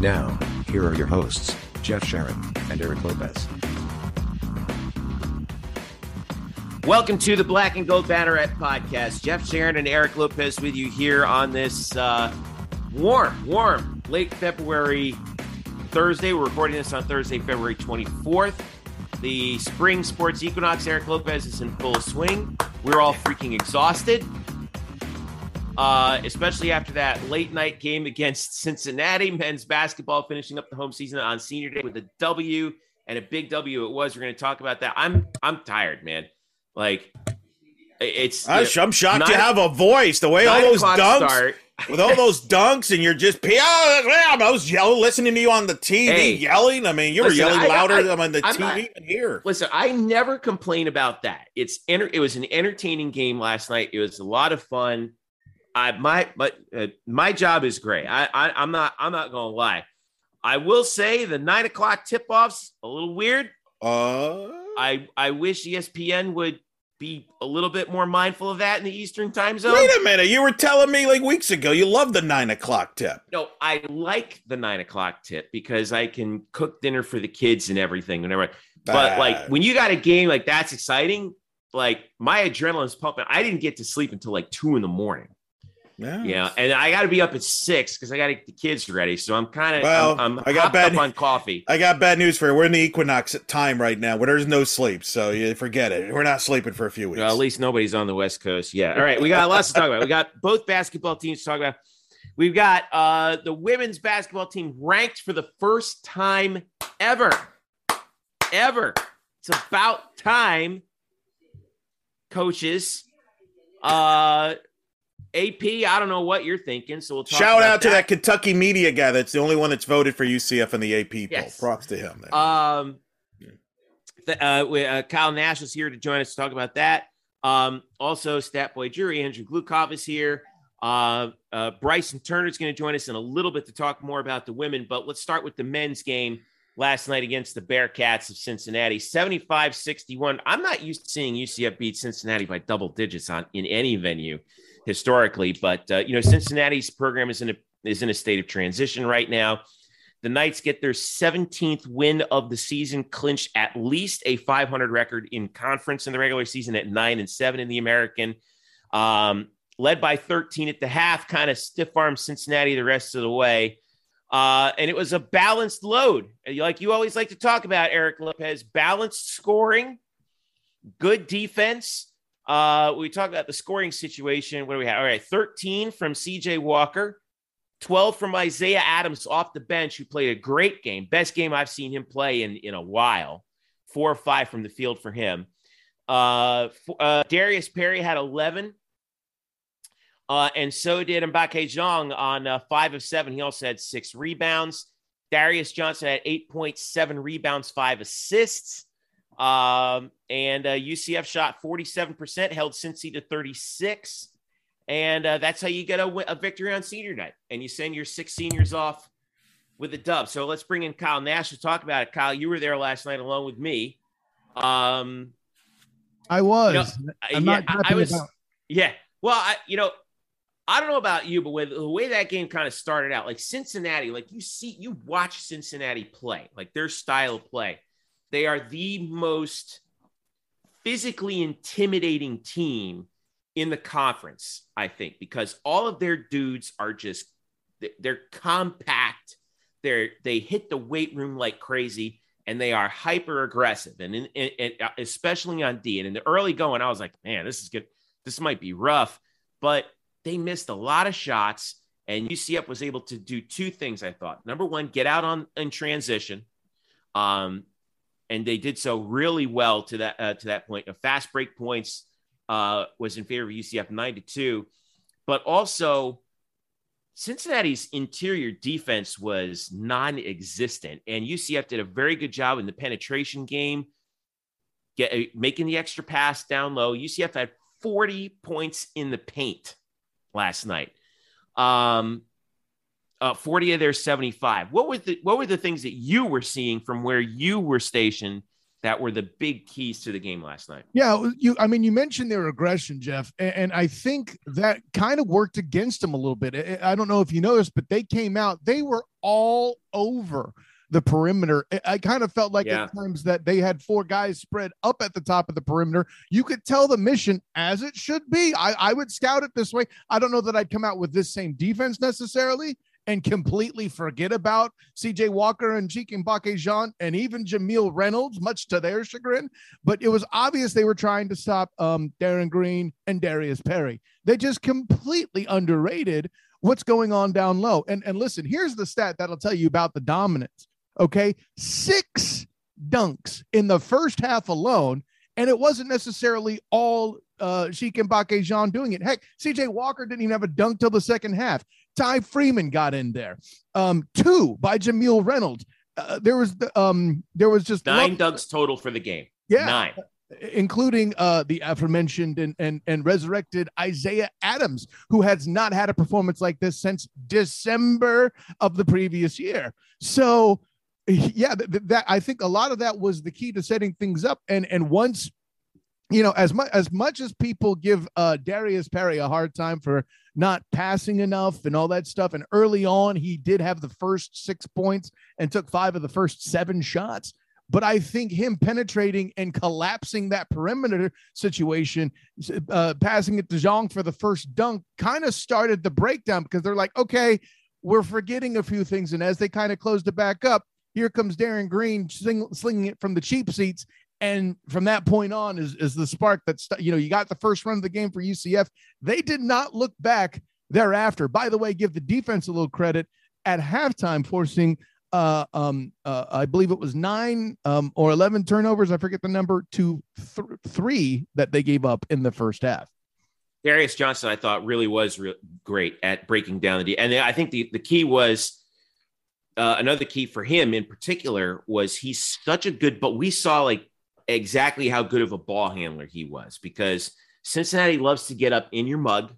Now, here are your hosts, Jeff Sharon and Eric Lopez. Welcome to the Black and Gold Banneret podcast. Jeff Sharon and Eric Lopez with you here on this uh, warm, warm, late February Thursday. We're recording this on Thursday, February 24th. The spring sports equinox, Eric Lopez, is in full swing. We're all freaking exhausted, uh, especially after that late night game against Cincinnati men's basketball, finishing up the home season on senior day with a W and a big W it was. We're going to talk about that. I'm I'm tired, man. Like it's. I, am shocked nine, you have a voice. The way all those dunks. Start, with all those dunks and you're just I was yelling, listening to you on the TV hey, yelling. I mean, you were listen, yelling louder I, I, on the I'm TV not, than here. Listen, I never complain about that. It's it was an entertaining game last night. It was a lot of fun. I my but uh, my job is great. I, I am not I'm not gonna lie. I will say the nine o'clock tip offs a little weird. Uh, I I wish ESPN would be a little bit more mindful of that in the Eastern time zone. Wait a minute. You were telling me like weeks ago you love the nine o'clock tip. No, I like the nine o'clock tip because I can cook dinner for the kids and everything. Whenever, but like when you got a game like that's exciting, like my adrenaline's pumping. I didn't get to sleep until like two in the morning. Yeah. Yeah. And I got to be up at six because I got to get the kids ready. So I'm kind of, well, I'm, I'm i got bad, on coffee. I got bad news for you. We're in the equinox time right now where there's no sleep. So you forget it. We're not sleeping for a few weeks. Well, at least nobody's on the West Coast. Yeah. All right. We got lots to talk about. We got both basketball teams to talk about. We've got uh, the women's basketball team ranked for the first time ever. Ever. It's about time, coaches. Uh, AP, I don't know what you're thinking, so we'll shout out to that. Kentucky media guy. That's the only one that's voted for UCF in the AP poll. Props to him. Um, the, uh, uh, Kyle Nash is here to join us to talk about that. Um, also, Stat Boy Jury Andrew Gluchov is here. Uh, uh, Bryson Turner is going to join us in a little bit to talk more about the women, but let's start with the men's game last night against the Bearcats of Cincinnati 75 61. I'm not used to seeing UCF beat Cincinnati by double digits on in any venue historically. But uh, you know, Cincinnati's program is in a is in a state of transition right now. The Knights get their 17th win of the season, clinch at least a 500 record in conference in the regular season at nine and seven in the American. Um, led by 13 at the half, kind of stiff arm Cincinnati the rest of the way. Uh, and it was a balanced load, like you always like to talk about, Eric Lopez. Balanced scoring, good defense, uh, we talk about the scoring situation. What do we have? All right, 13 from CJ Walker, 12 from Isaiah Adams off the bench, who played a great game. Best game I've seen him play in, in a while. Four or five from the field for him. Uh, uh, Darius Perry had 11. Uh, and so did Mbacke Diong on uh, five of seven. He also had six rebounds. Darius Johnson had 8.7 rebounds, five assists. Um, and uh, UCF shot 47%, held Cincy to 36. And uh, that's how you get a, a, victory on senior night. And you send your six seniors off with a dub. So let's bring in Kyle Nash to talk about it. Kyle, you were there last night along with me. Um, I was. You know, yeah, I, was. About- yeah. Well, I, you know, I don't know about you, but with the way that game kind of started out, like Cincinnati, like you see, you watch Cincinnati play, like their style of play they are the most physically intimidating team in the conference, I think, because all of their dudes are just they're compact. They're they hit the weight room like crazy, and they are hyper aggressive, and, uh, especially on D. And in the early going, I was like, man, this is good. This might be rough, but they missed a lot of shots. And UCF was able to do two things. I thought number one, get out on in transition, um, and they did so really well to that uh, to that point. A fast break points uh, was in favor of UCF nine to two, but also Cincinnati's interior defense was non-existent, and UCF did a very good job in the penetration game, get, uh, making the extra pass down low. UCF had 40 points in the paint last night. Um, uh, 40 of their 75. What were the what were the things that you were seeing from where you were stationed that were the big keys to the game last night. Yeah, you. I mean, you mentioned their aggression, Jeff, and, and I think that kind of worked against them a little bit. I, I don't know if you noticed, but they came out. They were all over the perimeter. I kind of felt like yeah. at times that they had four guys spread up at the top of the perimeter. You could tell the mission as it should be. I, I would scout it this way. I don't know that I'd come out with this same defense necessarily, and completely forget about CJ Walker and Cheikh Mbacke Diong and even Jamille Reynolds, much to their chagrin. But it was obvious they were trying to stop um, Darin Green and Darius Perry. They just completely underrated what's going on down low. And, and listen, here's the stat that'll tell you about the dominance. Okay. Six dunks in the first half alone. And it wasn't necessarily all uh, Cheikh Mbacke Diong doing it. Heck, CJ Walker didn't even have a dunk till the second half. Ty Freeman got in there. Um, two by Jamille Reynolds. Uh, there was the, um, there was just nine love- dunks total for the game. Yeah, nine, including uh, the aforementioned and, and and resurrected Isaiah Adams, who has not had a performance like this since December of the previous year. So yeah, th- that I think a lot of that was the key to setting things up. And and once you know, as much as much as people give uh, Darius Perry a hard time for not passing enough and all that stuff, and early on he did have the first six points and took five of the first seven shots. But I think him penetrating and collapsing that perimeter situation, uh, passing it to Diong for the first dunk, kind of started the breakdown because they're like, okay, we're forgetting a few things. And as they kind of closed it back up, here comes Darin Green sling, slinging it from the cheap seats and from that point on is, is the spark that's you know you got the first run of the game for ucf they did not look back thereafter by the way give the defense a little credit at halftime forcing uh, um, uh, I believe it was nine um, or 11 turnovers. I forget the number to th- three that they gave up in the first half. Darius Johnson, I thought really was re- great at breaking down the D. And I think the, the key was uh, another key for him in particular was he's such a good, but we saw like exactly how good of a ball handler he was because Cincinnati loves to get up in your mug,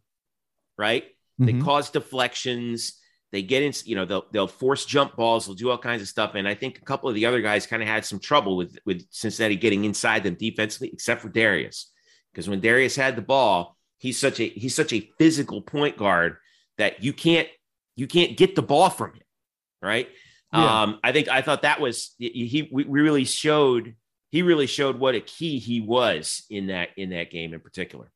right? Mm-hmm. They cause deflections. They get in, you know, they'll they'll force jump balls. They'll do all kinds of stuff. And I think a couple of the other guys kind of had some trouble with with Cincinnati getting inside them defensively, except for Darius, because when Darius had the ball, he's such a he's such a physical point guard that you can't you can't get the ball from him, right? Yeah. Um, I think I thought that was he. We really showed he really showed what a key he was in that in that game in particular.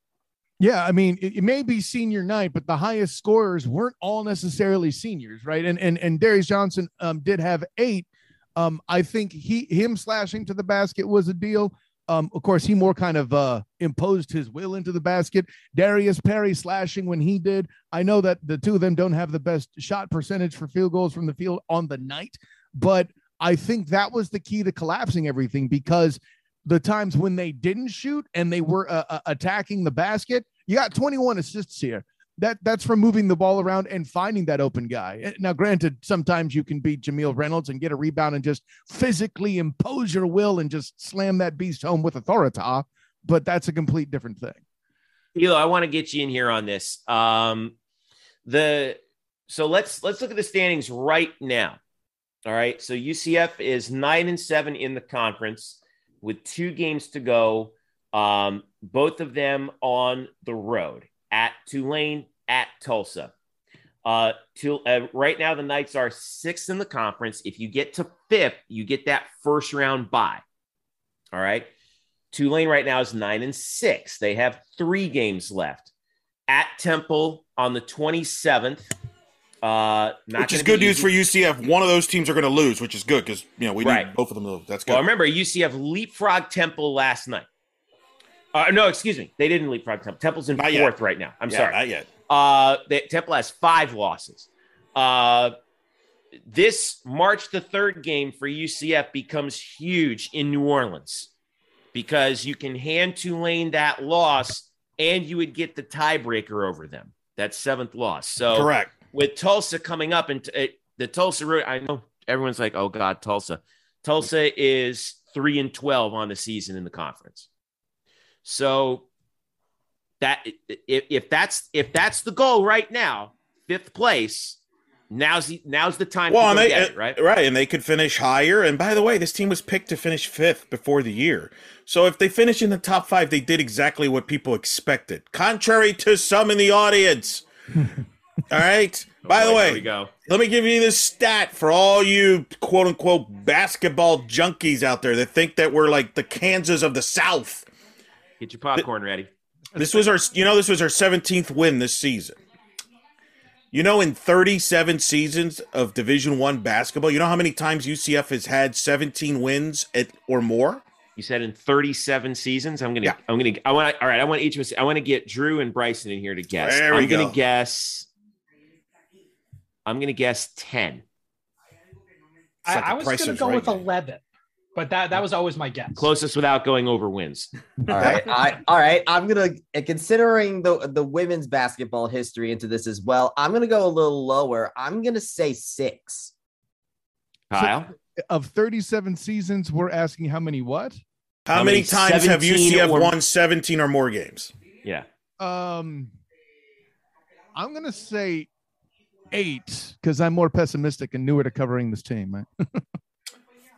Yeah, I mean, it, it, may be senior night, but the highest scorers weren't all necessarily seniors, right? And and and Darius Johnson um, did have eight. Um, I think he him slashing to the basket was a deal. Um, of course, he more kind of uh, imposed his will into the basket. Darius Perry slashing when he did. I know that the two of them don't have the best shot percentage for field goals from the field on the night, but I think that was the key to collapsing everything because the times when they didn't shoot and they were uh, uh attacking the basket, you got 21 assists here. That that's from moving the ball around and finding that open guy. Eh, now, granted, sometimes you can beat Jamille Reynolds and get a rebound and just physically impose your will and just slam that beast home with authority, but that's a complete different thing. Hilo, I want to get you in here on this. Um, the so let's let's look at the standings right now. All right. So UCF is nine and seven in the conference with two games to go. Um, both of them on the road at Tulane, at Tulsa. Uh, to, uh, right now, the Knights are sixth in the conference. If you get to fifth, you get that first round bye. All right. Tulane right now is nine and six. They have three games left at Temple on the 27th Uh, which is good news for UCF. One of those teams are going to lose, which is good because you know we right. need both of them to lose. That's good. Well, remember UCF leapfrog Temple last night. Uh, no, excuse me, they didn't leapfrog Temple. Temple's in not fourth yet. right now. I'm yeah, sorry, not yet. Uh, they, Temple has five losses. Uh, this March the third game for UCF becomes huge in New Orleans because you can hand Tulane that loss and you would get the tiebreaker over them. That seventh loss. So correct with Tulsa coming up and t- the Tulsa. route, I know everyone's like, "Oh God, Tulsa." Tulsa is three and twelve on the season in the conference. So that if, if that's if that's the goal right now, fifth place. Now's the now's the time well, to they, get it, right? Right, and they could finish higher. And by the way, this team was picked to finish fifth before the year. So if they finish in the top five, they did exactly what people expected, contrary to some in the audience. All right. Oh, By the way, let me give you this stat for all you quote unquote basketball junkies out there that think that we're like the Kansas of the South. Get your popcorn ready. This was our, you know, this was our 17th win this season. You know, in 37 seasons of Division One basketball, you know how many times UCF has had 17 wins at, or more? You said in 37 seasons. I'm gonna, yeah. I'm gonna, I want. All right, I want each of us. I want to get Drew and Bryson in here to guess. There I'm gonna guess I'm going to guess 10. I, I, was going to go right with 11, but that, that was always my guess. Closest without going over wins. all right. I, all right. I'm going to, considering the, the women's basketball history into this as well, I'm going to go a little lower. I'm going to say six. Kyle? So of 37 seasons, we're asking how many what? How, how many, many times have UCF or... won 17 or more games? Yeah. Um, I'm going to say eight because I'm more pessimistic and newer to covering this team. Right?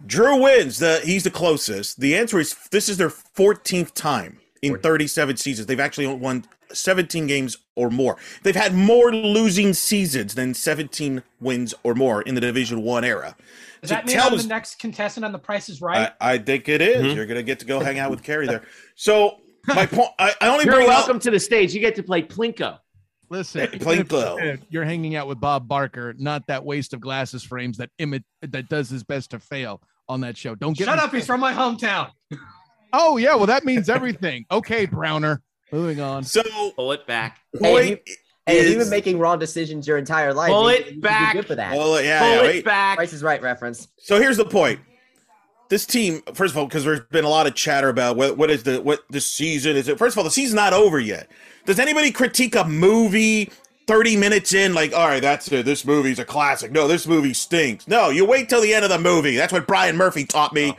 Drew wins. The he's the closest. The answer is this is their 14th time in 37 seasons. They've actually won 17 games or more. They've had more losing seasons than 17 wins or more in the Division One era. Does so that mean I'm the next contestant on The Price is Right? I, I think it is. Mm-hmm. You're going to get to go hang out with Carey there. So my point, I, I only You're welcome up, to the stage. You get to play Plinko. Listen, Plainville. You're hanging out with Bob Barker, not that waste of glasses frames that imit that does his best to fail on that show. Don't get shut up. He's from my hometown. Oh yeah, well that means everything. okay, Browner. Moving on. So pull it back. Hey, hey, you've been making wrong decisions your entire life. Pull it you, back. good for that. Pull it, yeah, pull yeah, it wait. back. Price is right reference. So here's the point. This team, first of all, because there's been a lot of chatter about what, what is the what the season is. It first of all, the season's not over yet. Does anybody critique a movie 30 minutes in, like, all right, that's it. This movie's a classic. No, this movie stinks. No, you wait till the end of the movie. That's what Brian Murphy taught me. Oh.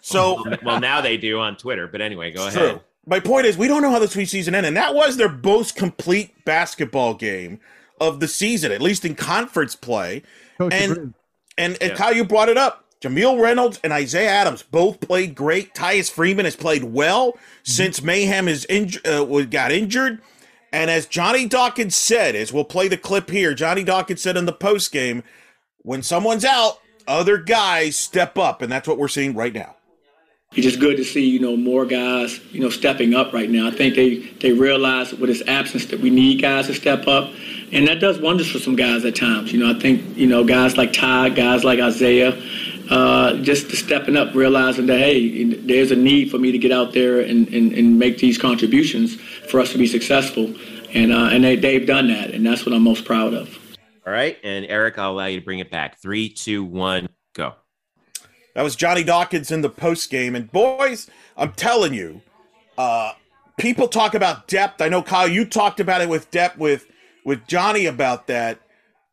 So, well, now they do on Twitter. But anyway, go ahead. True. My point is, we don't know how the sweet season ended. And that was their most complete basketball game of the season, at least in conference play. Coach and, and, and, and yeah. Kyle, you brought it up. Jamille Reynolds and Isaiah Adams both played great. Tyem Freeman has played well mm-hmm. since Mahan is inj- uh, got injured. And as Johnny Dawkins said, as we'll play the clip here, Johnny Dawkins said in the post game, when someone's out, other guys step up, and that's what we're seeing right now. It's just good to see, you know, more guys, you know, stepping up right now. I think they they realize with his absence that we need guys to step up, and that does wonders for some guys at times. You know, I think you know guys like Ty, guys like Isaiah, uh, just stepping up, realizing that hey, there's a need for me to get out there and, and, and make these contributions for us to be successful. And uh, and they, they've done that, and that's what I'm most proud of. All right, and Eric, I'll allow you to bring it back. Three, two, one, go. That was Johnny Dawkins in the post game, and boys, I'm telling you, uh, people talk about depth. I know Kyle, you talked about it with depth with with Johnny about that.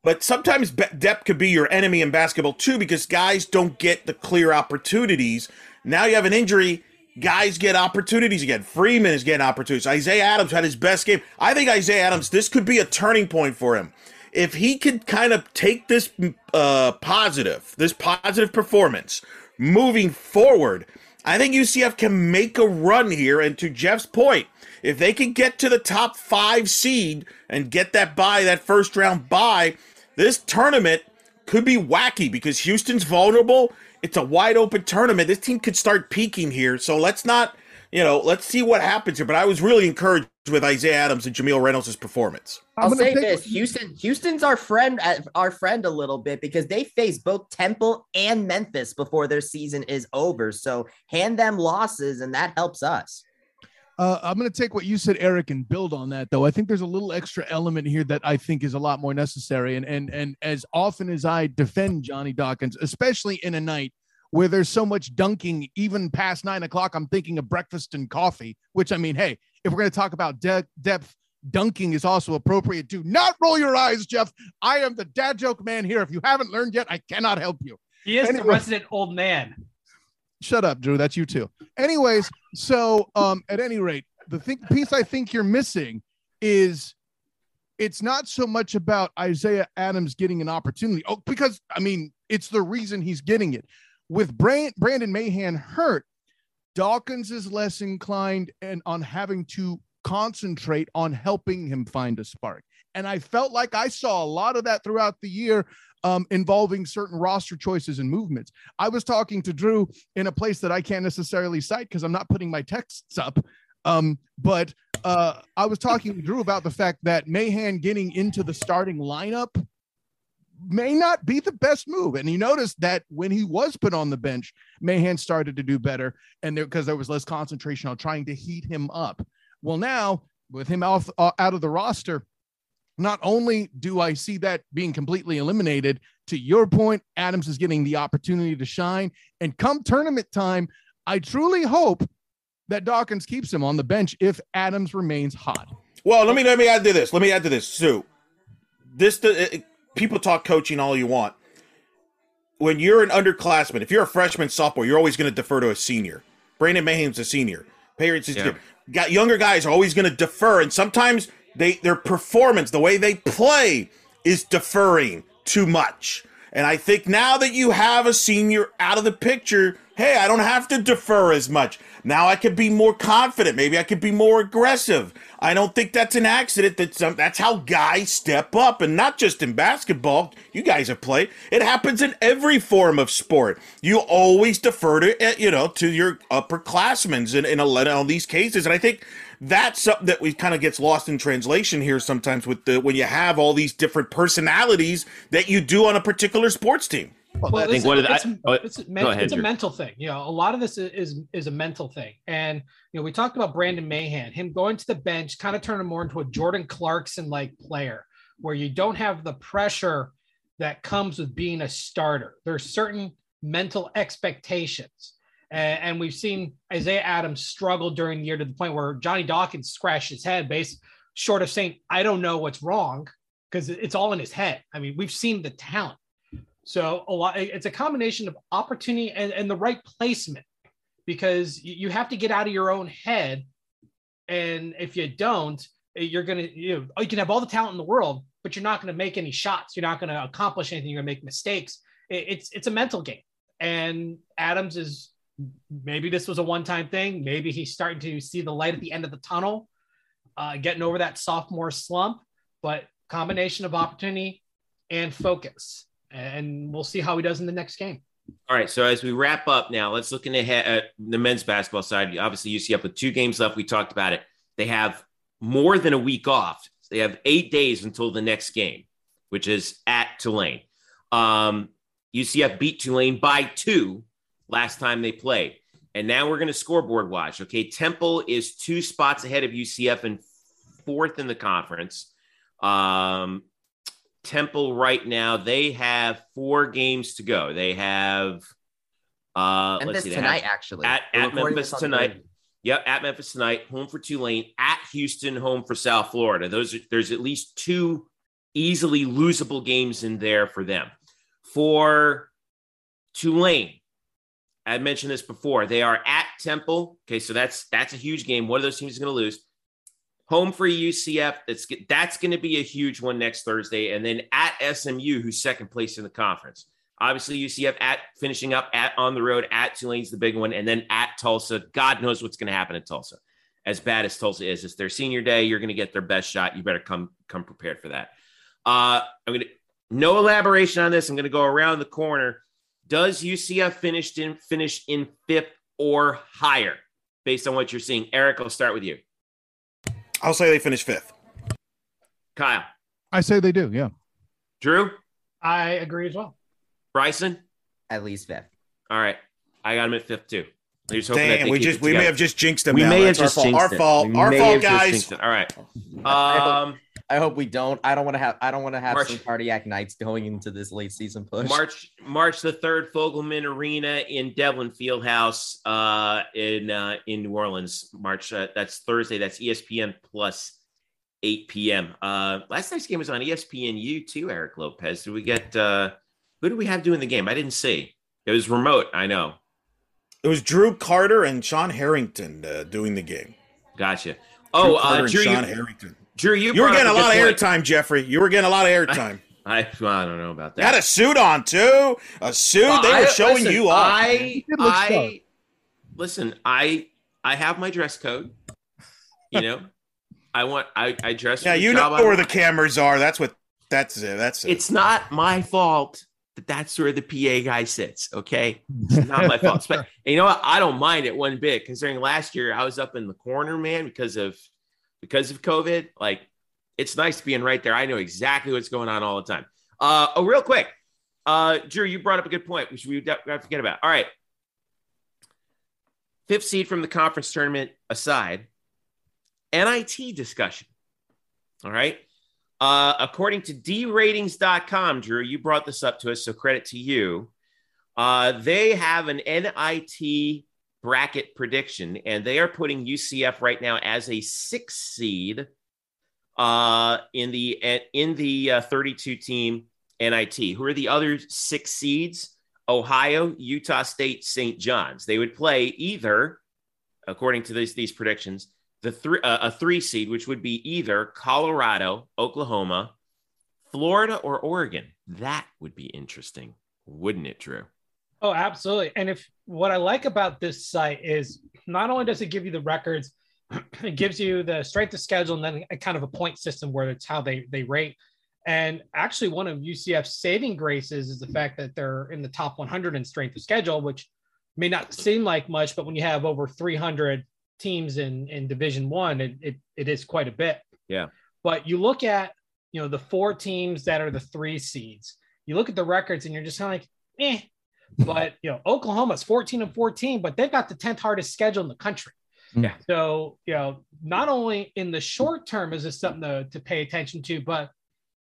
But sometimes depth could be your enemy in basketball too, because guys don't get the clear opportunities. Now you have an injury guys get opportunities again. Freeman is getting opportunities. Isaiah Adams had his best game. I think Isaiah Adams, this could be a turning point for him. If he could kind of take this uh, positive, this positive performance moving forward, I think UCF can make a run here. And to Jeff's point, if they can get to the top five seed and get that buy, that first round buy, this tournament could be wacky because Houston's vulnerable it's a wide open tournament. This team could start peaking here. So let's not you know, let's see what happens here. But I was really encouraged with Isaiah Adams and Jamille Reynolds' performance. I'll say this: Houston, Houston's our friend, uh, our friend a little bit because they face both Temple and Memphis before their season is over. So hand them losses, and that helps us. Uh, I'm going to take what you said, Eric, and build on that. Though I think there's a little extra element here that I think is a lot more necessary. And and and as often as I defend Johnny Dawkins, especially in a night where there's so much dunking, even past nine o'clock, I'm thinking of breakfast and coffee. Which I mean, hey, if we're going to talk about de- depth, dunking is also appropriate. Do not roll your eyes, Jeff. I am the dad joke man here. If you haven't learned yet, I cannot help you. He is anyway, the resident old man. Shut up, Drew. That's you too. Anyways, so um, at any rate, the thing, piece I think you're missing is it's not so much about Isaiah Adams getting an opportunity. Oh, because I mean, it's the reason he's getting it with Brandon Mahan hurt, Dawkins is less inclined and on having to concentrate on helping him find a spark. And I felt like I saw a lot of that throughout the year um, involving certain roster choices and movements. I was talking to Drew in a place that I can't necessarily cite because I'm not putting my texts up. Um, but uh, I was talking to Drew about the fact that Mahan getting into the starting lineup may not be the best move. And he noticed that when he was put on the bench, Mahan started to do better, and there because there was less concentration on trying to heat him up. Well, now with him off uh, out of the roster, not only do I see that being completely eliminated, to your point, Adams is getting the opportunity to shine. And come tournament time, I truly hope that Dawkins keeps him on the bench if Adams remains hot. Well, let me let me add to this. Let me add to this. Sue, this uh, uh, people talk coaching all you want. When you're an underclassman, if you're a freshman, sophomore, you're always going to defer to a senior. Brandon Mahan's a senior. Parents is yeah. got younger guys are always going to defer, and sometimes they their performance, the way they play, is deferring too much. And I think now that you have a senior out of the picture, hey, I don't have to defer as much. Now I could be more confident. Maybe I could be more aggressive. I don't think that's an accident. That's um, that's how guys step up, and not just in basketball. You guys have played. It happens in every form of sport. You always defer to eh, you know to your upperclassmen in in a lot of these cases, and I think that's something that we kind of gets lost in translation here sometimes with the when you have all these different personalities that you do on a particular sports team. Well, I think one of the it's, oh, it's, a, men, ahead, it's a mental thing. You know, a lot of this is, is, is a mental thing, and you know, we talked about Brandon Mahan, him going to the bench, kind of turning more into a Jordan Clarkson like player, where you don't have the pressure that comes with being a starter. There's certain mental expectations, and, we've seen Isaiah Adams struggle during the year to the point where Johnny Dawkins scratched his head, based short of saying, "I don't know what's wrong," because it's all in his head. I mean, we've seen the talent so a lot, it's a combination of opportunity and, and the right placement because you have to get out of your own head. And if you don't, eh, you're going to, you know, oh, you can have all the talent in the world, but you're not to make any shots. You're not to accomplish anything. You're to make mistakes. It's, it's a mental game. And Adams is maybe this was a one-time thing. Maybe he's starting to see the light at the end of the tunnel, uh, getting over that sophomore slump, but combination of opportunity and focus and we'll see how he does in the next game. All right. So as we wrap up now, let's look ahead at the men's basketball side. Obviously, UCF with two games left. We talked about it. They have more than a week off. They have eight days until the next game, which is at Tulane. Um, UCF beat Tulane by two last time they played. And now we're going to scoreboard watch. Okay. Temple is two spots ahead of UCF and fourth in the conference. Um, Temple right now, they have four games to go. They have uh Memphis let's see, tonight, have, actually. At, at Memphis tonight. Yep, at Memphis tonight, home for Tulane, at Houston, home for South Florida. Those are, there's at least two easily losable games in there for them. For Tulane, I mentioned this before. They are at Temple. Okay, so that's that's a huge game. One of those teams is going to lose home for UCF. That's that's going to be a huge one next Thursday, and then at SMU, who's second place in the conference. Obviously, UCF at finishing up at on the road at Tulane's the big one, and then at Tulsa. God knows what's going to happen at Tulsa. As bad as Tulsa is, it's their senior day. You're going to get their best shot. You better come come prepared for that. Uh, I'm going to no elaboration on this. I'm going to go around the corner. Does UCF finish in finish in fifth or higher? based on what you're seeing. Eric, I'll start with you. I'll say they finish fifth. Kyle. I say they do. Yeah. Drew. I agree as well. Bryson. At least fifth. All right. I got him at fifth too. Damn, we just we may have just jinxed them. We now. may That's have just our fault. jinxed Our fault. it. Our fault, guys. All right. Um, I hope we don't. I don't want to have. I don't want to have March- some cardiac nights going into this late season push. March March the third, Fogelman Arena in Devlin Fieldhouse uh, in uh, in New Orleans. March uh, that's Thursday. That's ESPN plus 8 p.m. Uh, last night's game was on E ESPNU too. Eric Lopez. Did we get uh, who do we have doing the game? I didn't see. It was remote. I know. It was Drew Carter and Sean Harrington uh, doing the game. Gotcha. Drew Oh, Carter uh, and Drew, Sean you, Harrington. Drew, you, You were getting a up lot of airtime, Jeffrey. You were getting a lot of airtime. I, well, I don't know about that. Had a suit on too. A suit. Well, they were I- showing listen, you off. I, did look sharp. I listen. I I have my dress code. You know, I want I I dress. yeah, you know job I where want. the cameras are. That's what. That's it. That's it. It's not my fault that that's where the PA guy sits. Okay, it's not my fault. But you know what? I don't mind it one bit. Considering last year I was up in the corner, man, because of because of COVID. Like, it's nice being right there. I know exactly what's going on all the time. Uh, oh, real quick, uh, Drew, you brought up a good point, which we got to forget about. All right, fifth seed from the conference tournament aside, NIT discussion. All right. Uh, according to dratings.com, Drew, you brought this up to us, so credit to you. Uh, they have an NIT bracket prediction, and they are putting UCF right now as a six seed uh, in the in the uh, 32 team NIT. Who are the other six seeds? Ohio, Utah State, St. John's. They would play either, according to these these predictions, the three uh, a three seed, which would be either Colorado, Oklahoma, Florida, or Oregon. That would be interesting, wouldn't it, Drew? Oh, absolutely. And if what I like about this site is not only does it give you the records, it gives you the strength of schedule and then a kind of a point system where it's how they they rate. And actually, one of UCF's saving graces is the fact that they're in the top 100 in strength of schedule, which may not seem like much, but when you have over 300 teams in in Division One, it, it it is quite a bit. Yeah. But you look at you know the four teams that are the three seeds. You look at the records and you're just kind of like, eh. But you know, Oklahoma's 14 and 14, but they've got the 10th hardest schedule in the country. Yeah. So, you know, not only in the short term is this something to, to pay attention to, but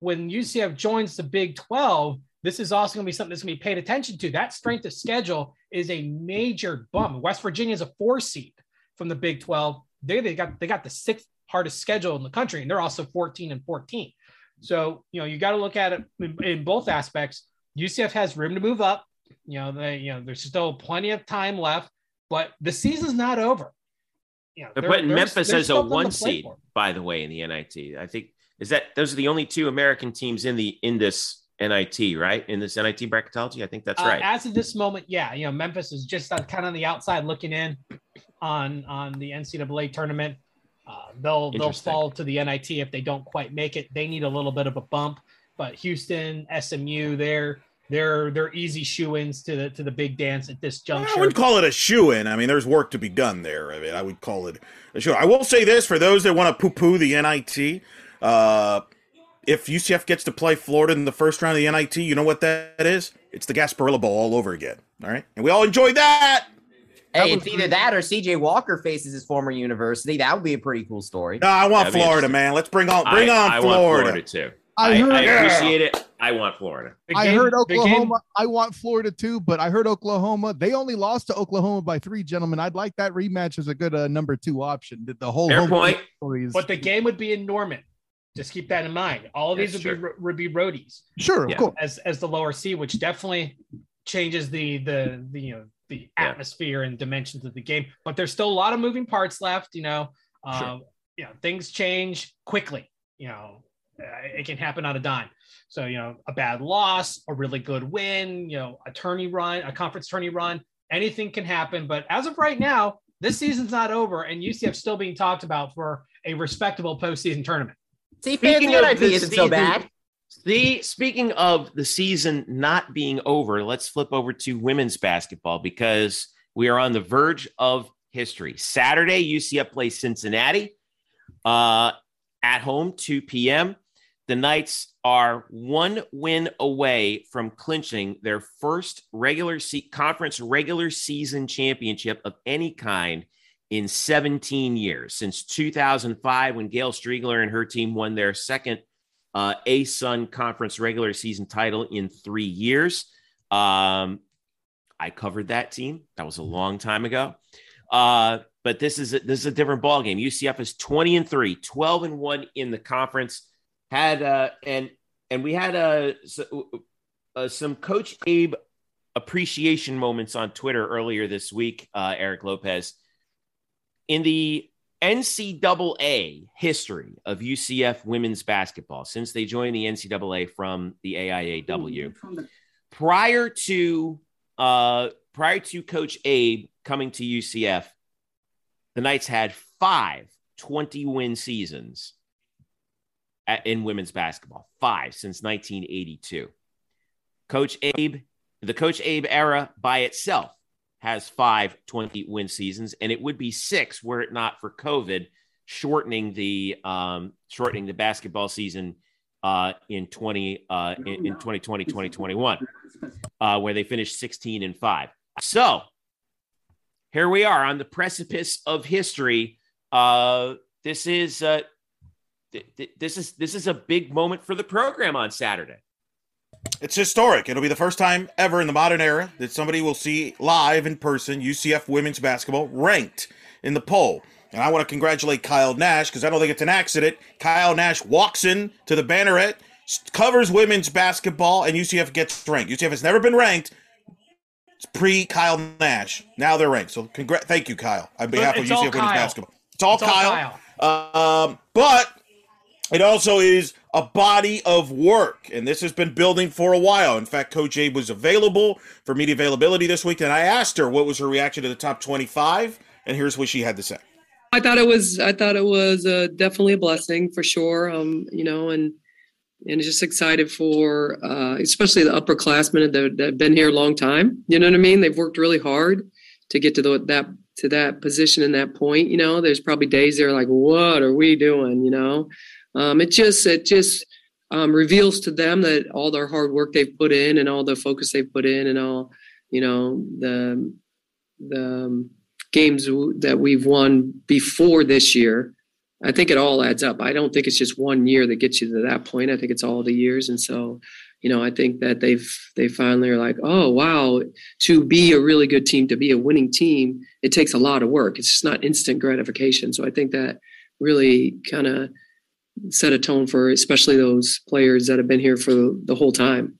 when UCF joins the Big 12, this is also going to be something that's going to be paid attention to. That strength of schedule is a major bump. West Virginia is a four seed from the Big 12. They, they got they got the sixth hardest schedule in the country, and they're also 14 and 14. So, you know, you got to look at it in, in both aspects. UCF has room to move up. You know, they, you know, there's still plenty of time left, but the season's not over. You know, They're there- putting Memphis as a one seed, for. by the way, in the NIT. I think is that those are the only two American teams in the in this NIT, right? In this NIT bracketology, I think that's Uh, right. As of this moment, yeah, you know, Memphis is just on, kind of on the outside looking in on on the NCAA tournament. Uh, they'll they'll fall to the NIT if they don't quite make it. They need a little bit of a bump, but Houston, SMU, they're they're they're easy shoe-ins to the to the big dance at this juncture. I wouldn't call it a shoe in. I mean, there's work to be done there. I mean, I would call it a shoe. I will say this for those that want to poo poo the NIT. Uh, if UCF gets to play Florida in the first round of the NIT, you know what that is? It's the Gasparilla Bowl all over again. All right. And we all enjoyed that. Hey, it's either that or CJ Walker faces his former university. That would be a pretty cool story. No, I want That'd Florida, man. Let's bring on bring I, on I Florida. want Florida too. I I, heard- I Yeah. appreciate it. I want Florida. The I heard Oklahoma. I want Florida too, but I heard Oklahoma. They only lost to Oklahoma by three, gentlemen. I'd like that rematch as a good uh, number two option. The, the whole Fair point. stories. but the game would be in Norman. Just keep that in mind. All of these That's would be, would be roadies. sure, of Yeah. course. as as the lower C, which definitely changes the the the you know the Yeah. atmosphere and dimensions of the game. But there's still a lot of moving parts left. You know, uh, you know things change quickly. You know, it can happen on a dime. So you know, a bad loss, a really good win, you know, a tourney run, a conference tourney run, anything can happen. But as of right now, this season's not over, and UCF still being talked about for a respectable postseason tournament. See, fans Speaking the of NIT the isn't so season- bad. The speaking of the season not being over, let's flip over to women's basketball because we are on the verge of history. Saturday, UCF plays Cincinnati uh, at home, 2 p.m. The Knights are one win away from clinching their first regular se- conference regular season championship of any kind in 17 years since 2005 when Gail Striegler and her team won their second uh, ASUN conference regular season title in three years. Um, I covered that team. That was a long time ago. Uh, but this is a, this is a different ball game. UCF is 20 and 3, 12 and 1 in the conference had uh, and and we had uh, uh, some Coach Abe appreciation moments on Twitter earlier this week. Uh, Eric Lopez in the NCAA history of UCF women's basketball since they joined the NCAA from the AIAW. Prior to uh, prior to Coach Abe coming to UCF, the Knights had five 20 win seasons in women's basketball, five since 1982. Coach Abe, the Coach Abe era by itself has five 20 win seasons, and it would be six were it not for COVID shortening the um, shortening the basketball season uh, in 20 uh, in, in 2020 2021 uh, where they finished 16 and 5 so here we are on the precipice of history uh, this is uh, this is this is a big moment for the program on Saturday. It's historic. It'll be the first time ever in the modern era that somebody will see live in person UCF women's basketball ranked in the poll. And I want to congratulate Kyle Nash because I don't think it's an accident. Kyle Nash walks in to the banneret, covers women's basketball, and UCF gets ranked. UCF has never been ranked. It's pre Kyle Nash. Now they're ranked. So congrats, thank you, Kyle, on behalf of UCF women's basketball. It's all it's Kyle. All Kyle. Um, but it also is a body of work, and this has been building for a while. In fact, Coach Abe was available for media availability this week, and I asked her what was her reaction to the top 25, and here's what she had to say. I thought it was, I thought it was uh, definitely a blessing for sure. Um, you know, and and just excited for, uh, especially the upperclassmen that, that have been here a long time. You know what I mean? They've worked really hard to get to the, that to that position and that point. You know, there's probably days they're like, "What are we doing?" You know um, it just it just um, reveals to them that all their hard work they've put in and all the focus they've put in and all you know the the um, games that we've won before this year i think it all adds up. I don't think it's just one year that gets you to that point. I think it's all the years. And so you know i think that they've they finally are like oh wow to be a really good team to be a winning team it takes a lot of work. It's just not instant gratification. So i think that really kind of set a tone for especially those players that have been here for the whole time.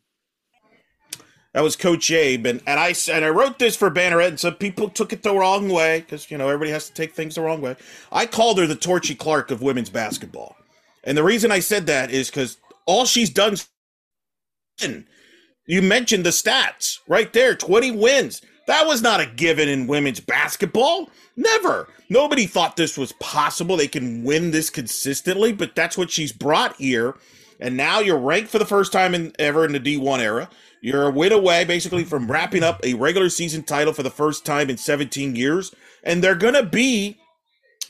That was Coach Abe, and, and I and I wrote this for Banneret, and some people took it the wrong way because you know everybody has to take things the wrong way. I called her the Torchy Clark of women's basketball, and the reason I said that is because all she's done. You mentioned the stats right there: twenty wins. That was not a given in women's basketball. Never. Nobody thought this was possible. They can win this consistently, but that's what she's brought here. And now you're ranked for the first time in ever in the D1 era. You're a win away basically from wrapping up a regular season title for the first time in 17 years. And they're going to be,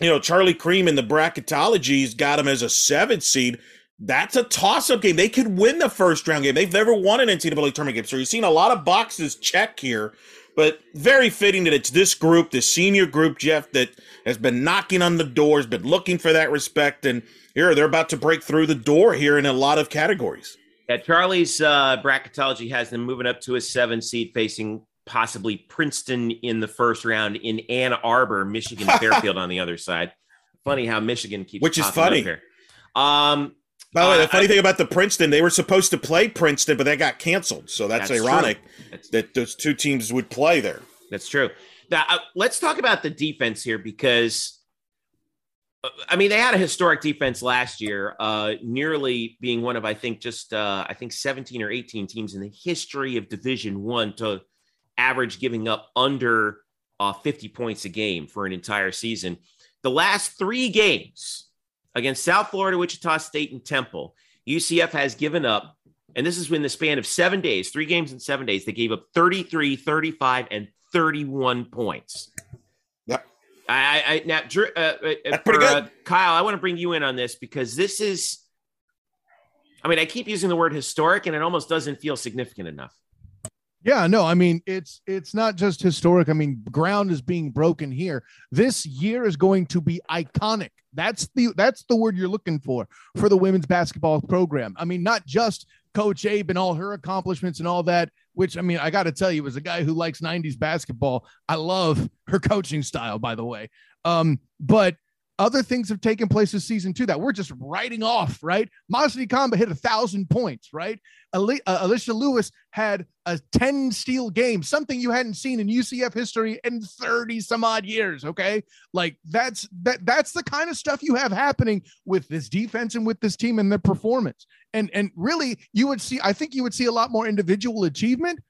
you know, Charlie Creme in the bracketology's got them as a seventh seed. That's a toss up game. They could win the first round game. They've never won an NCAA tournament game. So you're seeing a lot of boxes check here but very fitting that it's this group, the senior group, Jeff, that has been knocking on the doors, been looking for that respect, and here they're about to break through the door here in a lot of categories. Yeah, Charlie's uh, bracketology has them moving up to a seven seed, facing possibly Princeton in the first round in Ann Arbor, Michigan, Fairfield on the other side. Funny how Michigan keeps which is funny. Here. Um, by the way, the uh, funny I, thing about the Princeton, they were supposed to play Princeton, but they got canceled. So that's, that's ironic that those two teams would play there. That's true. Now, uh, let's talk about the defense here because, uh, I mean, they had a historic defense last year, uh, nearly being one of, I think, just, uh, I think 17 or 18 teams in the history of Division One to average giving up under uh, 50 points a game for an entire season. The last three games, against South Florida, Wichita State, and Temple. UCF has given up, and this is in the span of seven days, three games in seven days. They gave up 33, 35, and 31 points. Yep. I, I now Drew, uh, uh, for, uh, Kyle, I want to bring you in on this because this is. I mean, I keep using the word historic, and it almost doesn't feel significant enough. Yeah, no, I mean it's it's not just historic. I mean, ground is being broken here. This year is going to be iconic. That's the that's the word you're looking for for the women's basketball program. I mean, not just Coach Abe and all her accomplishments and all that, which I mean, I got to tell you, as a guy who likes 90s basketball, I love her coaching style, by the way. Um, but other things have taken place this season too that we're just writing off, right? Masseny Kaba hit a thousand points, right? Ali- uh, Alicia Lewis had a 10 steal game, something you hadn't seen in UCF history in 30 some odd years. Okay. Like that's that that's the kind of stuff you have happening with this defense and with this team and their performance. And and really you would see, I think you would see a lot more individual achievement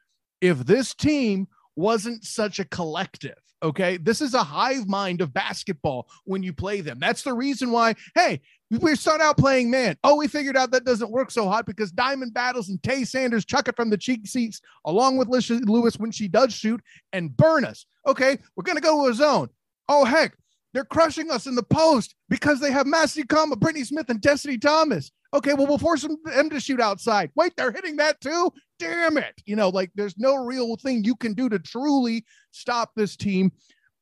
if this team wasn't such a collective Okay. This is a hive mind of basketball when you play them. That's the reason why, hey, we start out playing man. Oh, we figured out that doesn't work so hot because Diamond Battles and Tay Sanders chuck it from the cheek seats along with Lisha Lewis when she does shoot and burn us. Okay. We're going to go to a zone. Oh, heck. They're crushing us in the post because they have Masseny Kaba, Brittany Smith, and Destiny Thomas. Okay, well, we'll force them, to shoot outside. Wait, they're hitting that too? Damn it. You know, like there's no real thing you can do to truly stop this team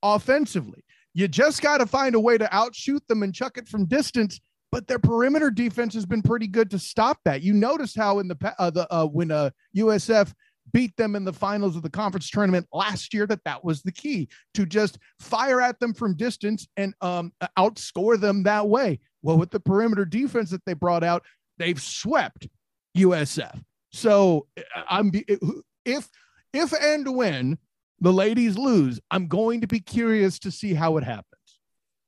offensively. You just got to find a way to outshoot them and chuck it from distance. But their perimeter defense has been pretty good to stop that. You noticed how in the uh, the uh, when uh, USF beat them in the finals of the conference tournament last year that that was the key to just fire at them from distance and um, outscore them that way. Well, with the perimeter defense that they brought out, they've swept USF. So I'm if if and when the ladies lose, I'm going to be curious to see how it happens.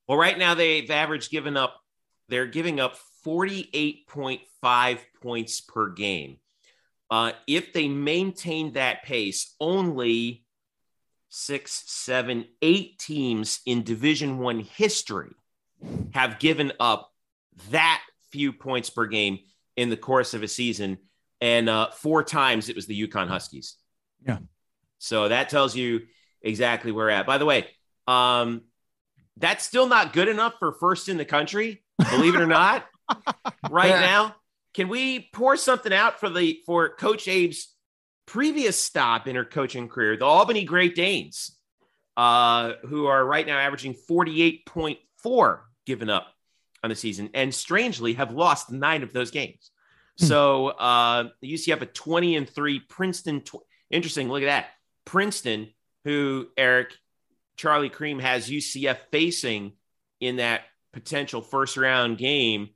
Well, right now they've averaged given up, they're giving up 48.5 points per game. Uh, if they maintain that pace, only six, seven, eight teams in Division One history have given up that few points per game in the course of a season, and uh, four times it was the UConn Huskies. Yeah. So that tells you exactly where we're at. By the way, um, that's still not good enough for first in the country, believe it or not. right yeah. now, can we pour something out for the for Coach Abe's previous stop in her coaching career, the Albany Great Danes, uh, who are right now averaging 48.4 given up on the season, and strangely have lost nine of those games. Hmm. So uh, UCF a 20 and three, Princeton. Tw- interesting. Look at that. Princeton, who Eric Charlie Creme has UCF facing in that potential first round game.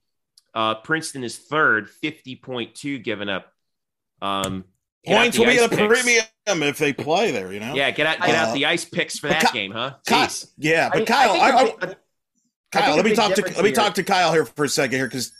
Uh, Princeton is third, 50.2 given up. Um, Points will be a premium if they play there, you know? Yeah, get out get uh, out the ice picks for that game, huh? Jeez. Yeah, but I, Kyle, I I, I, Kyle, let me talk to let me talk to Kyle here for a second here because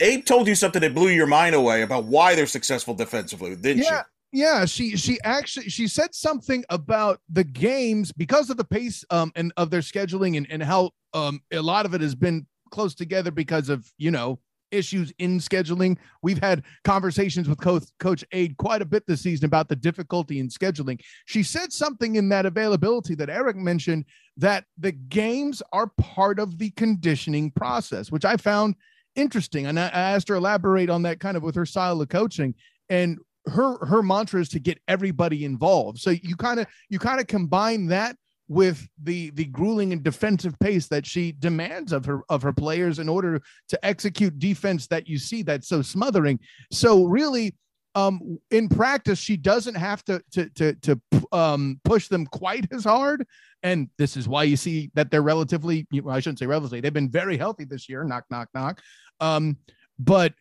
Abe told you something that blew your mind away about why they're successful defensively, didn't yeah. Yeah, she she actually she said something about the games because of the pace um and of their scheduling and, and how um a lot of it has been close together because of you know issues in scheduling. We've had conversations with Coach, Coach Aid quite a bit this season about the difficulty in scheduling. She said something in that availability that Eric mentioned that the games are part of the conditioning process, which I found interesting. And I asked her elaborate on that kind of with her style of coaching. And her her mantra is to get everybody involved. So you kind of you kind of combine that with the the grueling and defensive pace that she demands of her of her players in order to execute defense that you see that's so smothering. So really um, in practice, she doesn't have to to to to um, push them quite as hard, and this is why you see that they're relatively. Well, I shouldn't say relatively; they've been very healthy this year. Knock, knock, knock. Um, but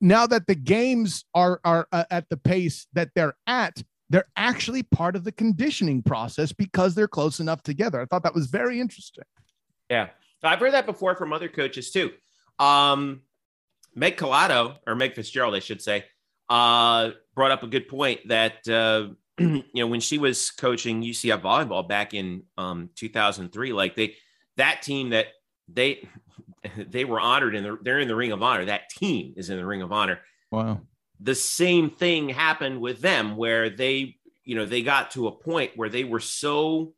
now that the games are are uh, at the pace that they're at, they're actually part of the conditioning process because they're close enough together. I thought that was very interesting. Yeah, I've heard that before from other coaches too. Um, Meg Collado or Meg Fitzgerald, I should say, uh, brought up a good point that uh, you know when she was coaching UCF volleyball back in um, 2003, like they that team that they they were honored and they're in the ring of honor. That team is in the ring of honor. Wow. The same thing happened with them where they, you know, they got to a point where they were so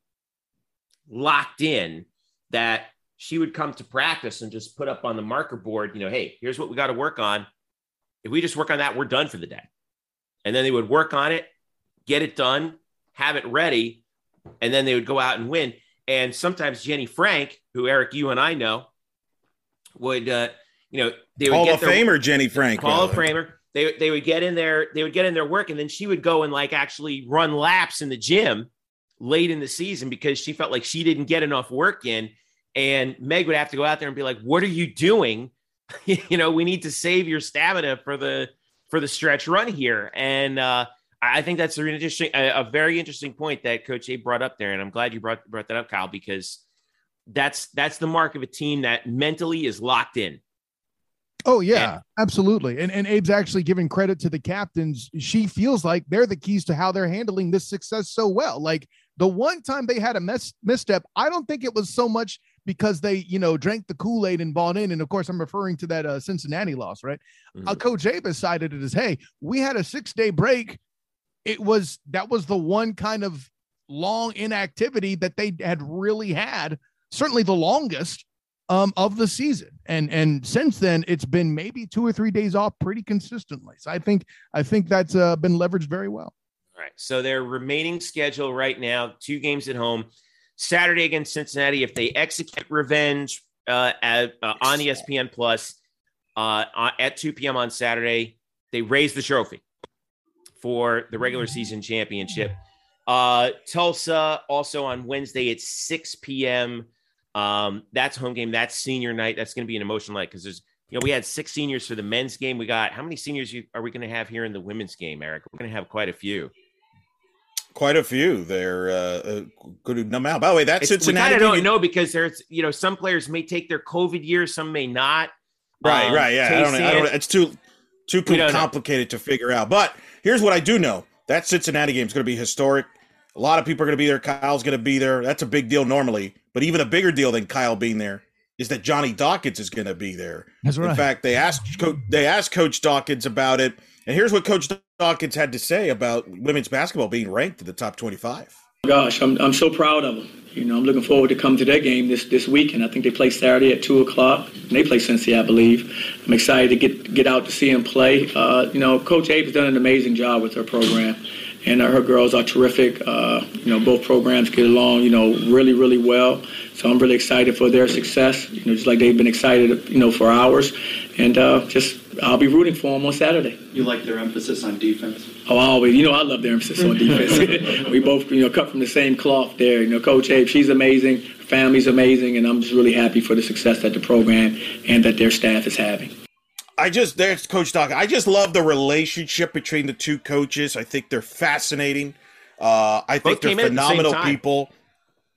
locked in that she would come to practice and just put up on the marker board, you know, hey, here's what we got to work on. If we just work on that, we're done for the day. And then they would work on it, get it done, have it ready, and then they would go out and win. And sometimes Jenny Frank, who Eric, you and I know, would uh, you know they would Hall get of their, Famer Jenny Frank. Hall of Famer. They they would get in there, they would get in their work, and then she would go and like actually run laps in the gym late in the season because she felt like she didn't get enough work in. And Meg would have to go out there and be like, "What are you doing? you know, we need to save your stamina for the for the stretch run here." And uh, I think that's an interesting, a, a, very interesting point that Coach A brought up there, and I'm glad you brought brought that up, Kyle, because that's that's the mark of a team that mentally is locked in. Oh yeah, and, absolutely. And and Abe's actually giving credit to the captains. She feels like they're the keys to how they're handling this success so well. Like the one time they had a mis- misstep, I don't think it was so much because they, you know, drank the Kool Aid and bought in. And of course, I'm referring to that uh, Cincinnati loss, right? Mm-hmm. Uh, Coach Abe cited it as, hey, we had a six day break. It was that was the one kind of long inactivity that they had really had, certainly the longest um, of the season. And and since then, it's been maybe two or three days off pretty consistently. So I think I think that's uh, been leveraged very well. All right. So their remaining schedule right now: two games at home, Saturday against Cincinnati. If they execute revenge uh, at, uh, on ESPN Plus uh, at 2 p.m. on Saturday, they raise the trophy for the regular season championship. Uh, Tulsa also on Wednesday at 6 p.m. Um, that's home game. That's senior night. That's going to be an emotional night because there's, you know, we had six seniors for the men's game. We got how many seniors are we going to have here in the women's game, Eric? We're going to have quite a few. Quite a few. They're uh, a good amount. By the way, that's it's, Cincinnati. We kind of don't know because there's, you know, some players may take their COVID year, some may not. Right, um, right, yeah. I don't, I don't. It's too too complicated know. to figure out. But here's what I do know: that Cincinnati game is going to be historic. A lot of people are going to be there. Kyle's going to be there. That's a big deal normally. But even a bigger deal than Kyle being there is that Johnny Dawkins is going to be there. That's right. In fact, they asked they asked Coach Dawkins about it, and here's what Coach Dawkins had to say about women's basketball being ranked in the top 25. Gosh, I'm I'm so proud of them. You know, I'm looking forward to come to their game this this weekend. I think they play Saturday at two o'clock. And they play Cincy, I believe. I'm excited to get get out to see them play. Uh, you know, Coach Abe's done an amazing job with her program and uh, her girls are terrific. Uh, you know, both programs get along, you know, really, really well. So I'm really excited for their success. You know, just like they've been excited, you know, for ours. And uh, just I'll be rooting for them on Saturday. You like their emphasis on defense? Oh, I always. You know, I love their emphasis on defense. we both, you know, cut from the same cloth there. You know, Coach Abe, she's amazing. Her family's amazing, and I'm just really happy for the success that the program and that their staff is having. I just there's Coach Doc. I just love the relationship between the two coaches. I think they're fascinating. Uh, I think Both they're phenomenal the people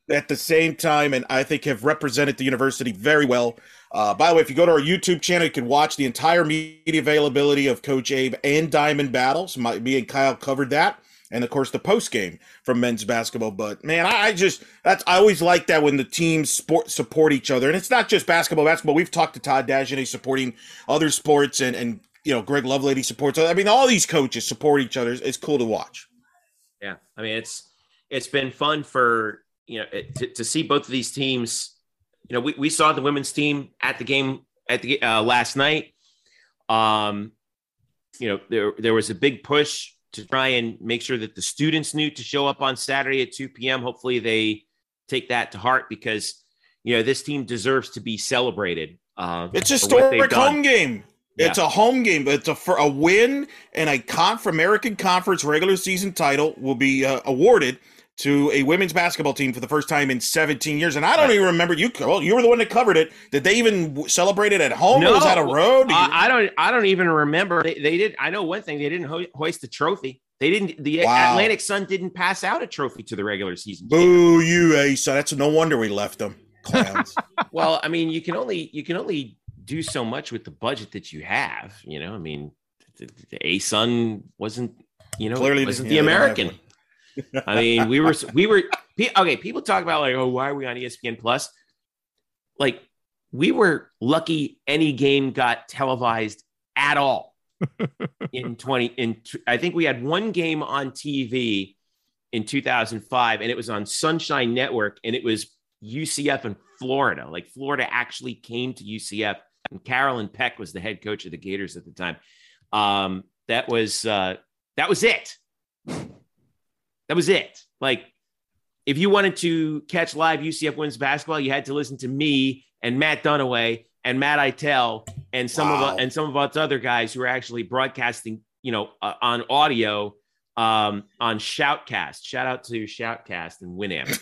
at the same time, and I think have represented the university very well. Uh, by the way, if you go to our YouTube channel, you can watch the entire media availability of Coach Abe and Diamond Battles. My, me and Kyle covered that and of course the post game from men's basketball. But man, I, I, just that's I always like that when the teams sport support each other, and it's not just basketball. Basketball. We've talked to Todd Dagenais supporting other sports, and and you know Greg Lovelady supports. I mean, all these coaches support each other. It's cool to watch. Yeah, I mean it's it's been fun for you know to, to see both of these teams. You know, we, we saw the women's team at the game at the uh, last night. Um, you know, there there was a big push to try and make sure that the students knew to show up on Saturday at 2 p.m. Hopefully, they take that to heart because you know this team deserves to be celebrated. Uh, it's a historic home game. Yeah. It's a home game. It's a for a win and a conf American Conference regular season title will be uh, awarded to a women's basketball team for the first time in 17 years. And I don't even remember you. Well, you were the one that covered it. Did they even celebrate it at home? No, or was that a road? I, I, don't. I don't even remember. They, they, did. I know one thing. They didn't ho- hoist the trophy. They didn't. The wow. Atlantic Sun didn't pass out a trophy to the regular season. Boo you, Ace. That's no wonder we left them. Clowns. well, I mean, you can only you can only do so much with the budget that you have. You know, I mean, the, the A Sun wasn't. You know, clearly wasn't yeah, the American. I mean, we were we were okay. People talk about like, oh, why are we on ESPN Plus? Like, we were lucky any game got televised at all in 20 in I think we had one game on TV in 2005 and it was on Sunshine Network and it was UCF and Florida. Like Florida actually came to UCF, and Carolyn Peck was the head coach of the Gators at the time. Um, that was uh, that was it. That was it. Like if you wanted to catch live UCF women's basketball, you had to listen to me and Matt Dunaway and Matt Eitel and some wow. of and some of us other guys who are actually broadcasting, you know, uh, on audio um, on Shoutcast. Shout out to Shoutcast and Winamp.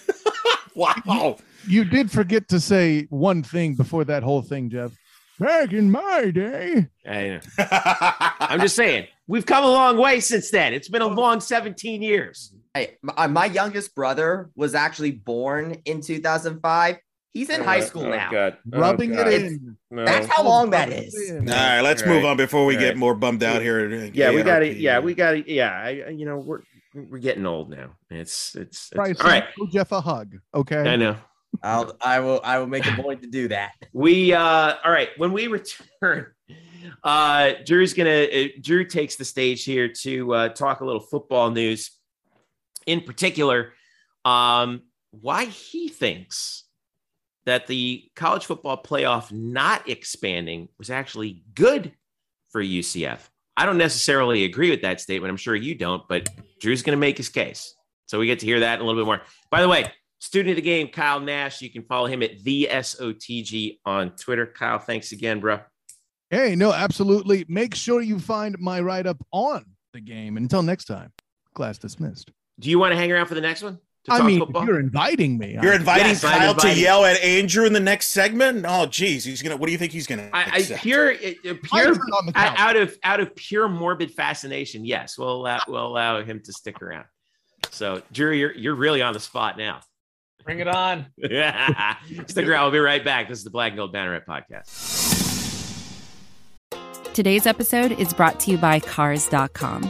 wow. You, you did forget to say one thing before that whole thing, Jeff. Back in my day. I am just saying, we've come a long way since then. It's been a long 17 years. Hey, my, my youngest brother was actually born in 2005. He's in oh, high school oh, now. God. Oh, Rubbing God. it in. No. That's how long that is. All right, let's All move right. on before we All get right. more bummed out here. Yeah, we got it. Yeah, we got it. Yeah, I, you know, we're we're getting old now. It's it's, it's right. All right. Jeff a hug. Okay. I know. I'll I will I will make a point to do that. We uh all right. When we return, uh Drew's gonna uh, Drew takes the stage here to uh, talk a little football news. In particular, um, why he thinks that the college football playoff not expanding was actually good for UCF. I don't necessarily agree with that statement. I'm sure you don't, but Drew's going to make his case. So we get to hear that a little bit more. By the way, student of the game, Kyle Nash, you can follow him at the SOTG on Twitter. Kyle, thanks again, bro. Hey, no, absolutely. Make sure you find my write up on the game. Until next time, class dismissed. Do you want to hang around for the next one? I mean, you're inviting me. You're inviting yes, Kyle to yell at Andrew in the next segment. Oh, geez, he's gonna. What do you think he's gonna? I, I pure, pure out of out of pure morbid fascination. Yes, we'll allow, we'll allow him to stick around. So, Drew, you're you're really on the spot now. Bring it on. Yeah, stick around. We'll be right back. This is the Black and Gold Banneret podcast. Today's episode is brought to you by Cars.com.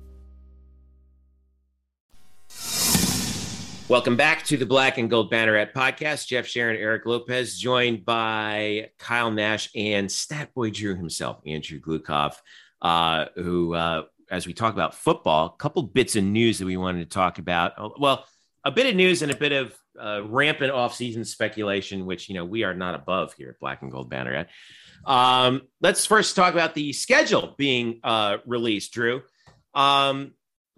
Welcome back to the Black and Gold Banneret podcast. Jeff Sharon, Eric Lopez, joined by Kyle Nash and Stat Boy Drew himself, Andrew Gluchov, uh, who, uh, as we talk about football, a couple bits of news that we wanted to talk about. Oh, well, a bit of news and a bit of uh, rampant offseason speculation, which you know we are not above here at Black and Gold Banneret. Um, let's first talk about the schedule being uh, released, Drew. Um,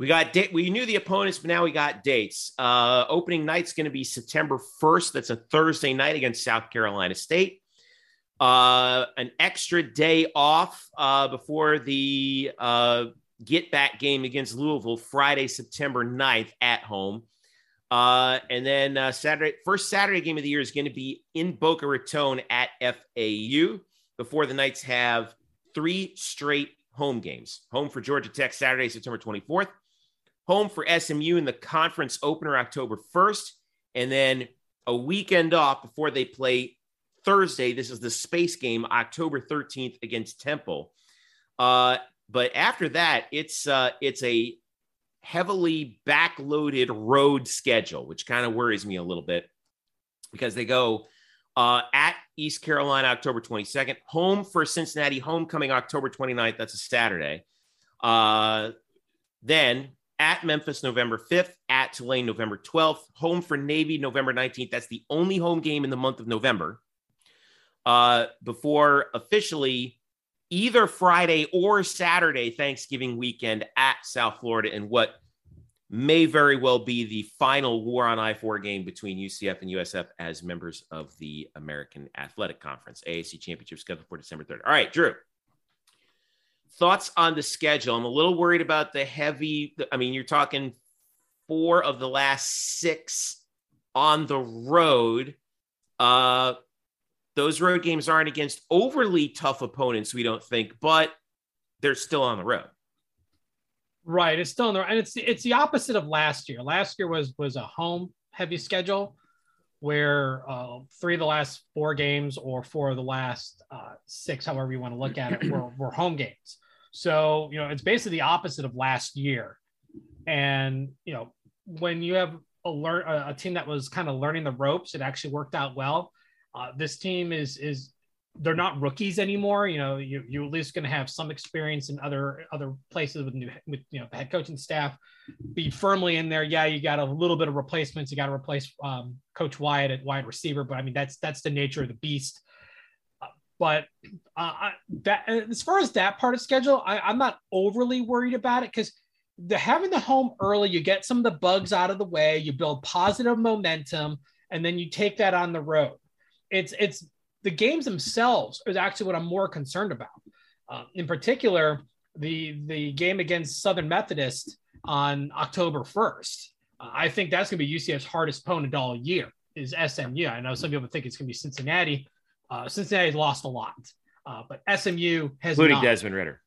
we got. We knew the opponents, but now we got dates. Uh, opening night's going to be September 1st. That's a Thursday night against South Carolina State. Uh, an extra day off uh, before the uh, get back game against Louisville, Friday, September 9th at home. Uh, and then uh, Saturday, first Saturday game of the year is going to be in Boca Raton at FAU before the Knights have three straight home games. Home for Georgia Tech Saturday, September 24th home for SMU in the conference opener October 1st, and then a weekend off before they play Thursday. This is the space game, October 13th against Temple. Uh, but after that, it's uh, it's a heavily backloaded road schedule, which kind of worries me a little bit because they go uh, at East Carolina October 22nd, home for Cincinnati, homecoming October 29th. That's a Saturday. Uh, then at Memphis November 5th, at Tulane November 12th, home for Navy November 19th. That's the only home game in the month of November. Uh, before officially either Friday or Saturday Thanksgiving weekend at South Florida in what may very well be the final war on I 4 game between UCF and USF as members of the American Athletic Conference, AAC Championship scheduled for December 3rd. All right, Drew thoughts on the schedule? I'm a little worried about the heavy. I mean, you're talking four of the last six on the road. Uh, those road games aren't against overly tough opponents, we don't think, but they're still on the road. Right, it's still on the road. and it's it's the opposite of last year. Last year was was a home heavy schedule. where uh, three of the last four games or four of the last uh, six, however you want to look at it, were, were home games. So, you know, it's basically the opposite of last year. And, you know, when you have a learn a team that was kind of learning the ropes, it actually worked out well. Uh, this team is is they're not rookies anymore. You know, you you at least going to have some experience in other other places with new with you know the head coaching staff. Be firmly in there. Yeah, you got a little bit of replacements. You got to replace um, Coach Wyatt at wide receiver, but I mean that's that's the nature of the beast. Uh, but uh, that as far as that part of schedule, I, I'm not overly worried about it because the having the home early, you get some of the bugs out of the way, you build positive momentum, and then you take that on the road. It's it's the games themselves is actually what I'm more concerned about. Uh, in particular, the the game against Southern Methodist on October 1st. Uh, I think that's going to be UCF's hardest opponent all year. Is SMU? I know some people think it's going to be Cincinnati. Uh, Cincinnati's lost a lot, uh, but SMU has including not. Desmond Ridder.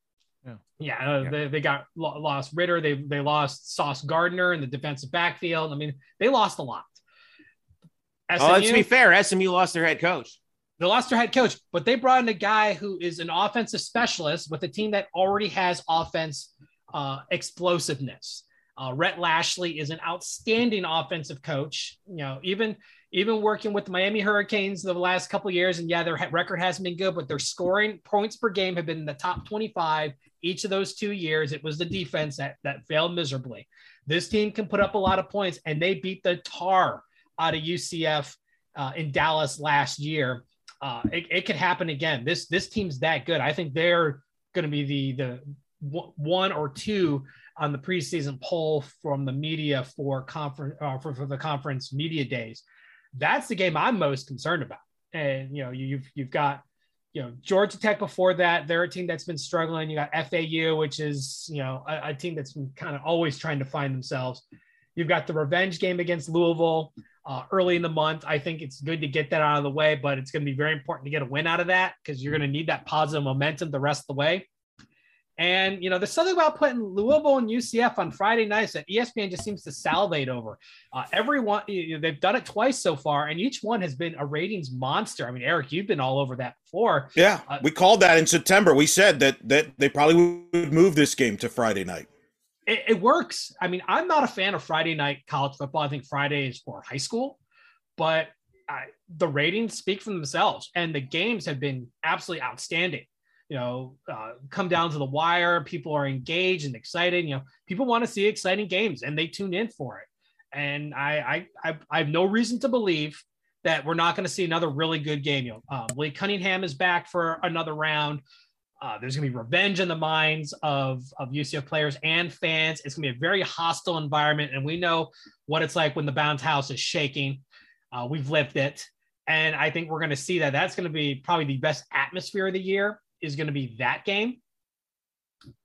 Yeah, yeah, uh, yeah. They, they got lost Ridder. They they lost Sauce Gardner in the defensive backfield. I mean, they lost a lot. SMU, oh, let's be fair. SMU lost their head coach. They lost their head coach, but they brought in a guy who is an offensive specialist with a team that already has offense uh, explosiveness. Uh, Rhett Lashlee is an outstanding offensive coach. You know, even even working with the Miami Hurricanes the last couple years, and yeah, their record hasn't been good, but their scoring points per game have been in the top 25 each of those two years. It was the defense that that failed miserably. This team can put up a lot of points, and they beat the tar out of UCF uh, in Dallas last year uh, it, it could happen again. This this team's that good. I think they're going to be the the one or two on the preseason poll from the media for conference uh, for, for the conference media days. That's the game I'm most concerned about. And you know, you've you've got you know Georgia Tech before that. They're a team that's been struggling. You got FAU, which is you know a, a team that's been kind of always trying to find themselves. You've got the revenge game against Louisville uh, early in the month. I think it's good to get that out of the way, but it's going to be very important to get a win out of that because you're going to need that positive momentum the rest of the way. And you know, there's something about putting Louisville and UCF on Friday nights that ESPN just seems to salivate over. Uh, everyone, you know, they've done it twice so far, and each one has been a ratings monster. I mean, Eric, you've been all over that before. Yeah, uh, we called that in September. We said that that they probably would move this game to Friday night it, it, works. I mean, I'm not a fan of Friday night college football. I think Friday is for high school, but I, the ratings speak for themselves, and the games have been absolutely outstanding. You know, uh, come down to the wire. People are engaged and excited. You know, people want to see exciting games, and they tune in for it. And I, I, I, I have no reason to believe that we're not going to see another really good game. You know, um, Lee Cunningham is back for another round. Uh, there's going to be revenge in the minds of, of UCF players and fans. It's going to be a very hostile environment. And we know what it's like when the bounce house is shaking. Uh, we've lived it. And I think we're going to see that. That's going to be probably the best atmosphere of the year, is going to be that game.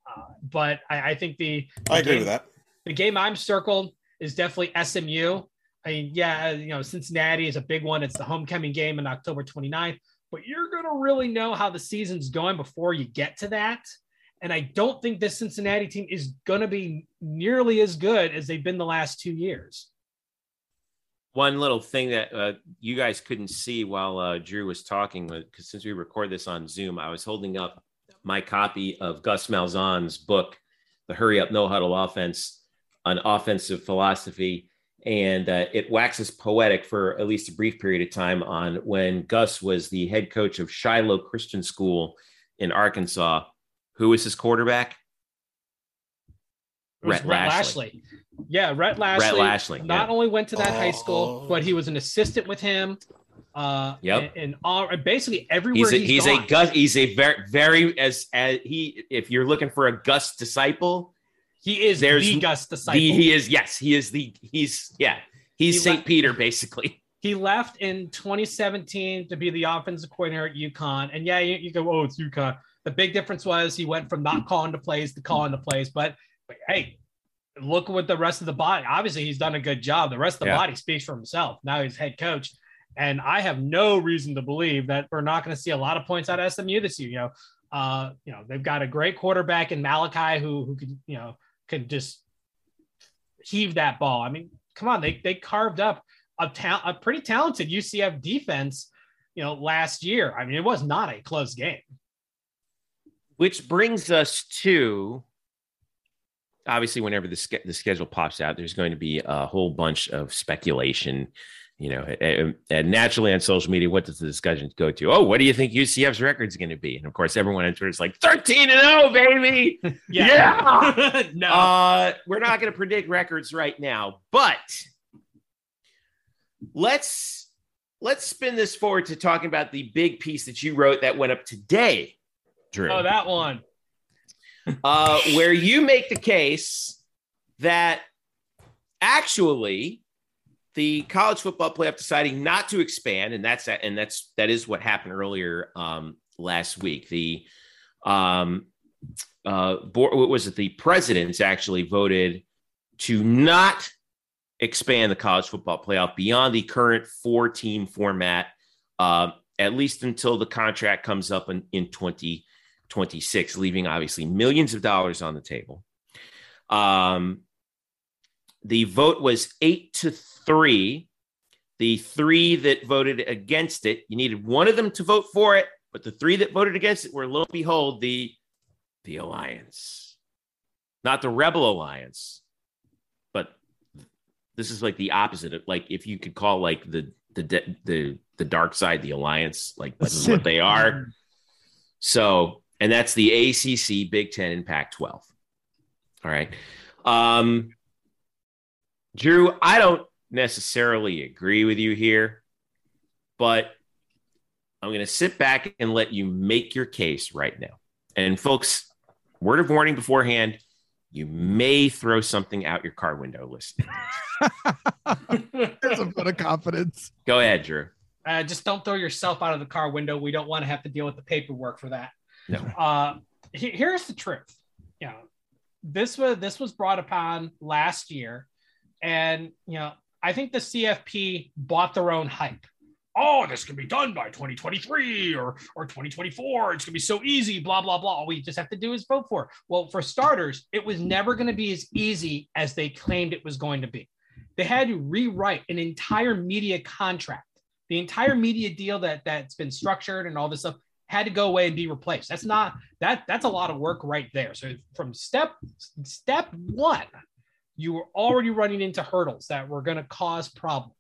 Uh, but I, I, think the, the I agree game, with that. The game I'm circled is definitely SMU. I mean, yeah, you know, Cincinnati is a big one. It's the homecoming game on October 29th but you're going to really know how the season's going before you get to that. And I don't think this Cincinnati team is going to be nearly as good as they've been the last two years. One little thing that uh, you guys couldn't see while uh, Drew was talking, because since we record this on Zoom, I was holding up my copy of Gus Malzahn's book, The Hurry Up No Huddle Offense, on offensive philosophy and uh, it waxes poetic for at least a brief period of time on when Gus was the head coach of Shiloh Christian School in Arkansas. Who was his quarterback? Rhett, Rhett Lashlee. Lashlee. Yeah, Rhett Lashlee. Rhett Lashlee. Not yeah. only went to that oh. high school, but he was an assistant with him. Uh, yep. And, and all, basically everywhere he's a, he's, he's a Gus. He's a very, very as as he. If you're looking for a Gus disciple, he is There's the Gus disciple. The, he is yes, he is the he's yeah he's he St. Left, Peter basically. He left in 2017 to be the offensive coordinator at UConn, and yeah, you, you go oh it's UConn. The big difference was he went from not calling the plays to calling the plays, but, but hey, look what the rest of the body. Obviously, he's done a good job. The rest of the yeah. body speaks for himself. Now he's head coach. And I have no reason to believe that we're not going to see a lot of points out of SMU this year. You know, uh, you know, they've got a great quarterback in Malachi who who can, you know, could just heave that ball. I mean, come on, they they carved up a, ta- a pretty talented UCF defense, you know, last year. I mean, it was not a close game. Which brings us to obviously, whenever the, the schedule pops out, there's going to be a whole bunch of speculation. You know, and, and naturally on social media, what does the discussion go to? Oh, what do you think UCF's record is going to be? And of course, everyone on Twitter is like 13 and 0, baby. yeah. yeah. no, uh, we're not going to predict records right now, but let's let's spin this forward to talking about the big piece that you wrote that went up today, Drew. Oh, that one. Uh, where you make the case that actually the college football playoff deciding not to expand, and that's and that's that is what happened earlier um, last week. The um, uh, board, what was it? The presidents actually voted to not expand the college football playoff beyond the current four team format, uh, at least until the contract comes up in, in 2026, leaving obviously millions of dollars on the table. Um, the vote was eight to three. The three that voted against it, you needed one of them to vote for it, but the three that voted against it were, lo and behold, the the alliance, not the rebel alliance, but this is like the opposite of like if you could call like the the the the dark side the alliance like this is what they are so and that's the acc big 10 and pac 12 all right um drew i don't necessarily agree with you here but i'm going to sit back and let you make your case right now and folks word of warning beforehand you may throw something out your car window listening. There's a bit of confidence. Go ahead, Drew. Uh, just don't throw yourself out of the car window. We don't want to have to deal with the paperwork for that. No. Uh, he, here's the truth. You know, this was this was brought upon last year, and you know, I think the CFP bought their own hype oh, this can be done by 2023 or, or 2024. It's to be so easy, blah, blah, blah. All we just have to do is vote for. Well, for starters, it was never going to be as easy as they claimed it was going to be. They had to rewrite an entire media contract. The entire media deal that that's been structured and all this stuff had to go away and be replaced. That's not that that's a lot of work right there. So from step step 1, you were already running into hurdles that were going to cause problems.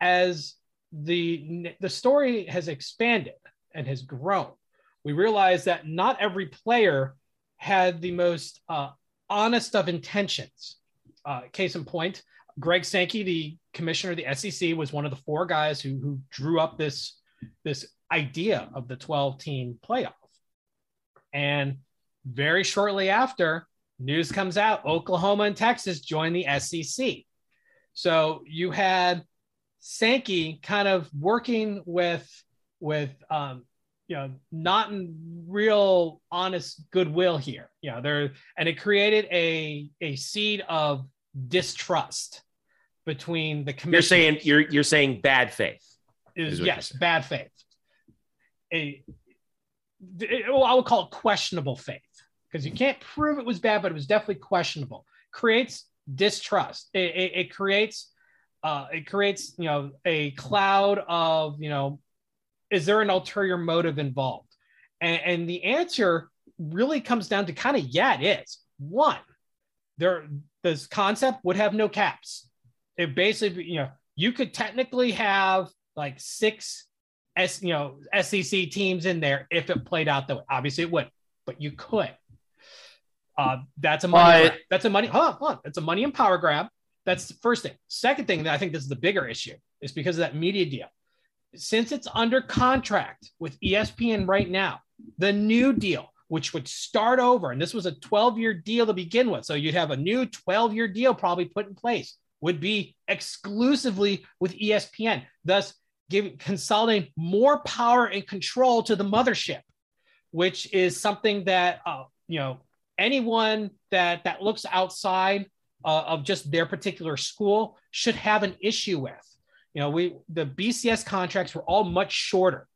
As the the story has expanded and has grown. We realize that not every player had the most uh, honest of intentions. Uh, case in point, Greg Sankey, the commissioner of the SEC, was one of the four guys who, who drew up this, this idea of the 12 team playoff. And very shortly after, news comes out Oklahoma and Texas join the SEC. So you had Sankey kind of working with with um, you know not in real honest goodwill here. You know, there and it created a a seed of distrust between the commission. You're saying you're you're saying bad faith. Is, yes, bad faith. A, well, I would call it questionable faith because you can't prove it was bad, but it was definitely questionable. Creates distrust. It, it, it creates uh, it creates you know a cloud of you know is there an ulterior motive involved and, and the answer really comes down to kind of yeah it is one there this concept would have no caps it basically you know you could technically have like six s you know sec teams in there if it played out that way obviously it would but you could uh, that's a money. But, that's a money. Huh, huh, that's a money and power grab. That's the first thing. Second thing that I think this is the bigger issue is because of that media deal. Since it's under contract with ESPN right now, the new deal, which would start over, and this was a 12 year deal to begin with. So you'd have a new 12 year deal probably put in place, would be exclusively with ESPN, thus giving consolidating more power and control to the mothership, which is something that, uh, you know, anyone that that looks outside uh, of just their particular school should have an issue with. You know, we the BCS contracts were all much shorter,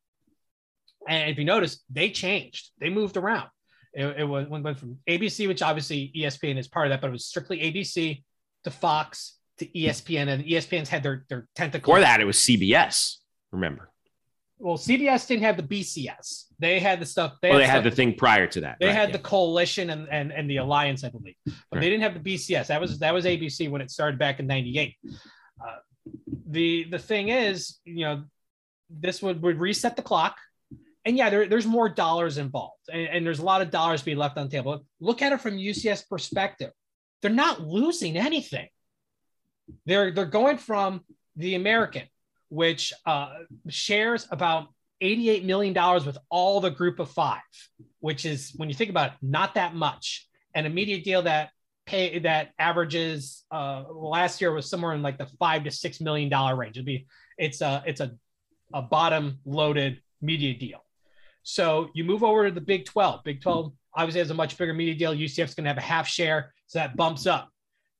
and if you notice, they changed. They moved around. It, it was went from ABC, which obviously ESPN is part of that, but it was strictly ABC to Fox to ESPN, and ESPN's had their their tentacle. For that, it was CBS. Remember? Well, CBS didn't have the BCS. They had the stuff. They, well, had, they had the thing prior to that. They right, had yeah. the coalition and, and and the alliance, I believe, but right. they didn't have the BCS. That was that was ABC when it started back in '98. Uh, the the thing is, you know, this would, would reset the clock. And yeah, there, there's more dollars involved, and, and there's a lot of dollars being left on the table. Look at it from UCS perspective; they're not losing anything. They're they're going from the American, which uh, shares about 88 million dollars with all the group of five, which is when you think about it, not that much, and a media deal that pay that averages uh, last year was somewhere in like the five to six million dollar range. It'd be it's a it's a a bottom loaded media deal. So you move over to the Big 12. Big 12 obviously has a much bigger media deal. UCF's going to have a half share, so that bumps up.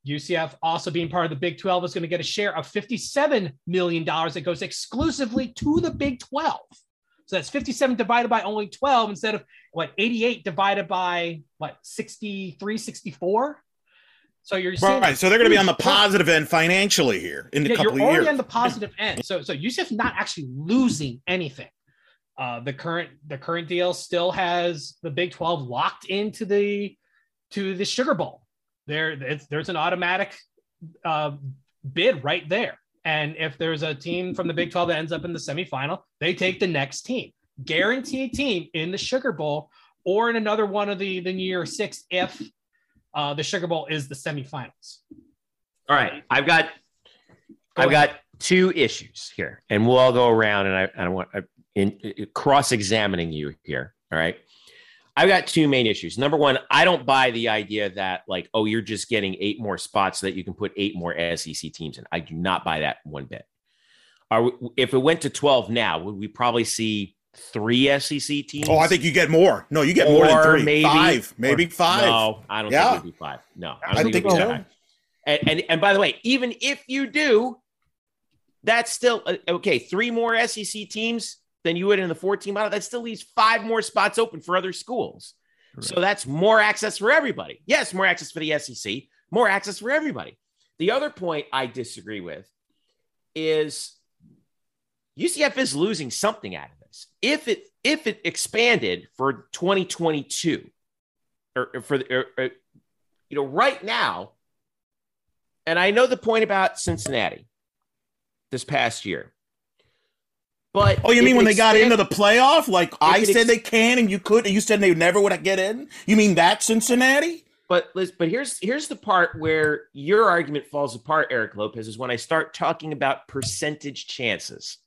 UCF also being part of the Big 12 is going to get a share of $57 million that goes exclusively to the Big 12. So that's 57 divided by only 12 instead of what 88 divided by what 63, 64. So you're right. So they're going to be on the positive end financially here in a yeah, couple you're of already years. on the positive end. So so UCF's not actually losing anything. Uh, the current the current deal still has the Big 12 locked into the to the Sugar Bowl. There, it's, there's an automatic uh, bid right there. And if there's a team from the Big 12 that ends up in the semifinal, they take the next team, guaranteed team in the Sugar Bowl or in another one of the the New Year Six if uh, the Sugar Bowl is the semifinals. All right, I've got Go I've ahead. got two issues here, and we'll all go around, and I, I want I, in, in cross-examining you here. All right, I've got two main issues. Number one, I don't buy the idea that like, oh, you're just getting eight more spots so that you can put eight more SEC teams in. I do not buy that one bit. Are we, if it went to twelve now, would we probably see three SEC teams? Oh, I think you get more. No, you get more than three. maybe- five, maybe or- five. No, I don't Yeah. think it'd be five. No, I I don't think it'd so. five. And, and and by the way, even if you do, that's still uh, okay. Three more SEC teams than you would in the 14 model. That still leaves five more spots open for other schools. So that's more access for everybody. Yes, more access for the SEC, more access for everybody. The other point I disagree with is UCF is losing something out of this. If it if it expanded for 2022 or, or for the or, or, you know right now, and I know the point about Cincinnati this past year. But Oh, you mean it when they got into the playoff? Like I it said ex- they can and you could, and you said they never would get in? You mean that Cincinnati? But Liz, but here's here's the part where your argument falls apart, Eric Lopez, is when I start talking about percentage chances.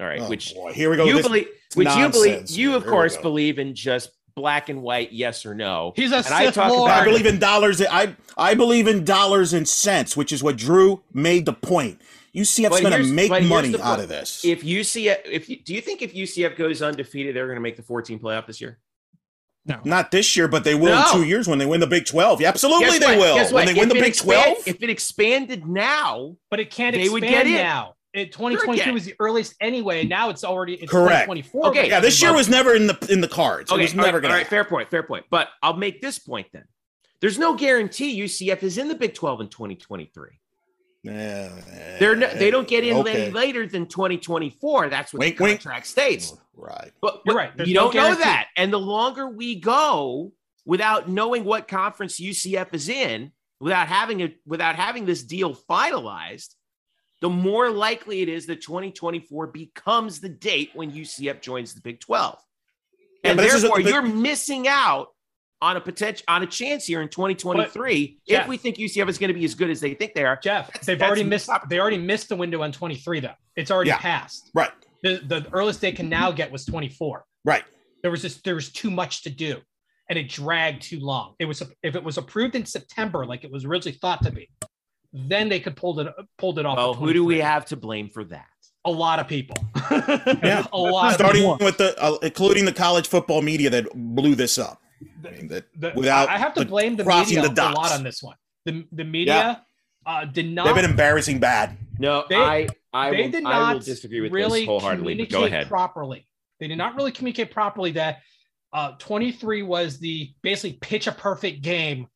All right, Oh, which boy. Here we go You this believe, which you believe, you of Here course believe in just black and white, yes or no. He's a and I talk Lord. about I believe in dollars. I I believe in dollars and cents, which is what Drew made the point. UCF's But going to make money the out of this. If UCF, if you, do you think if UCF goes undefeated, they're going to make the 14 playoff this year? No. Not this year, but they will No. in two years when they win the Big Twelve. Yeah, absolutely Guess they what? will Guess when what? they win If the it Big expand- Twelve. If it expanded now, But it can't They expand would get in. now. It 2022 Sure, was the earliest anyway. Now it's already it's Correct. 2024. Okay. Yeah, this year was never in the in the cards. Okay, it was all right, never all going right, fair point, fair point. But I'll make this point then. There's no guarantee UCF is in the Big 12 in 2023. They're no, they don't get in Okay. any later than 2024. That's what Wink, the wink. contract states. Right. But, You're but right. There's you no don't know that. And the longer we go without knowing what conference UCF is in, without having a without having this deal finalized, the more likely it is that 2024 becomes the date when UCF joins the Big 12. Yeah, and but this is a- therefore, you're missing out on a potential on a chance here in 2023 if Jeff- we think UCF is going to be as good as they think they are. Jeff, they've that's already missed missed. They already missed the window on 23 though. It's already Yeah. passed. Right. The, the earliest they can now get was 24. Right. There was just there was too much to do, and it dragged too long. It was if it was approved in September, like it was originally thought to be, then they could pulled it pulled it off. Well, who do we have to blame for that? A lot of people. Yeah. a lot. Starting of people. with the, uh, including the college football media that blew this up. I mean, that The- without I have to blame the crossing media the dots. a lot on this one. The the media uh, did not. They've been embarrassing bad. No, They- I I they will, did I will not disagree with really this wholeheartedly. But go communicate ahead. properly. They did not really communicate properly that uh, 23 was the basically pitch a perfect game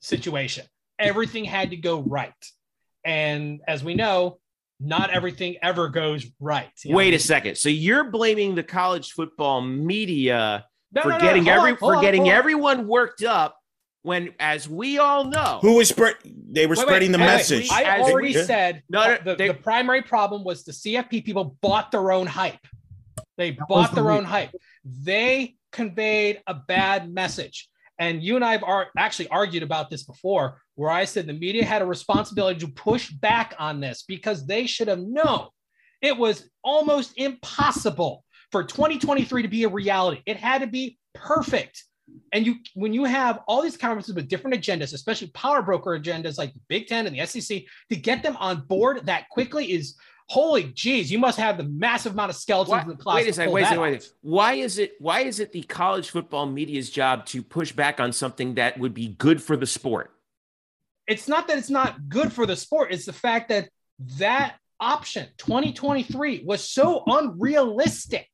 situation. Everything had to go right. And as we know, not everything ever goes right. Wait know? a second. So you're blaming the college football media no, for no, no, getting every on, for on, getting everyone worked up when, as we all know, who was spread? They were wait, spreading wait, the wait, message. I already we, said no, the, they, the primary problem was the CFP people bought their own hype. They bought their own hype. They conveyed a bad message. And you and I have ar- actually argued about this before, where I said the media had a responsibility to push back on this because they should have known it was almost impossible for 2023 to be a reality. It had to be perfect. And you, when you have all these conferences with different agendas, especially power broker agendas like the Big Ten and the SEC, to get them on board that quickly is holy geez, you must have the massive amount of skeletons why, in the closet. Wait a second, wait a second, wait a second. Why is it why is it the college football media's job to push back on something that would be good for the sport? It's not that it's not good for the sport, it's the fact that that option 2023 was so unrealistic.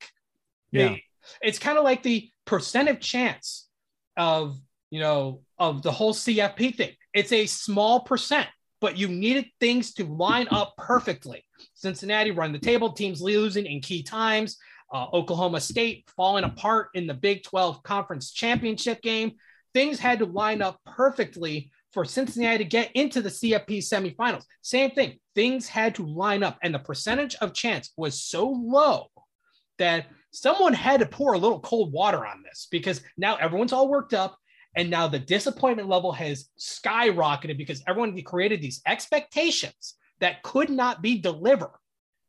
Yeah. it's kind of like the percent of chance of, you know, of the whole CFP thing. It's a small percent, but you needed things to line up perfectly. Cincinnati run the table, teams losing in key times. Uh, Oklahoma State falling apart in the Big 12 conference championship game. Things had to line up perfectly for Cincinnati to get into the CFP semifinals. Same thing, things had to line up, and the percentage of chance was so low that someone had to pour a little cold water on this because now everyone's all worked up. And now the disappointment level has skyrocketed because everyone created these expectations that could not be delivered.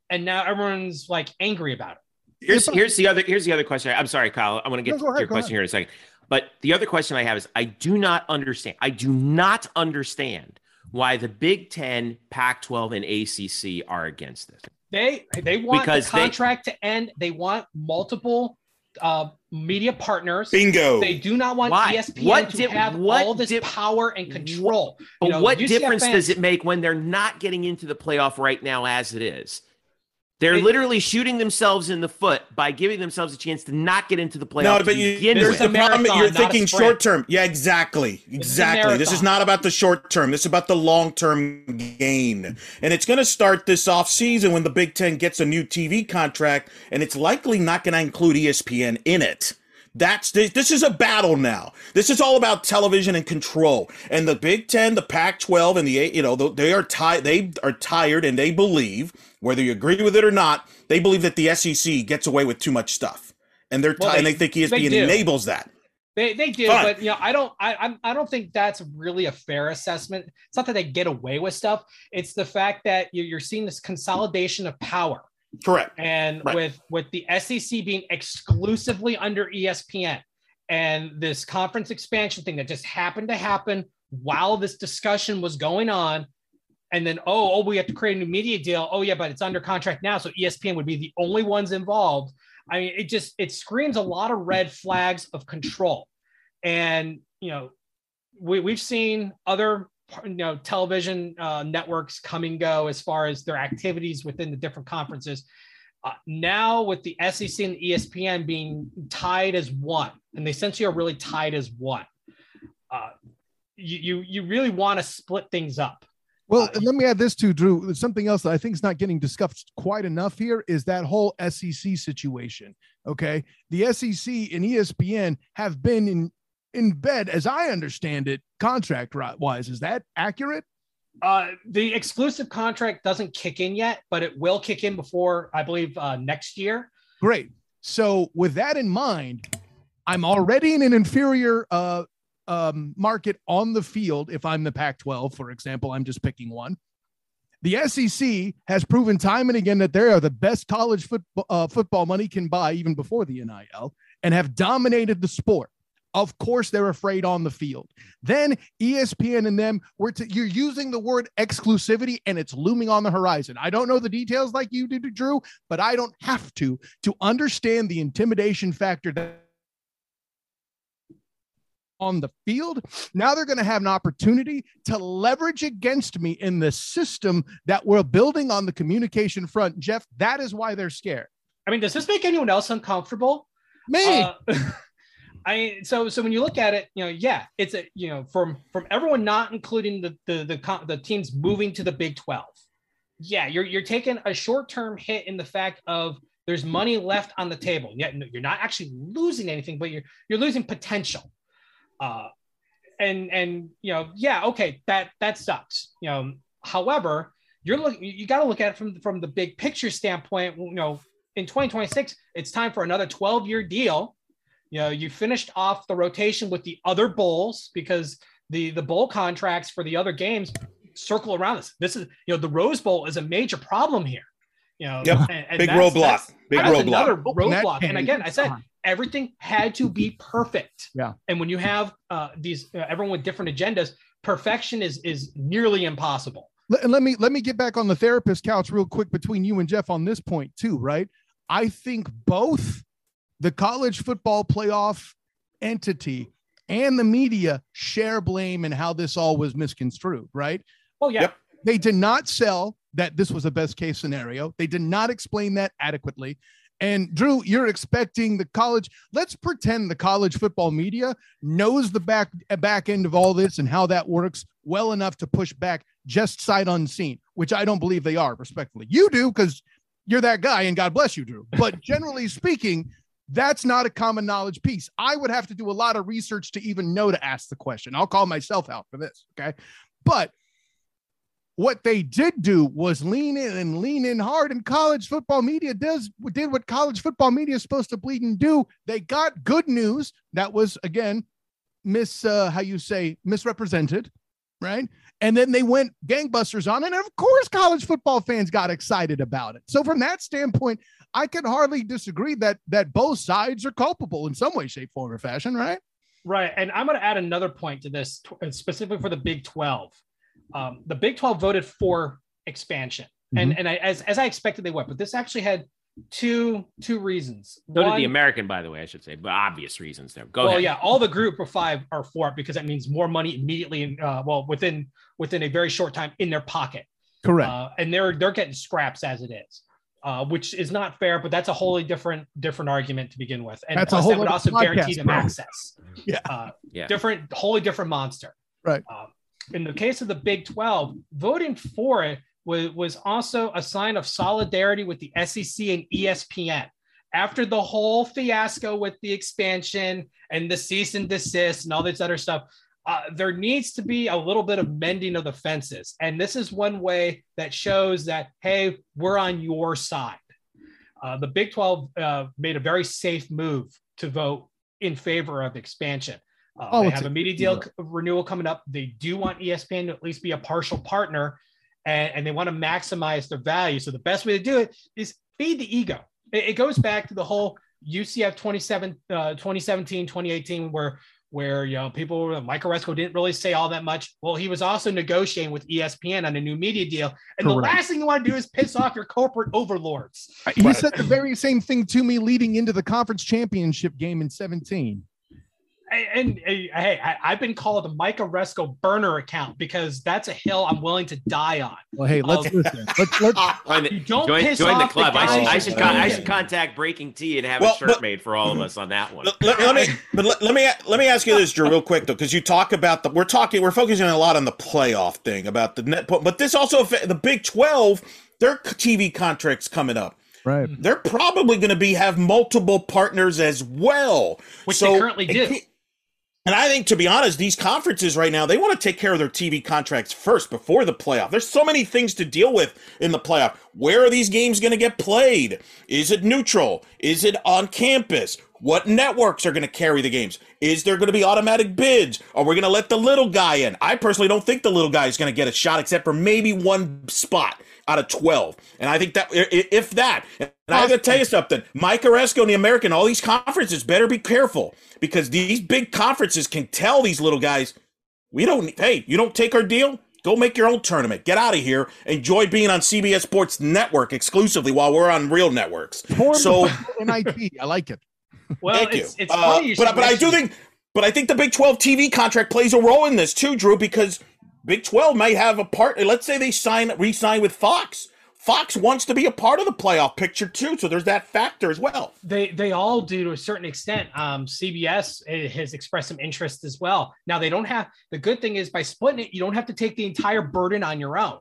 And now everyone's like angry about it. Here's here's the other here's the other question. I'm sorry, Kyle. I'm going to get no, to your question here in a second. But the other question I have is I do not understand. I do not understand why the Big Ten, Pac-12, and ACC are against this. They they want because the contract they, to end. They want multiple uh, media partners. Bingo. They do not want Why? ESPN what to di- have what all this di- power and control. But you know, what UCF difference fans- does it make when they're not getting into the playoff right now as it is? They're it, literally shooting themselves in the foot by giving themselves a chance to not get into the playoffs. No, but you, there's the problem. You're thinking short term. Yeah, exactly, exactly. This is not about the short term. This is about the long term gain, and it's going to start this off season when the Big Ten gets a new TV contract, and it's likely not going to include ESPN in it. That's this, this is a battle now. This is all about television and control. And the Big Ten, the Pac-12, and the you know they are tired. They are tired, and they believe whether you agree with it or not, they believe that the SEC gets away with too much stuff, and they're well, they, and they think ESPN they enables that. They, they do, Fine. but you know, I don't I I don't think that's really a fair assessment. It's not that they get away with stuff. It's the fact that you're seeing this consolidation of power. Correct. And right. with with the SEC being exclusively under ESPN and this conference expansion thing that just happened to happen while this discussion was going on, and then oh oh we have to create a new media deal. Oh yeah, but it's under contract now, so ESPN would be the only ones involved. I mean, it just it screams a lot of red flags of control, and you know we we've seen other you know television uh, networks come and go as far as their activities within the different conferences. Uh, now with the SEC and the ESPN being tied as one, and they essentially are really tied as one, uh, you, you you really want to split things up. Well, uh, let me add this too, Drew. Something else that I think is not getting discussed quite enough here is that whole SEC situation. Okay, the SEC and ESPN have been in in bed, as I understand it, contract wise. Is that accurate? Uh, the exclusive contract doesn't kick in yet, but it will kick in before I believe uh, next year. Great. So with that in mind, I'm already in an inferior uh, um, market on the field. If I'm the Pac-12, for example, I'm just picking one. The SEC has proven time and again that they are the best college football, uh, football money can buy, even before the NIL, and have dominated the sport. Of course, they're afraid on the field. Then ESPN and them were to, you're using the word exclusivity and it's looming on the horizon. I don't know the details like you did, Drew, but I don't have to to understand the intimidation factor that on the field. Now they're going to have an opportunity to leverage against me in the system that we're building on the communication front. Jeff, that is why they're scared. I mean, does this make anyone else uncomfortable? Me. Uh, I so so when you look at it, you know, yeah, it's a you know from from everyone not including the the the, the teams moving to the Big Twelve. Yeah, you're you're taking a short term hit in the fact of there's money left on the table. Yet you're not actually losing anything, but you're you're losing potential. Uh, and and you know, yeah, okay, that that sucks. You know, however, you're looking you got to look at it from from the big picture standpoint. You know, in 2026, it's time for another 12 year deal. You know, you finished off the rotation with the other bowls because the the bowl contracts for the other games circle around this. This is you know the Rose Bowl is a major problem here. You know, yep. and, and big roadblock. Big roadblock. Another roadblock. And again, I said everything had to be perfect. Yeah. And when you have uh, these uh, everyone with different agendas, perfection is is nearly impossible. Let, let me let me get back on the therapist couch real quick between you and Jeff on this point too, right? I think both the college football playoff entity and the media share blame in how this all was misconstrued, right? Oh, yeah. Yep. They did not sell that this was a best case scenario. They did not explain that adequately. And Drew, you're expecting the college. Let's pretend the college football media knows the back uh, back end of all this and how that works well enough to push back just sight unseen, which I don't believe they are. Respectfully, you do because you're that guy, and God bless you, Drew. But generally speaking, that's not a common knowledge piece. I would have to do a lot of research to even know to ask the question. I'll call myself out for this. Okay. But what they did do was lean in and lean in hard. And college football media does did what college football media is supposed to bleed and do. They got good news that was again miss uh, how you say misrepresented, right? And then they went gangbusters on. And of course, college football fans got excited about it. So from that standpoint, I can hardly disagree that that both sides are culpable in some way, shape, form, or fashion, right? Right. And I'm going to add another point to this, specifically for the Big 12. Um, the Big 12 voted for expansion. Mm-hmm. And, and I, as, as I expected, they went, But this actually had two two reasons. So One, did the American, by the way, I should say, but obvious reasons there. Go well, ahead. yeah, all the group of five are for it because that means more money immediately, in, uh, well, within within a very short time in their pocket. Correct. Uh, and they're they're getting scraps as it is uh, which is not fair, but that's a wholly different different argument to begin with. And that's a whole that would also guarantee them access. Yeah. Uh, yeah. Different, wholly different monster. Right. Uh, in the case of the Big 12, voting for it was, was also a sign of solidarity with the SEC and ESPN. After the whole fiasco with the expansion and the cease and desist and all this other stuff, uh, there needs to be a little bit of mending of the fences. And this is one way that shows that, hey, we're on your side. Uh, the Big 12 uh, made a very safe move to vote in favor of expansion. Uh, oh, they have a media deal yeah. renewal coming up. They do want ESPN to at least be a partial partner and, and, they want to maximize their value. So the best way to do it is feed the ego. It, it goes back to the whole UCF 27, uh, 2017, 2018, where where you know people were Mike Aresco didn't really say all that much. Well, he was also negotiating with ESPN on a new media deal, and Correct. the last thing you want to do is piss off your corporate overlords. He right. said the very same thing to me leading into the conference championship game in 17 and, and, hey, I, have been called a Mike Aresco burner account because that's a hill I'm willing to die on. Well, hey, let's um, listen. Let's, let's join, the, don't join, piss join the club. The I, should, I, should con- I should contact BreakingT and have well, a shirt but, made for all of us on that one. Let, let me, but let, let, me let me ask you this, Drew, real quick though, because you talk about the we're talking we're focusing a lot on the playoff thing about the net, but this also the Big Twelve, their TV contracts coming up. Right. They're probably going to be have multiple partners as well, which so they currently do. And I think, to be honest, these conferences right now, they want to take care of their TV contracts first before the playoff. There's so many things to deal with in the playoff. Where are these games going to get played? Is it neutral? Is it on campus? What networks are going to carry the games? Is there going to be automatic bids? Are we going to let the little guy in? I personally don't think the little guy is going to get a shot except for maybe one spot out of 12. And I think that, if that, and I got to tell you something, Mike Aresco and the American, all these conferences better be careful because these big conferences can tell these little guys, we don't, hey, you don't take our deal? Go make your own tournament. Get out of here. Enjoy being on CBS Sports Network exclusively while we're on real networks. so NIT, I like it. Well, Thank it's, you. It's uh, but but I do think, but I think the Big Twelve TV contract plays a role in this too, Drew, because Big Twelve might have a part. Let's say they sign re-sign with Fox. Fox wants to be a part of the playoff picture too, so there's that factor as well. They they all do to a certain extent. Um, CBS has expressed some interest as well. Now they don't have the good thing is by splitting it, you don't have to take the entire burden on your own.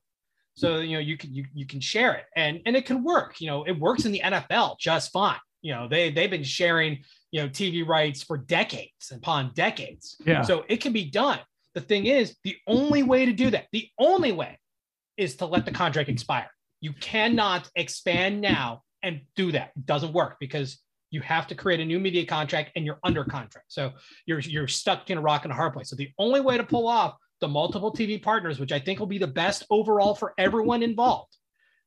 So you know you can you, you can share it and and it can work. You know it works in the NFL just fine. You know they they've been sharing you know TV rights for decades upon decades. Yeah. So it can be done. The thing is, the only way to do that, the only way, is to let the contract expire. You cannot expand now and do that. It doesn't work because you have to create a new media contract and you're under contract. So you're you're stuck in a rock and a hard place. So the only way to pull off the multiple TV partners, which I think will be the best overall for everyone involved,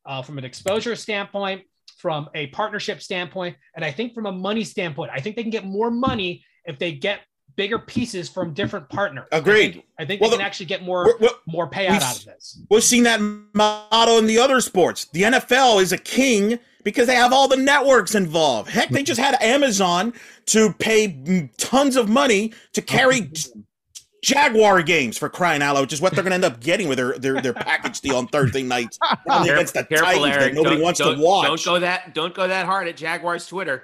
uh, from an exposure standpoint, from a partnership standpoint, and I think from a money standpoint, I think they can get more money if they get bigger pieces from different partners. Agreed. I think, I think Well, they the- can actually get more we're- we're- more payout out of this. We've seen that model in the other sports. The NFL is a king because they have all the networks involved. Heck, they just had Amazon to pay tons of money to carry Jaguar games for crying out loud, which is what they're going to end up getting with their their, their package deal on Thursday night Only against the Careful, Titans Eric. that nobody Don't- wants don't- to watch. Don't go that. Don't go that hard at Jaguars Twitter.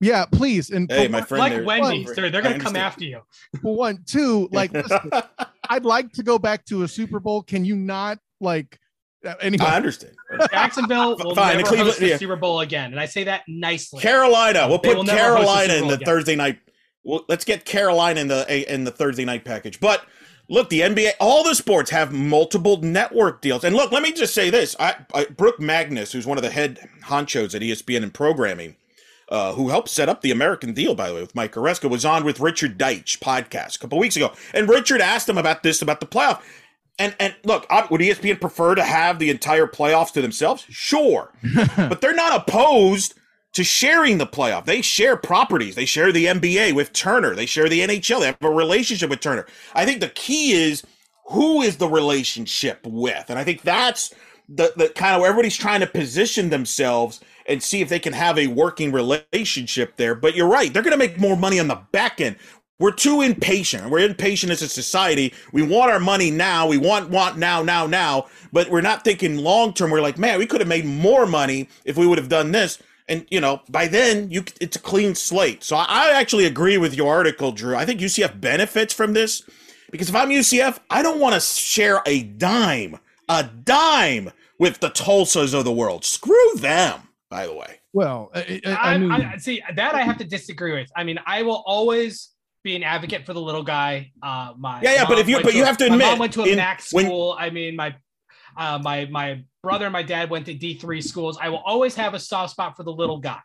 Yeah, please. And Hey, my one- friend Like there- Wendy's, they're, they're going to come after you. one, two, like listen, I'd like to go back to a Super Bowl. Can you not like uh, anyway? I understand. Jacksonville will Fine, the never Cleveland- host the yeah. Super Bowl again, and I say that nicely. Carolina. We'll They put never host a Carolina Super in the again. Thursday night. Well, let's get Carolina in the in the Thursday night package. But look, the NBA, all the sports have multiple network deals. And look, let me just say this: I, I Burke Magnus, who's one of the head honchos at ESPN and programming, uh, who helped set up the American deal, by the way, with Mike Aresco, was on with Richard Deitch podcast a couple weeks ago, and Richard asked him about this about the playoff. And and look, would ESPN prefer to have the entire playoffs to themselves? Sure, but they're not opposed to sharing the playoff. They share properties. They share the NBA with Turner. They share the NHL. They have a relationship with Turner. I think the key is who is the relationship with, and I think that's the the kind of where everybody's trying to position themselves and see if they can have a working relationship there. But you're right; they're going to make more money on the back end. We're too impatient. We're impatient as a society. We want our money now. We want want now, now, now. But we're not thinking long term. We're like, man, we could have made more money if we would have done this. And you know, by then, you it's a clean slate. So I, I actually agree with your article, Drew. I think UCF benefits from this because if I'm UCF, I don't want to share a dime, a dime with the Tulsas of the world. Screw them. By the way, well, I, I, I, I mean, I, see that I have to disagree with. I mean, I will always be an advocate for the little guy. Uh, my Yeah, yeah, but if you- went but you a- have to my admit, mom went to a in- MAC when- school. I mean, my uh, my my brother and my dad went to D three schools. I will always have a soft spot for the little guy.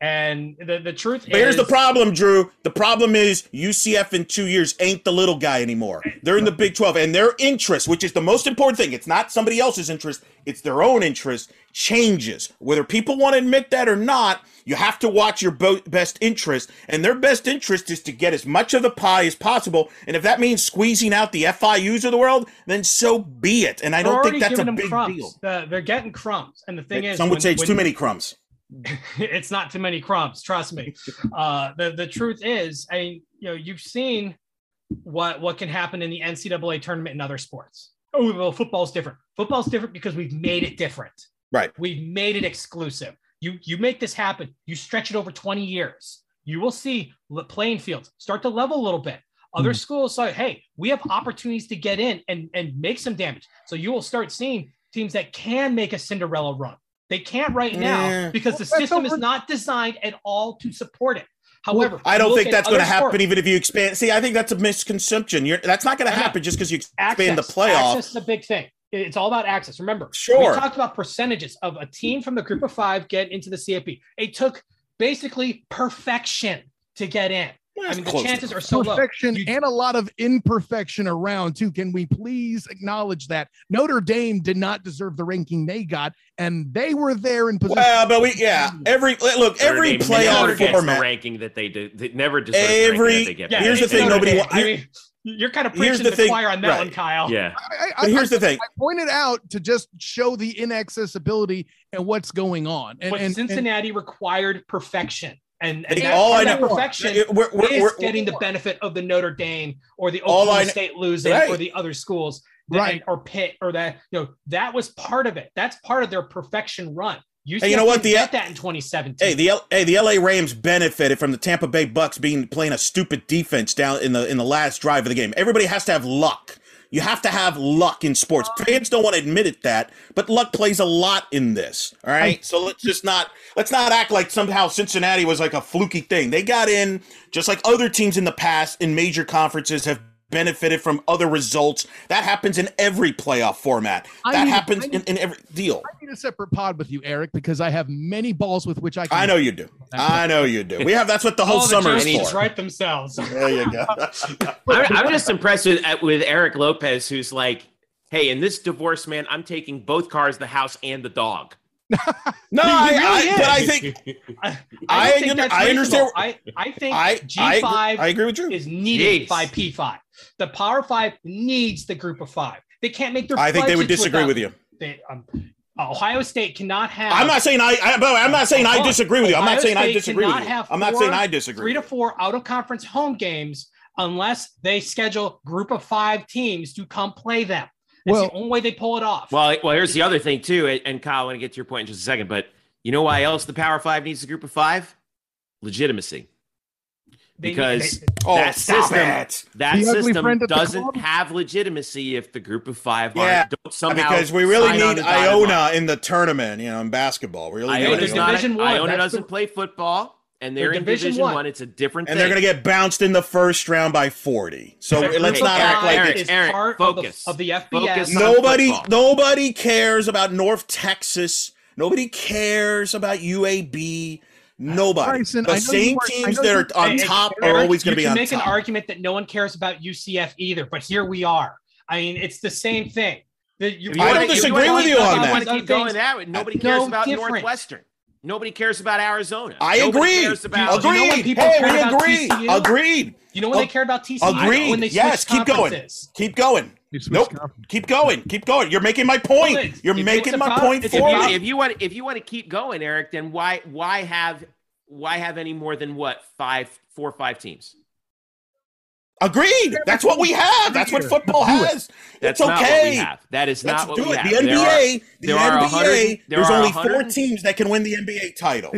And the, the truth But here's the problem, Drew. The problem is UCF in two years ain't the little guy anymore. They're in the Big 12, and their interest, which is the most important thing, it's not somebody else's interest, it's their own interest, changes. Whether people want to admit that or not, you have to watch your best interest, and their best interest is to get as much of the pie as possible. And if that means squeezing out the FIUs of the world, then so be it. And I they're don't think that's a big crumbs. deal. The- they're getting crumbs. And the thing is, Some would when- say it's when- too many crumbs. it's not too many crumbs trust me. Uh the the truth is i mean you know you've seen what what can happen in the ncaa tournament in other sports. Oh well football's different. Football's different because we've made it different. Right. we've made it exclusive. You you make this happen. You stretch it over 20 years. You will see the playing fields start to level a little bit. Other schools say hey we have opportunities to get in and and make some damage. So you will start seeing teams that can make a cinderella run they can't right now Yeah. because the Well, that's system is not designed at all to support it. However, I don't think that's going to happen sports. even if you expand. See, I think that's a misconception. You're, that's not going to happen just because you access, expand the playoffs. Access is a big thing. It's all about access. Remember, Sure. we talked about percentages of a team from the group of five get into the CFP. It took basically perfection to get in. I mean, the chances are so low. perfection You- and a lot of imperfection around too. Can we please acknowledge that Notre Dame did not deserve the ranking they got, and they were there in position. Well, but we yeah. Every look, every Notre Dame playoff gets the format. ranking that they do. They never deserve Every- ranking that they get. Yeah, Here's the thing, Notre nobody Dame. wa- I mean, you're kind of here's preaching the to the, thing- choir on that right. one, Kyle. yeah. I, I, But here's I, the thing. I pointed out to just show the inaccessibility and what's going on. And, but and- and- Cincinnati required perfection. And, and that, all I know- perfection We're- we're- is we're- getting the benefit of the Notre Dame or the Oklahoma State losing Right. or the other schools. right, or Pitt, or that you know that was part of it. That's part of their perfection run. You, hey, you know what? The get that in 2017. Hey, the L, hey the LA Rams benefited from the Tampa Bay Bucks being playing a stupid defense down in the in the last drive of the game. Everybody has to have luck. You have to have luck in sports. Oh. Fans don't want to admit it that, but luck plays a lot in this. All right. So let's just not let's not act like somehow Cincinnati was like a fluky thing. They got in just like other teams in the past in major conferences have benefited from other results. That happens in every playoff format. I that need, happens need, in, in, every deal. I need a separate pod with you, Eric, because I have many balls with which I can. I know you do. I know you do. We have that's what the whole summer is for. Write themselves. There you go. I'm, I'm just impressed with uh, with Eric Lopez, who's like, "Hey, in this divorce, man, I'm taking both cars, the house, and the dog." no, I, really I, but I think I, I, think I understand. I, I think G five I, agree with you is needed Jeez. by P five. The Power Five needs the Group of Five. They can't make their. I think they would disagree with you. They, um, Ohio State cannot have. I'm not saying I. I I'm not saying I disagree with you. I'm not saying I disagree with you. I'm not saying I disagree. Three to four out of conference home games unless they schedule group of five teams to come play them. That's well, the only way they pull it off. Well, well, here's the other thing too, and Kyle, I want to get to your point in just a second, but you know why else the Power Five needs a group of five? Legitimacy. Because they, they, oh, that system, it. that system doesn't have legitimacy if the group of five yeah, don't somehow. Because we really need Iona in the tournament, you know, in basketball. We really Iona, does not, Iona doesn't the, play football and they're, in Division, Division one. one. It's a different, and thing. they're going to get bounced in the first round by forty. So let's not act like it's Aaron, part focus of the, of the FBS. Nobody, nobody cares about North Texas. Nobody cares about UAB. Nobody. Bryson, the same teams that are on top are always going to be on make an argument that no one cares about UCF either, but here we are. I mean, it's the same thing. You, I don't disagree with you on that. Keep going that way. Nobody cares no about different. Northwestern. Nobody cares about Arizona. I agree. About, agreed. You know hey, we agree. Agreed. You know when they cared about TCU? Agreed. When they yes, keep going. Keep going. Nope. Keep going. Keep going. You're making my point. Well, You're making my about, point for me. If you want, if you want to keep going, Eric, then why, why have, why have any more than what five, four, five teams? Agreed. That's what we have. That's what football has. That's it's okay. That is not Let's what we it. have. The NBA, the NBA, there there's only four teams that can win the NBA title.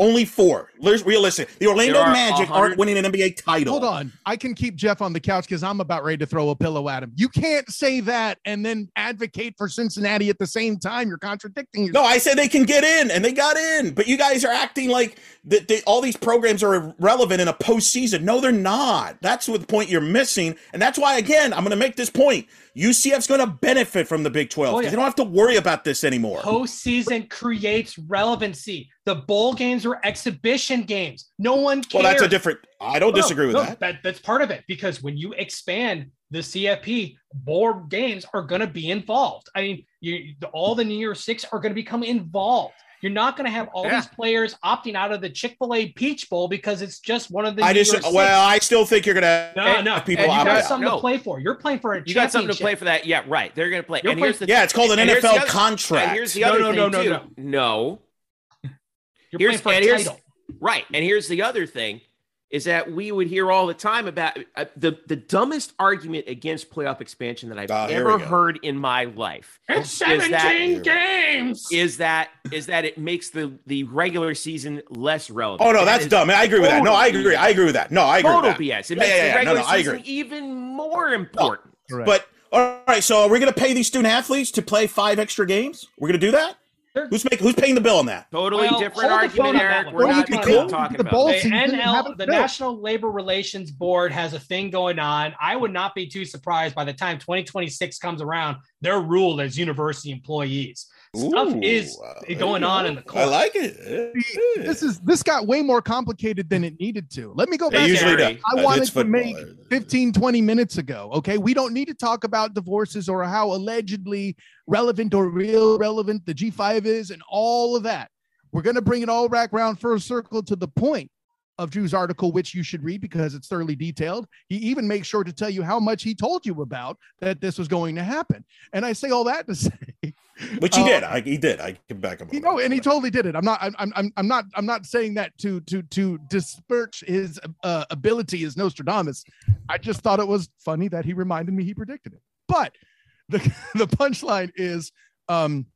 Only four. Realistic. The Orlando Magic aren't winning an NBA title. Hold on. I can keep Jeff on the couch because I'm about ready to throw a pillow at him. You can't say that and then advocate for Cincinnati at the same time. You're contradicting yourself. No, I said they can get in, and they got in. But you guys are acting like that. All these programs are irrelevant in a postseason. No, they're not. That's what the point you're missing, and that's why again I'm going to make this point. UCF's going to benefit from the Big 12 because oh, yeah. they don't have to worry about this anymore. Postseason creates relevancy. The bowl games were exhibition games. No one cares. Well, that's a different. I don't no, disagree with no, that. that. That's part of it because when you expand the CFP, board games are going to be involved. I mean, you, all the New Year Six are going to become involved. You're not going to have all yeah. these players opting out of the Chick Fil A Peach Bowl because it's just one of the. I just well, I still think you're going to no, no. People and you got something to play for. You're playing for a. You got something to play for that. Yeah, right. They're going to play. You're and here's the, yeah, it's called an NFL other, contract. here's the other no, no, thing no, no, too. No, no. You're here's, playing for a title. Right, and here's the other thing is that we would hear all the time about uh, the the dumbest argument against playoff expansion that I've oh, ever heard in my life. It's 17 that, games. Is that is that it makes the the regular season less relevant? Oh no, that's dumb. I agree with that. No, I agree. I agree with that. No, I agree. Total with that. BS. It makes yeah, yeah, the regular no, no, season even more important. No, but all right, so are we going to pay these student athletes to play five extra games? We're going to do that? Who's making? Who's paying the bill on that? Totally well, different argument, Eric. We're not cool. talking the about. The, NL, the National Labor Relations Board has a thing going on. I would not be too surprised by the time 2026 comes around. They're ruled as university employees. Stuff Ooh, is going on in the court. I like it. This is this got way more complicated than it needed to. Let me go back. usually does. I wanted to make 15, 20 minutes ago. Okay. We don't need to talk about divorces or how allegedly relevant or real relevant the G5 is and all of that. We're going to bring it all back around first circle to the point of Drew's article, which you should read because it's thoroughly detailed. He even makes sure to tell you how much he told you about that this was going to happen. And I say all that to say, which he uh, did. I, he did. I can back him. You know, and he totally did it. I'm not. I'm. I'm. I'm not. I'm not saying that to to to disperse his uh, ability as Nostradamus. I just thought it was funny that he reminded me he predicted it. But the the punchline is um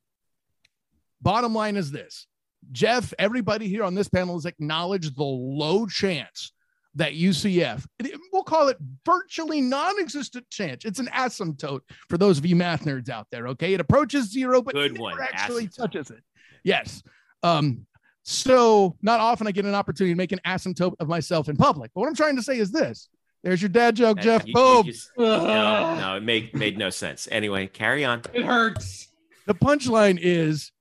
bottom line is this jeff everybody here on this panel has acknowledged the low chance that ucf we'll call it virtually non-existent chance it's an asymptote for those of you math nerds out there okay it approaches zero but Good never one, actually asymptote. touches it yes um so not often i get an opportunity to make an asymptote of myself in public but what i'm trying to say is this there's your dad joke jeff You- you just- no, no, it made made no sense. Anyway, carry on. It hurts. the punchline is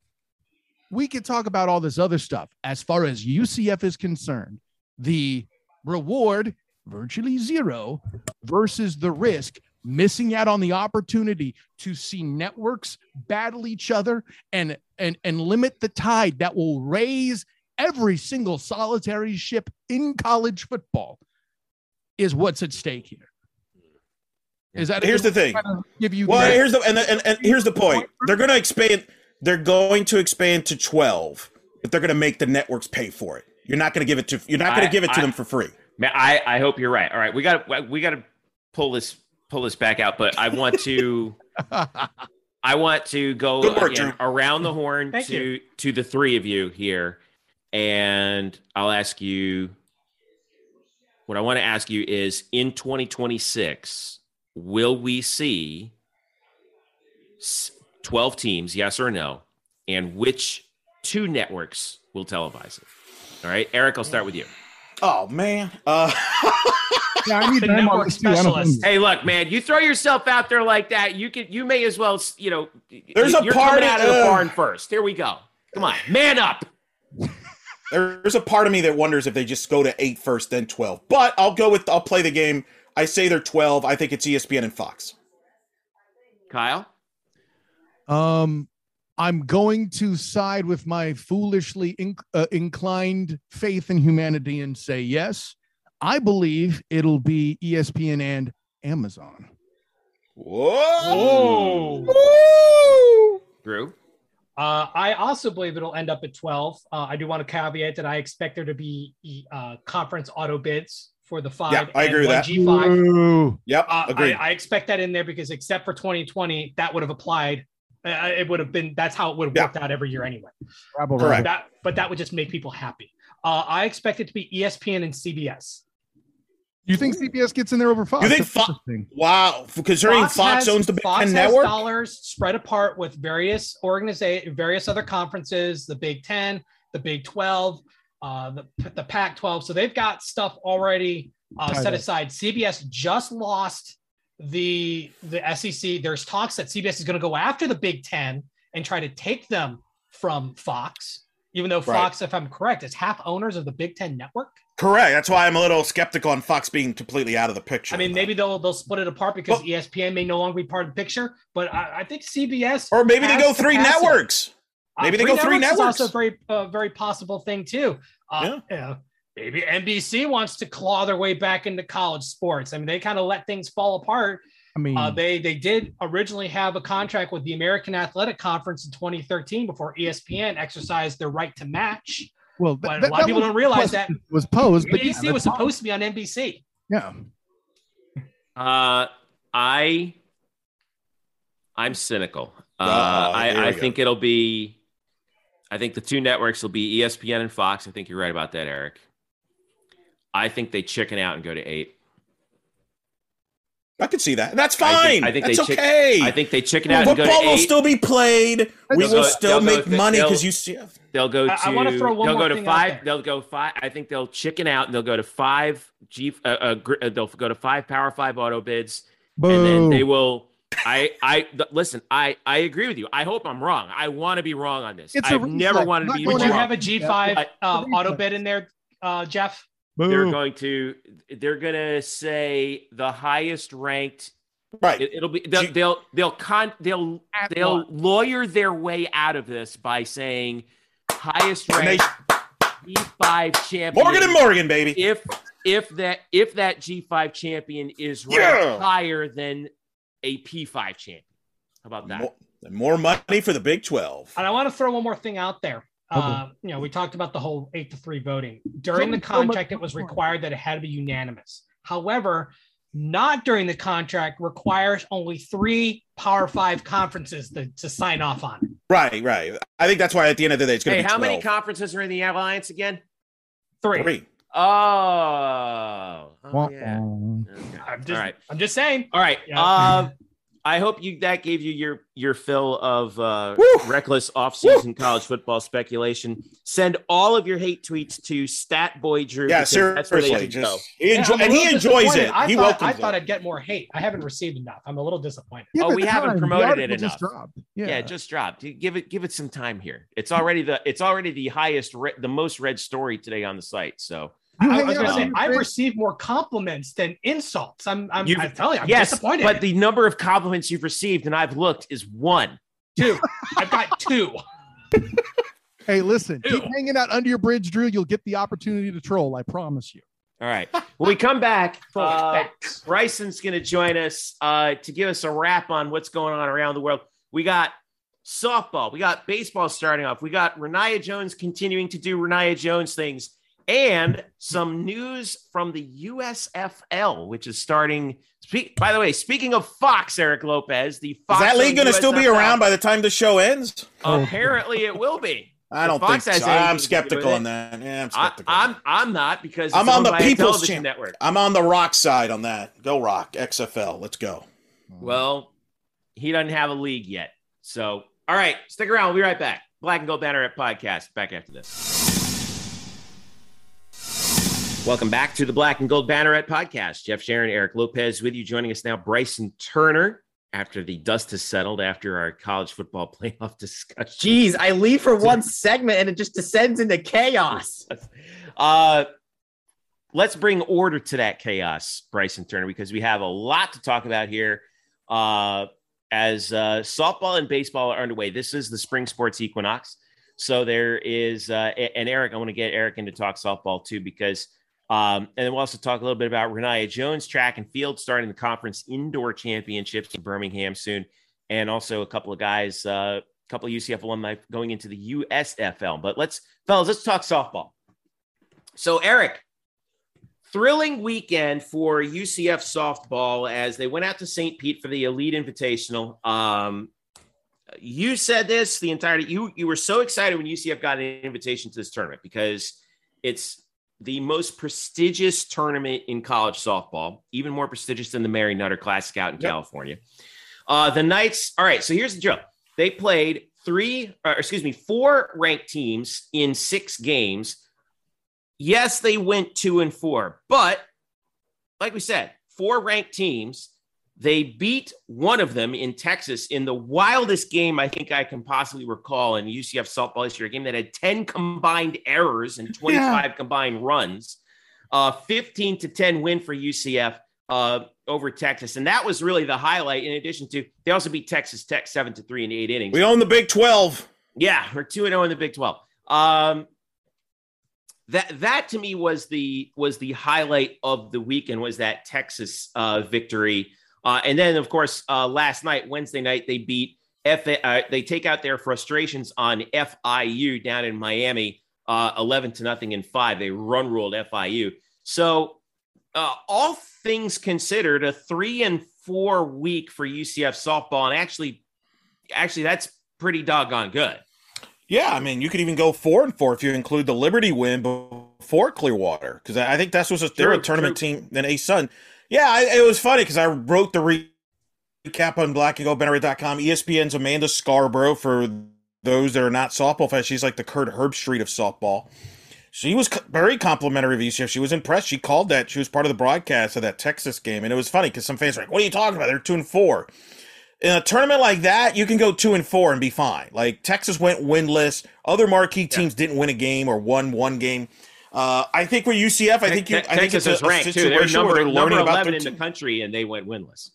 we could talk about all this other stuff as far as UCF is concerned. The reward virtually zero versus the risk missing out on the opportunity to see networks battle each other and and and limit the tide that will raise every single solitary ship in college football is what's at stake here. Is that Here's the thing. Give you Well, here's the and, and and here's the point. They're going to expand. They're going to expand to twelve, but they're going to make the networks pay for it. You're not going to give it to. You're not going to give it to I- them for free. Man, I, I hope you're right. All right, we got we got to pull this pull this back out, but I want to I want to go work, again, around the horn Thank to you. to the three of you here, and I'll ask you. What I want to ask you is in 2026, will we see 12 teams, yes or no? And which two networks will televise it? All right, Eric, I'll start with you. Oh man. Uh, Yeah, I need The them on this too. I don't specialist. Hey, look, man, you throw yourself out there like that, you could, you may as well, you know, There's a you're part coming out of the uh, barn first. Here we go. Come on, man up. there's a part of me that wonders if they just go to eight first, then twelve. But I'll go with. I'll play the game. I say they're twelve. I think it's ESPN and Fox. Kyle, Um, I'm going to side with my foolishly inc- uh, inclined faith in humanity and say yes. I believe it'll be ESPN and Amazon. Whoa. Whoa. Drew, Uh, I also believe it'll end up at 12. Uh, I do want to caveat that I expect there to be uh, conference auto bids for the five. Yeah, I agree with that. G5. Ooh. Yep. Uh, I, agreed. I expect that in there because except for 2020, that would have applied. Uh, it would have been that's how it would have Yeah. worked out every year anyway. Rabble, Correct. That, but that would just make people happy. Uh, I expect it to be ESPN and CBS. You think CBS gets in there over Fox? You think That's Fo- interesting. wow. Considering Fox, has- owns the Big Fox Ten network. dollars spread apart with various organization, various other conferences, the Big Ten, the Big Twelve, uh, the the Pac twelve. So they've got stuff already uh, set aside. CBS just lost the the SEC. There's talks that CBS is going to go after the Big Ten and try to take them from Fox. Even though Right. Fox, if I'm correct, is half owners of the Big Ten network. Correct. That's why I'm a little skeptical on Fox being completely out of the picture. I mean, maybe they'll they'll split it apart because E ESPN may no longer be part of the picture. But I, I think CBS or maybe they go three networks. Uh, Maybe they go three Is networks. also a very uh, very possible thing too. Uh, you know, maybe NBC wants to claw their way back into college sports. I mean, they kind of let things fall apart. I mean, Uh, they they did originally have a contract with the American Athletic Conference in 2013 before ESPN exercised their right to match. well, But that- a lot of people don't realize that was posed, but yeah, NBC that's was supposed to be on NBC. Yeah. uh, I, I'm cynical. Uh, here I, I go. think it'll be, I think the two networks will be ESPN and Fox. I think you're right about that, Eric. I think they chicken out and go to eight. I could see that. That's I fine. think, I think That's they chick- okay. I think they chicken out and go to Football will still be played. We They'll will go- still they'll go- make money because you see. They'll go to. I- I wanna throw one they'll more go to five. They'll go five. I think they'll chicken out and they'll go to five G. Uh, uh, gr- uh, they'll go to five Power Five auto bids, and then they will. I I th- listen. I I agree with you. I hope I'm wrong. I want to be wrong on this. It's a I've never reset. wanted to be going Would wrong. you have a G5 But- uh, auto bid in there, uh, Jeff? They're going to. They're going to say the highest ranked. Right. It, will be. They'll G- they'll they'll con they'll At they'll what? lawyer their way out of this by saying highest ranked G5 champion. Morgan and Morgan, baby. if if that if that G5 champion is ranked Yeah. higher than a P5 champion. How about that? More, more money for the Big Twelve. And I want to throw one more thing out there. Okay. Uh, you know, we talked about the whole eight to three voting. During So- the so contract, it was required that it had to be unanimous. However, not during the contract requires only three Power Five conferences to, to sign off on it. Right, right. I think that's why at the end of the day it's going Hey, to be how 12. many conferences are in the alliance again? Three. Three. Oh, oh yeah. Okay. I'm just, All right. I'm just saying. All right. Yeah. Um, I hope you that gave you your your fill of uh, Woo! reckless offseason college football speculation. Send all of your hate tweets to Stat Boy Drew. Yeah, because that's where they seriously. go. Just, he enjoy, I'm and he enjoys it. I he thought, welcomes I thought it. I'd get more hate. I haven't received enough. I'm a little disappointed. Give Oh, we haven't time. Promoted it article just enough. dropped. Yeah. Yeah. it just dropped. Give it give it some time here. It's already the it's already the highest re- the most read story today on the site. So You I was going to say I've received more compliments than insults. I'm I'm, You've- I'm telling you, I'm yes, disappointed. but the number of compliments you've received and I've looked is one. two, I've got two. Hey, listen, keep hanging out under your bridge, Drew. You'll get the opportunity to troll. I promise you. All right. When we come back, uh. Bryson's going to join us uh, to give us a wrap on what's going on around the world. We got softball, we got baseball starting off, we got Renaya Jones continuing to do Renaya Jones things, and some news from the USFL, which is starting. Speak, by the way, speaking of Fox, Eric Lopez, the Is that league going to still be around by the time the show ends? Apparently, it will be. I don't Fox think so. I'm skeptical on that. Yeah, I'm I, skeptical. I'm I'm not because I'm on the People's Champ. network. I'm on the Rock side on that. Go Rock XFL. Let's go. Well, he doesn't have a league yet. So, all right, stick around. We'll be right back. Black and Gold Banneret podcast. Back after this. Welcome back to the Black and Gold Banneret podcast. Jeff Sharon, Eric Lopez with you. Joining us now, Bryson Turner. After the dust has settled after our college football playoff discussion. Jeez, I leave for one segment and it just descends into chaos. Uh, let's bring order to that chaos, Bryson Turner, because we have a lot to talk about here. Uh, as uh, softball and baseball are underway, this is the spring sports equinox. So there is, uh, and Eric, I want to get Eric in to talk softball too, because, um, and then we'll also talk a little bit about Renaya Jones track and field starting the conference indoor championships in Birmingham soon, and also a couple of guys, uh, a couple of UCF alumni going into the USFL. But let's, fellas, let's talk softball. So, Eric, thrilling weekend for UCF softball as they went out to St. Pete for the Elite Invitational. Um, you said this the entire you you were so excited when UCF got an invitation to this tournament because it's the most prestigious tournament in college softball, even more prestigious than the Mary Nutter Classic out in Yep. California. Uh, the Knights, all right, so here's the drill. They played three, or excuse me, four ranked teams in six games. Yes, they went two and four, but like we said, four ranked teams. They beat one of them in Texas in the wildest game I think I can possibly recall in UCF softball history, a game that had 10 combined errors and 25 combined runs. Uh, 15 to 10 win for UCF uh, over Texas. And that was really the highlight, in addition to they also beat Texas Tech 7 to 3 in eight innings. We own the Big 12. Yeah, we're 2 0 in the Big 12. Um, that that to me was the was the highlight of the weekend was that Texas uh, victory. Uh, and then of course uh, last night Wednesday night they beat F uh, they take out their frustrations on FIU down in Miami uh, 11 to nothing in 5. They run ruled FIU. So uh, all things considered a 3 and 4 week for UCF softball and actually actually that's pretty doggone good. Yeah, I mean, you could even go four and four if you include the Liberty win before Clearwater, because I think that's was a, they're a tournament true. team. Then A Sun, yeah, I, it was funny because I wrote the re- recap on blackandgoldbanner.com. ESPN's Amanda Scarborough for those that are not softball fans. She's like the Kirk Herbstreit of softball. She was very complimentary of UCF. She was impressed. She called that. She was part of the broadcast of that Texas game, and it was funny because some fans were like, "What are you talking about? They're two and four. In a tournament like that, you can go two and four and be fine. Like Texas went winless. Other marquee teams didn't win a game or won one game. Uh, I think for UCF, I think you, I think Texas it's a, a ranked too. They're number, they're number learning about 11 their in the country, and they went winless.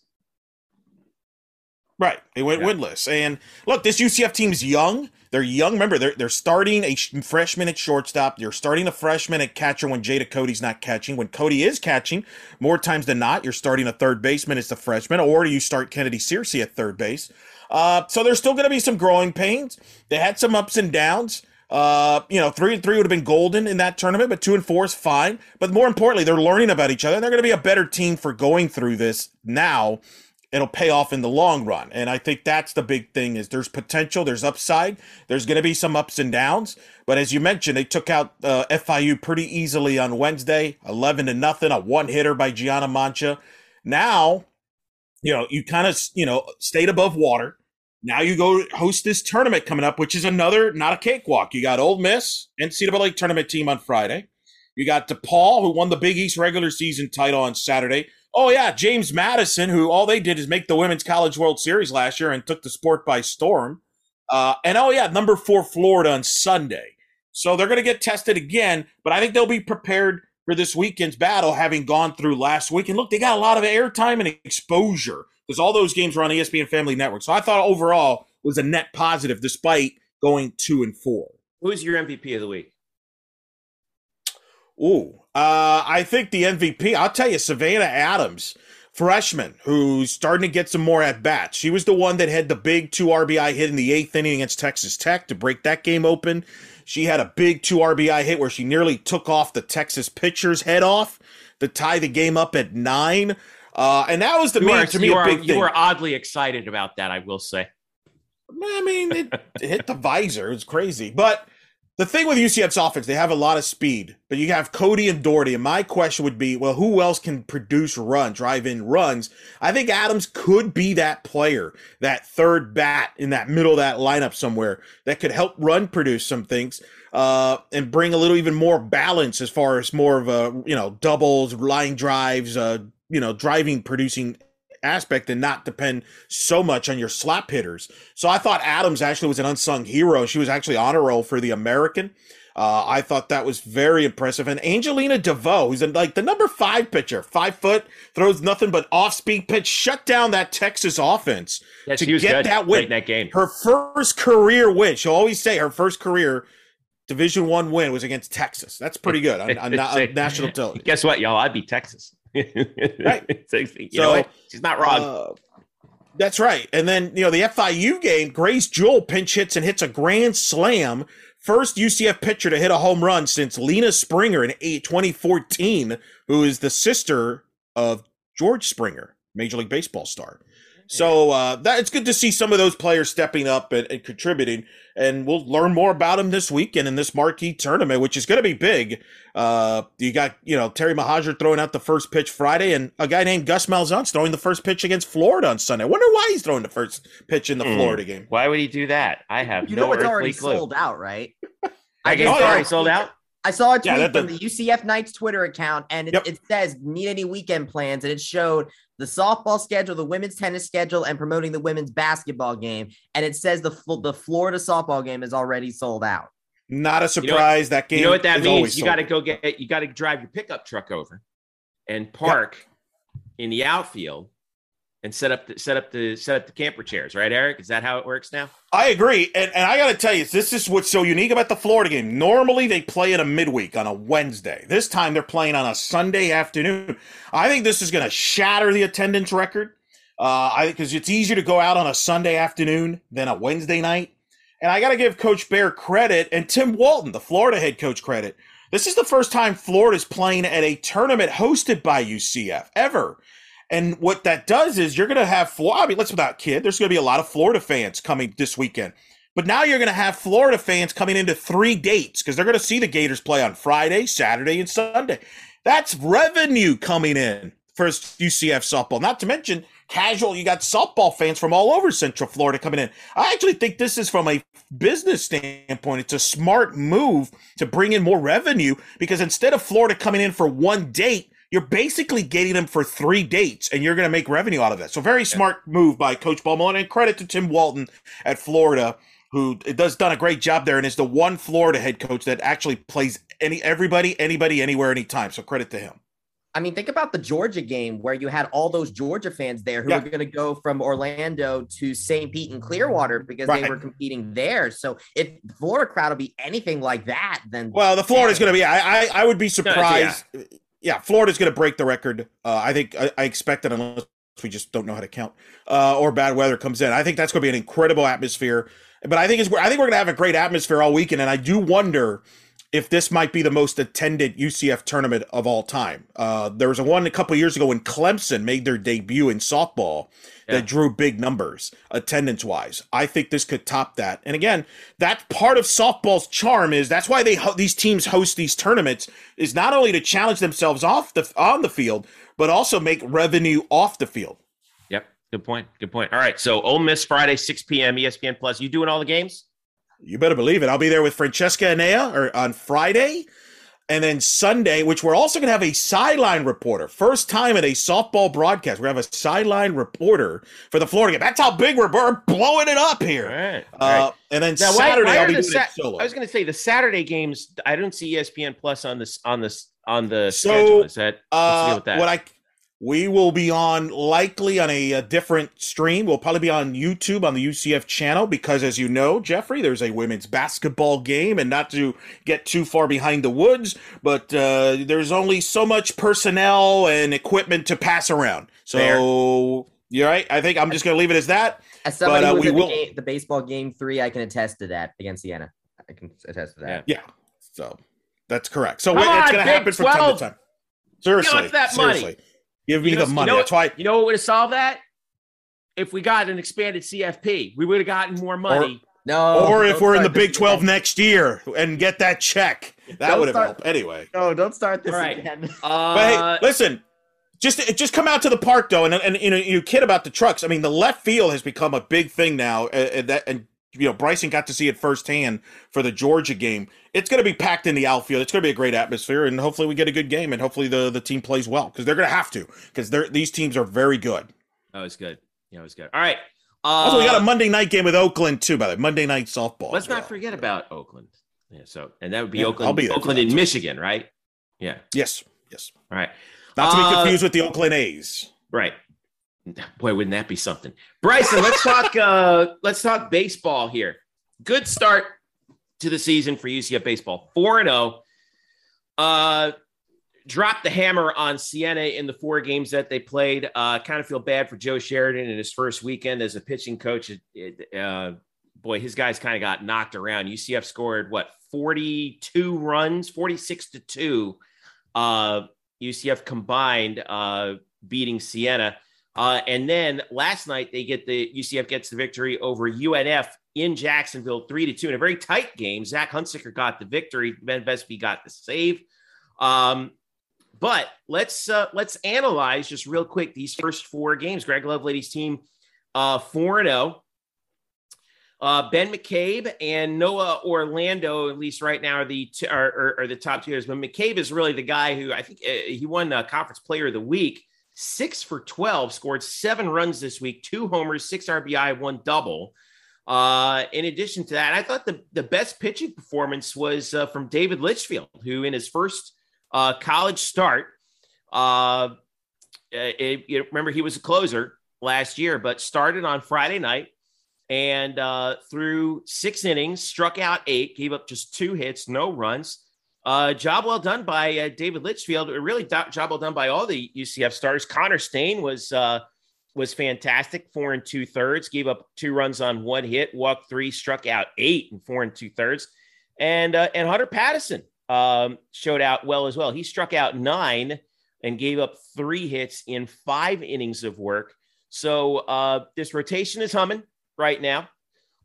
Right. They went Yeah. winless. And look, this UCF team's young. They're young. Remember, they're they're starting a sh- freshman at shortstop. You're starting a freshman at catcher when Jada Cody's not catching. When Cody is catching, more times than not, you're starting a third baseman as the freshman, or you start Kennedy Searcy at third base. Uh, so there's still going to be some growing pains. They had some ups and downs. Uh, you know, three and three would have been golden in that tournament, but two and four is fine. But more importantly, they're learning about each other, and they're going to be a better team for going through this now. It'll pay off in the long run, and I think that's the big thing: is there's potential, there's upside, there's going to be some ups and downs. But as you mentioned, they took out uh, FIU pretty easily on Wednesday, eleven to nothing, a one hitter by Gianna Mancha. Now, you know, you kind of you know stayed above water now you go host this tournament coming up, which is another not a cakewalk. You got Ole Miss NCAA tournament team on Friday. You got DePaul, who won the Big East regular season title on Saturday. Oh yeah, James Madison, who all they did is make the Women's College World Series last year and took the sport by storm. Uh, and oh yeah, number four Florida on Sunday. So they're going to get tested again, but I think they'll be prepared for this weekend's battle, having gone through last week. And look, they got a lot of airtime and exposure because all those games were on ESPN Family Network. So I thought overall was a net positive despite going two and four. Who's your MVP of the week? Ooh, uh, I think the MVP. I'll tell you, Savannah Adams, freshman, who's starting to get some more at bats. She was the one that had the big two RBI hit in the eighth inning against Texas Tech to break that game open. She had a big two RBI hit where she nearly took off the Texas pitcher's head off to tie the game up at nine. Uh, and that was the main to me a are, big you were oddly excited about that, I will say. I mean, it, it hit the visor. It's crazy. But the thing with UCF's offense, they have a lot of speed, but you have Cody and Doherty. And my question would be, well, who else can produce runs, drive in runs? I think Adams could be that player, that third bat in that middle of that lineup somewhere that could help run produce some things. Uh, and bring a little even more balance as far as more of a you know doubles, line drives, uh, you know, driving producing aspect and not depend so much on your slap hitters. So I thought Adams actually was an unsung hero. She was actually honor roll for the American. Uh, I thought that was very impressive. And Angelina DeVoe, who's like the number five pitcher, five foot, throws nothing but off speed pitch, shut down that Texas offense yes, to get good. that win. that game. Her first career win. She'll always say her first career Division One win was against Texas. That's pretty good on, on, on national television. Guess what, y'all? I'd be Texas right. so, you so, know what? She's not wrong. Uh, that's right. And then, you know, the FIU game, Grace Jewell pinch hits and hits a grand slam. First UCF pitcher to hit a home run since Lena Springer in 2014, who is the sister of George Springer, Major League Baseball star. So uh, that it's good to see some of those players stepping up and, and, contributing, and we'll learn more about them this weekend in this marquee tournament, which is going to be big. Uh, you got you know Terry Mohajir throwing out the first pitch Friday, and a guy named Gus Malzahn's throwing the first pitch against Florida on Sunday. I wonder why he's throwing the first pitch in the mm. Florida game. Why would he do that? I have you no know it's already clue. sold out, right? I guess oh, already sold out. I saw a tweet yeah, from the UCF Knights Twitter account, and it, yep. it, says need any weekend plans, and it showed the softball schedule, the women's tennis schedule, and promoting the women's basketball game. And it says the the Florida softball game is already sold out. Not a surprise. You know, that game. You know what that means? You got to go get. You got to drive your pickup truck over, and park yep. in the outfield and set up the set up the set up the camper chairs, right, Eric? Is that how it works now? I agree, and, and I got to tell you, this is what's so unique about the Florida game. Normally, they play in a midweek on a Wednesday. This time, they're playing on a Sunday afternoon. I think this is going to shatter the attendance record. Uh, I because it's easier to go out on a Sunday afternoon than a Wednesday night. And I got to give Coach Bear credit and Tim Walton, the Florida head coach, credit. This is the first time Florida's playing at a tournament hosted by UCF ever. And what that does is you're going to have. I mean, let's without kid. There's going to be a lot of Florida fans coming this weekend. But now you're going to have Florida fans coming into three dates because they're going to see the Gators play on Friday, Saturday, and Sunday. That's revenue coming in for UCF softball. Not to mention casual. You got softball fans from all over Central Florida coming in. I actually think this is from a business standpoint. It's a smart move to bring in more revenue because instead of Florida coming in for one date, you're basically getting them for three dates and you're going to make revenue out of that. So very smart move by Coach Bowman and credit to Tim Walton at Florida, who does done a great job there and is the one Florida head coach that actually plays any everybody, anybody, anywhere, anytime. So credit to him. I mean, think about the Georgia game where you had all those Georgia fans there who yeah. were going to go from Orlando to St. Pete and Clearwater because right. they were competing there. So if Florida crowd will be anything like that, then well, the Florida's going to be. I, I, I would be surprised. Yeah yeah, Florida's going to break the record. Uh, I think I, I, expect that unless we just don't know how to count uh, or bad weather comes in. I think that's going to be an incredible atmosphere. but I think it's I think we're gonna have a great atmosphere all weekend, and I do wonder if this might be the most attended UCF tournament of all time. Uh, there was a one a couple years ago when Clemson made their debut in softball yeah. that drew big numbers attendance wise. I think this could top that. And again, that's part of softball's charm is that's why they these teams host these tournaments is not only to challenge themselves off the on the field, but also make revenue off the field. Yep, good point. Good point. All right, so Ole Miss Friday 6 p.m. ESPN Plus. You doing all the games? You better believe it. I'll be there with Francesca Anea or on Friday. And then Sunday, which we're also going to have a sideline reporter. First time at a softball broadcast. We're going to have a sideline reporter for the Florida game. That's how big we're, we're blowing it up here. All right. All uh, right. And then now, Saturday, why, why I'll be doing sa- solo. I was going to say the Saturday games, I don't see ESPN Plus on this on this on the so, schedule. Is that, uh, that? What I we will be on likely on a, a, different stream. We'll probably be on YouTube on the UCF channel because, as you know, Jeffrey, there's a women's basketball game, and not to get too far behind the woods, but uh, there's only so much personnel and equipment to pass around. So, you're right. I think I'm just going to leave it as that. As somebody but, uh, who was will... the, game, the, baseball game three, I can attest to that against Siena. I can attest to that. Yeah. yeah. So that's correct. So Come it's going to happen 12. from time to time. Seriously, that seriously. Money. Give me you know, the money. You know, That's why. You know what would have solved that? If we got an expanded CFP, we would have gotten more money. Or, no. Or if we're in the Big 12 again. next year and get that check, that would have helped. Anyway. No, don't start this again. Uh, but hey, listen, just just come out to the park though, and and you know you kid about the trucks. I mean, the left field has become a big thing now, and that and you know Bryson got to see it firsthand for the Georgia game. It's going to be packed in the outfield. It's going to be a great atmosphere, and hopefully we get a good game, and hopefully the the team plays well because they're going to have to because they're these teams are very good. Oh, it's good. Yeah, it was good. All right. Uh, also, we got a Monday night game with Oakland too. By the way, Monday night softball. Let's not well. forget about Oakland. Yeah. So, and that would be yeah, Oakland. I'll be Oakland in Michigan, right? Yeah. Yes. Yes. All right. Not to be uh, confused with the Oakland A's. Right. Boy, wouldn't that be something? Bryson, let's talk. uh Let's talk baseball here good start to the season for UCF baseball. 4 0. Uh, dropped the hammer on Siena in the four games that they played. Uh, kind of feel bad for Joe Sheridan in his first weekend as a pitching coach. Uh, boy, his guys kind of got knocked around. UCF scored what 42 runs, 46 to 2. Uh, UCF combined, uh, beating Siena. Uh, and then last night they get the UCF gets the victory over UNF in Jacksonville, three to two in a very tight game. Zach Hunsicker got the victory. Ben Vespi got the save. Um, but let's uh, let's analyze just real quick these first four games. Greg Lovelady's team, uh, four and zero. Oh. Uh, ben McCabe and Noah Orlando, at least right now, are the t- are, are, are, the top two. But McCabe is really the guy who I think uh, he won the conference player of the week. Six for 12, scored seven runs this week, two homers, six RBI, one double. Uh, in addition to that, I thought the, the best pitching performance was uh, from David Litchfield, who in his first uh, college start, uh, it, it, remember he was a closer last year, but started on Friday night and uh, through six innings, struck out eight, gave up just two hits, no runs. Uh, job well done by uh, David Litchfield. Really, do- job well done by all the UCF starters. Connor Stain was uh, was fantastic. Four and two thirds, gave up two runs on one hit, walked three, struck out eight and four and two thirds. And uh, and Hunter Patterson um, showed out well as well. He struck out nine and gave up three hits in five innings of work. So uh, this rotation is humming right now.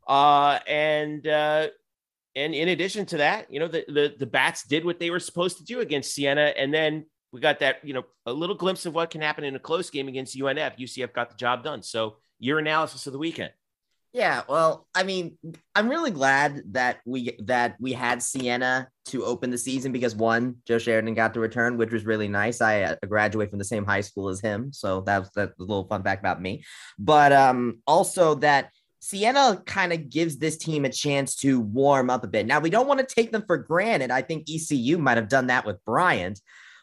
Uh, and uh, and in addition to that, you know, the, the the bats did what they were supposed to do against Siena, and then we got that, you know, a little glimpse of what can happen in a close game against UNF. UCF got the job done. So your analysis of the weekend. Yeah, well, I mean, I'm really glad that we that we had Siena to open the season because one, Joe Sheridan got the return, which was really nice. I uh, graduated from the same high school as him, so that's that little fun fact about me. But um, also that Siena kind of gives this team a chance to warm up a bit. Now we don't want to take them for granted. I think ECU might have done that with Bryant,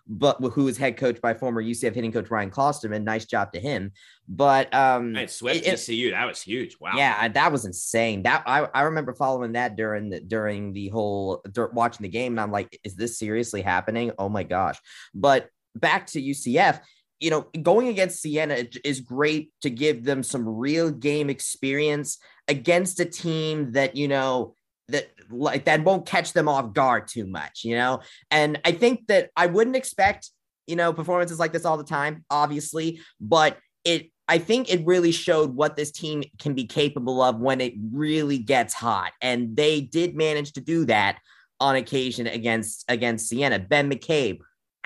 but who is head coach by former UCF hitting coach Ryan Klosterman. Nice job to him. But um, Man, swept it, ECU. That was huge. Wow. Yeah, that was insane. That I, I remember following that during the during the whole watching the game, and I'm like, is this seriously happening? Oh my gosh! But back to UCF. You know, going against Siena is great to give them some real game experience against a team that you know that like that won't catch them off guard too much, you know. And I think that I wouldn't expect you know performances like this all the time, obviously, but it I think it really showed what this team can be capable of when it really gets hot, and they did manage to do that on occasion against against Siena. Ben McCabe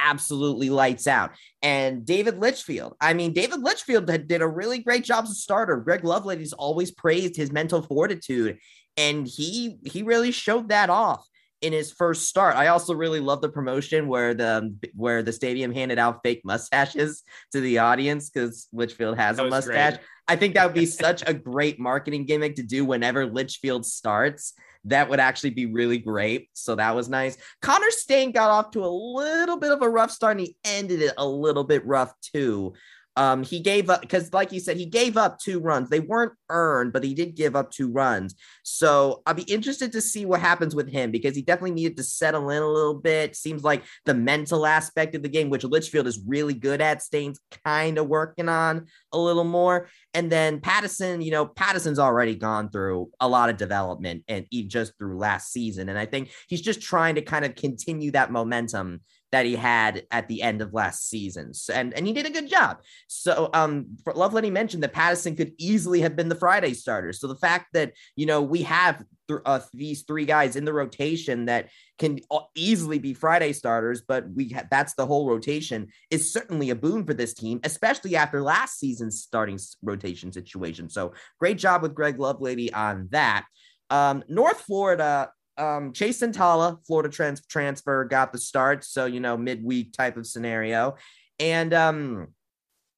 absolutely lights out. And David Litchfield, I mean, David Litchfield did a really great job as a starter. Greg Lovelady's always praised his mental fortitude, and he he really showed that off in his first start. I also really love the promotion where the where the stadium handed out fake mustaches to the audience because Litchfield has a mustache. Great. I think that would be such a great marketing gimmick to do whenever Litchfield starts that would actually be really great. So that was nice. Connor Stain got off to a little bit of a rough start and he ended it a little bit rough too. Um, he gave up because, like you said, he gave up two runs. They weren't earned, but he did give up two runs. So I'll be interested to see what happens with him because he definitely needed to settle in a little bit. Seems like the mental aspect of the game, which Litchfield is really good at, Stain's kind of working on a little more. And then Patterson, you know, Patterson's already gone through a lot of development and just through last season. And I think he's just trying to kind of continue that momentum that he had at the end of last season. So, and, and he did a good job. So um Love Lovelady mentioned that Patterson could easily have been the Friday starter. So the fact that, you know, we have th- uh, these three guys in the rotation that can easily be Friday starters, but we ha- that's the whole rotation is certainly a boon for this team, especially after last season's starting rotation situation. So great job with Greg Lovelady on that. Um, North Florida um, Chase Santala, Florida trans- transfer, got the start. So, you know, midweek type of scenario. And um,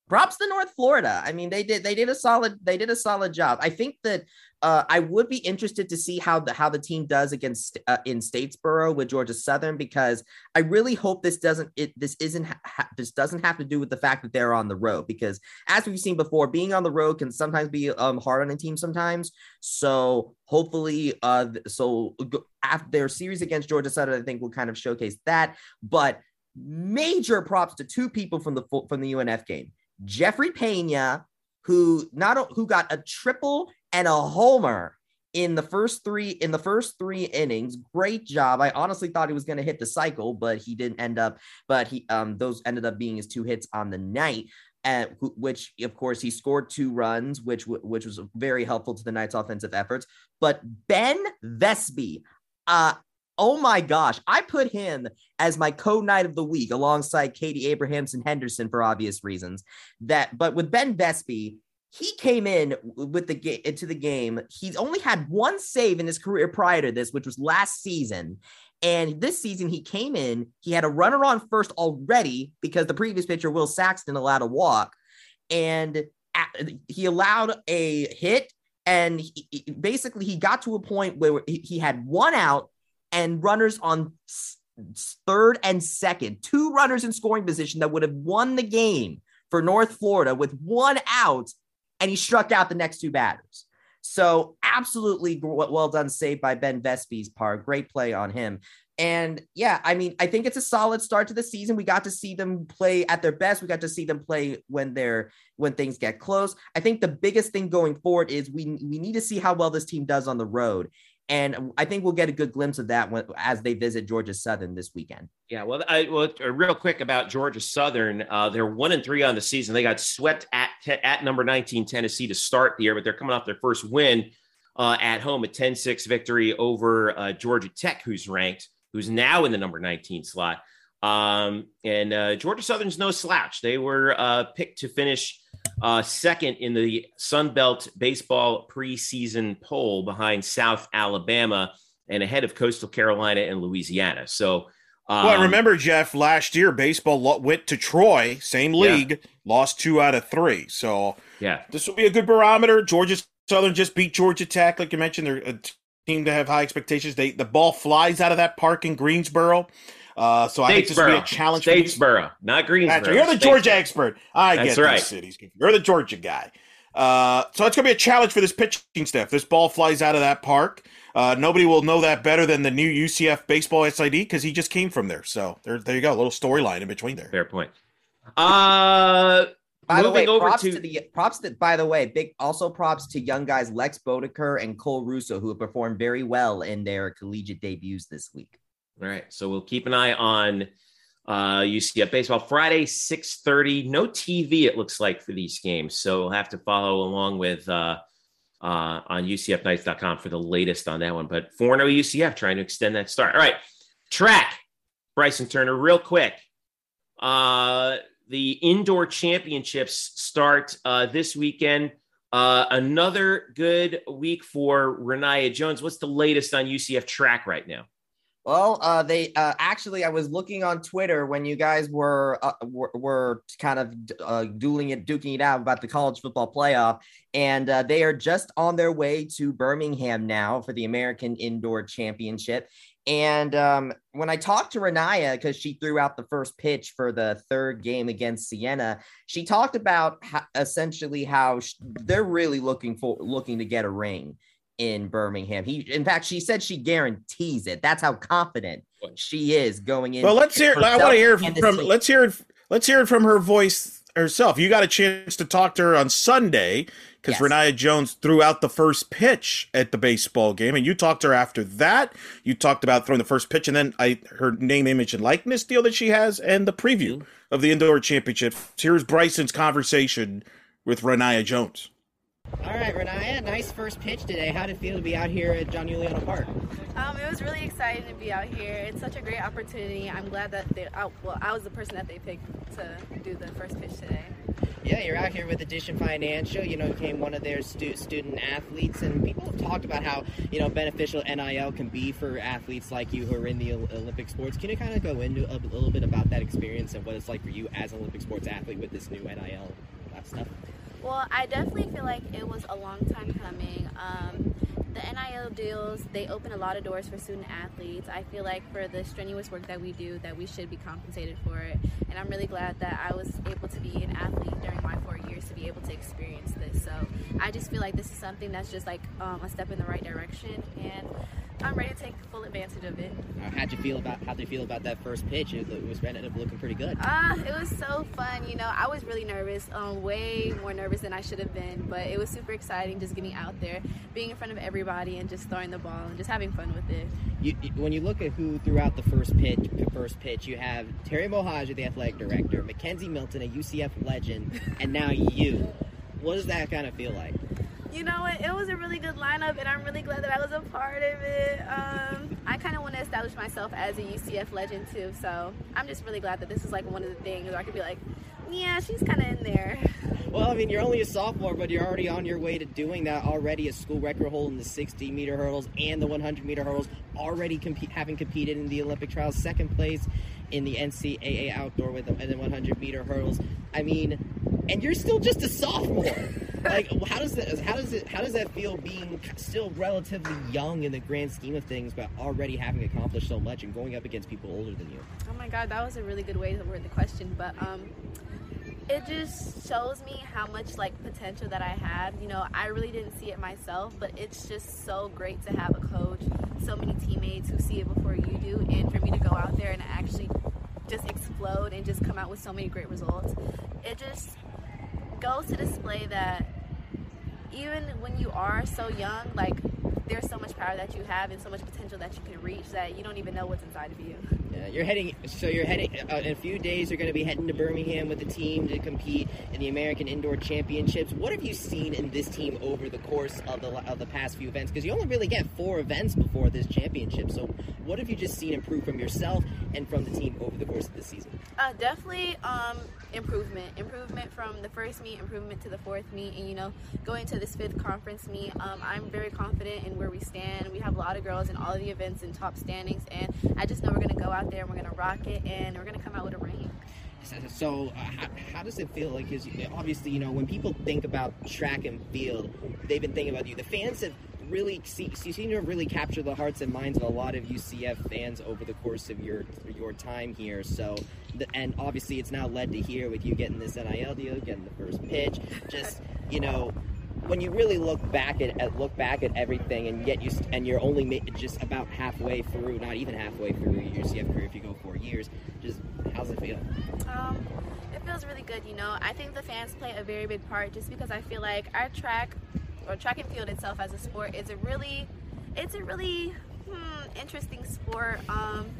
props to North Florida. I mean, they did they did a solid they did a solid job. I think that uh, I would be interested to see how the how the team does against uh, in Statesboro with Georgia Southern because I really hope this doesn't it this isn't ha- this doesn't have to do with the fact that they're on the road because as we've seen before, being on the road can sometimes be um, hard on a team sometimes. So hopefully, uh, so after their series against Georgia Southern, I think will kind of showcase that. But major props to two people from the from the UNF game, Jeffrey Pena who not who got a triple and a homer in the first three in the first three innings. Great job. I honestly thought he was going to hit the cycle, but he didn't end up. But he um those ended up being his two hits on the night. And which, of course, he scored two runs, which which was very helpful to the Knights' offensive efforts. But Ben Vespi, uh, oh my gosh, I put him as my co-Knight of the week alongside Katie Abrahamson Henderson for obvious reasons. That, but with Ben Vespi, he came in with the game into the game. He's only had one save in his career prior to this, which was last season. And this season, he came in, he had a runner on first already because the previous pitcher, Will Saxton, allowed a walk. And he allowed a hit. And he, basically, he got to a point where he had one out and runners on third and second, two runners in scoring position that would have won the game for North Florida with one out and he struck out the next two batters. So absolutely well done save by Ben Vespi's part. Great play on him. And yeah, I mean, I think it's a solid start to the season. We got to see them play at their best. We got to see them play when they're when things get close. I think the biggest thing going forward is we we need to see how well this team does on the road. And I think we'll get a good glimpse of that when, as they visit Georgia Southern this weekend. Yeah, well, I, well, uh, real quick about Georgia Southern, uh, they're one and three on the season. They got swept at at number 19 Tennessee to start the year, but they're coming off their first win uh, at home, a 10-6 victory over uh, Georgia Tech, who's ranked, who's now in the number 19 slot. Um, and uh, Georgia Southern's no slouch. They were uh, picked to finish uh, second in the Sun Belt baseball preseason poll behind South Alabama and ahead of Coastal Carolina and Louisiana. So, um, well, remember, Jeff, last year baseball went to Troy, same league, yeah. lost two out of three. So, yeah, this will be a good barometer. Georgia Southern just beat Georgia Tech, like you mentioned. They're a team to have high expectations. They the ball flies out of that park in Greensboro. Uh, so I think this will be a challenge. Statesboro, not Greensboro. You're the Georgia expert. I That's get right. these cities. You're the Georgia guy. Uh, so it's going to be a challenge for this pitching staff. This ball flies out of that park. Uh, nobody will know that better than the new UCF baseball SID because he just came from there. So there, there you go. A little storyline in between there. Fair point. Uh, By the way, props to... to... the props that by the way, big also props to young guys Lex Bodeker and Cole Russo who have performed very well in their collegiate debuts this week. All right. So we'll keep an eye on uh UCF baseball Friday, 6 30. No TV, it looks like, for these games. So we'll have to follow along with uh uh, on UCFKnights.com for the latest on that one. But 4 0 UCF trying to extend that start. All right. Track, Bryson Turner, real quick. Uh, the indoor championships start uh, this weekend. Uh, another good week for Rayniah Jones. What's the latest on UCF track right now? Well, uh, they uh, actually, I was looking on Twitter when you guys were uh, were, were, kind of uh, dueling it, duking it out about the college football playoff, and uh, they are just on their way to Birmingham now for the American Indoor Championship. And um, when I talked to Rayniah, because she threw out the first pitch for the third game against Siena, she talked about how, essentially how sh- they're really looking for looking to get a ring in Birmingham. He, in fact, she said she guarantees it. That's how confident she is going in. Well, let's hear. I want to hear from. from let's hear it. Let's hear it from her voice herself. You got a chance to talk to her on Sunday because yes. Rayniah Jones threw out the first pitch at the baseball game, and you talked to her after that. You talked about throwing the first pitch, and then I her name, image, and likeness deal that she has, and the preview mm-hmm. of the indoor championship. Here's Bryson's conversation with Rayniah Jones. All right, Rayniah, nice first pitch today. How did it feel to be out here at John Euliano Park? Um, it was really exciting to be out here. It's such a great opportunity. I'm glad that they, I, well, I was the person that they picked to do the first pitch today. Yeah, you're out here with Addition Financial. You know, became one of their stu- student athletes, and people have talked about how you know beneficial NIL can be for athletes like you who are in the Olympic sports. Can you kind of go into a, a little bit about that experience and what it's like for you as an Olympic sports athlete with this new NIL stuff? Well, I definitely feel like it was a long time coming. Um, the NIL deals, they open a lot of doors for student athletes. I feel like for the strenuous work that we do, that we should be compensated for it. And I'm really glad that I was able to be an athlete during my four years to be able to experience this. So I just feel like this is something that's just like um, a step in the right direction. And I'm ready to take full advantage of it. Uh, how'd you feel about how'd you feel about that first pitch? It, it was ended up looking pretty good. Ah, uh, it was so fun. You know, I was really nervous, um, way more nervous than I should have been, but it was super exciting just getting out there, being in front of everybody, and just throwing the ball and just having fun with it. You, when you look at who threw out the first pitch, first pitch, you have Terry Mohajir, the athletic director, McKenzie Milton, a UCF legend, and now you. What does that kind of feel like? You know what? It was a really good lineup, and I'm really glad that I was a part of it. Um, I kind of want to establish myself as a UCF legend too, so I'm just really glad that this is like one of the things where I could be like, yeah, she's kind of in there. Well, I mean, you're only a sophomore, but you're already on your way to doing that already. A school record hold in the 60 meter hurdles and the 100 meter hurdles. Already compete, having competed in the Olympic trials, second place in the NCAA outdoor with the, and the 100 meter hurdles. I mean, and you're still just a sophomore. like, how does that? How does it? How does that feel being still relatively young in the grand scheme of things, but already having accomplished so much and going up against people older than you? Oh my God, that was a really good way to word the question, but um, it just shows me how much like potential that I have. You know, I really didn't see it myself, but it's just so great to have a coach, so many teammates who see it before you do, and for me to go out there and actually just explode and just come out with so many great results. It just goes to display that even when you are so young, like there's so much power that you have and so much potential that you can reach that you don't even know what's inside of you. Yeah, you're heading. So you're heading uh, in a few days. You're going to be heading to Birmingham with the team to compete in the American Indoor Championships. What have you seen in this team over the course of the of the past few events? Because you only really get four events before this championship. So what have you just seen improve from yourself and from the team over the course of the season? Uh, definitely um, improvement. Improvement from the first meet, improvement to the fourth meet, and you know, going to this fifth conference meet. Um, I'm very confident in where we stand. We have a lot of girls in all of the events in top standings, and I just know we're to go out there and we're to rock it, and we're to come out with a ring. So, uh, how, how, does it feel? Like, because obviously, you know, when people think about track and field, they've been thinking about you. The fans have really see, you seem to have really captured the hearts and minds of a lot of UCF fans over the course of your your time here. So, and obviously, it's now led to here with you getting this NIL deal, getting the first pitch. Just you know, when you really look back at, at, look back at everything and yet you and you're only just about halfway through, not even halfway through your UCF career if you go four years. Just how's it feel? Um, it feels really good. You know, I think the fans play a very big part just because I feel like our track or track and field itself as a sport is a really, it's a really hmm, interesting sport. Um,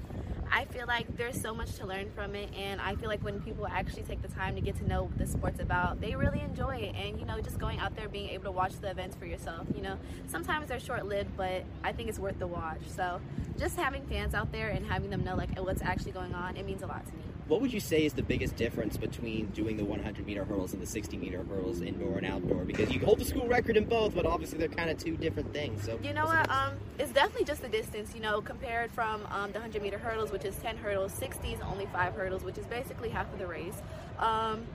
I feel like there's so much to learn from it, and I feel like when people actually take the time to get to know what the sport's about, they really enjoy it. And you know, just going out there, being able to watch the events for yourself. You know, sometimes they're short-lived, but I think it's worth the watch. So, just having fans out there and having them know like what's actually going on, it means a lot to me. What would you say is the biggest difference between doing the 100 meter hurdles and the 60 meter hurdles, indoor and outdoor? Because you hold the school record in both, but obviously they're kind of two different things. So you know what? Um, it's definitely just the distance. You know, compared from um, the 100 meter hurdles, which is 10 hurdles, 60 is only five hurdles, which is basically half of the race. Um,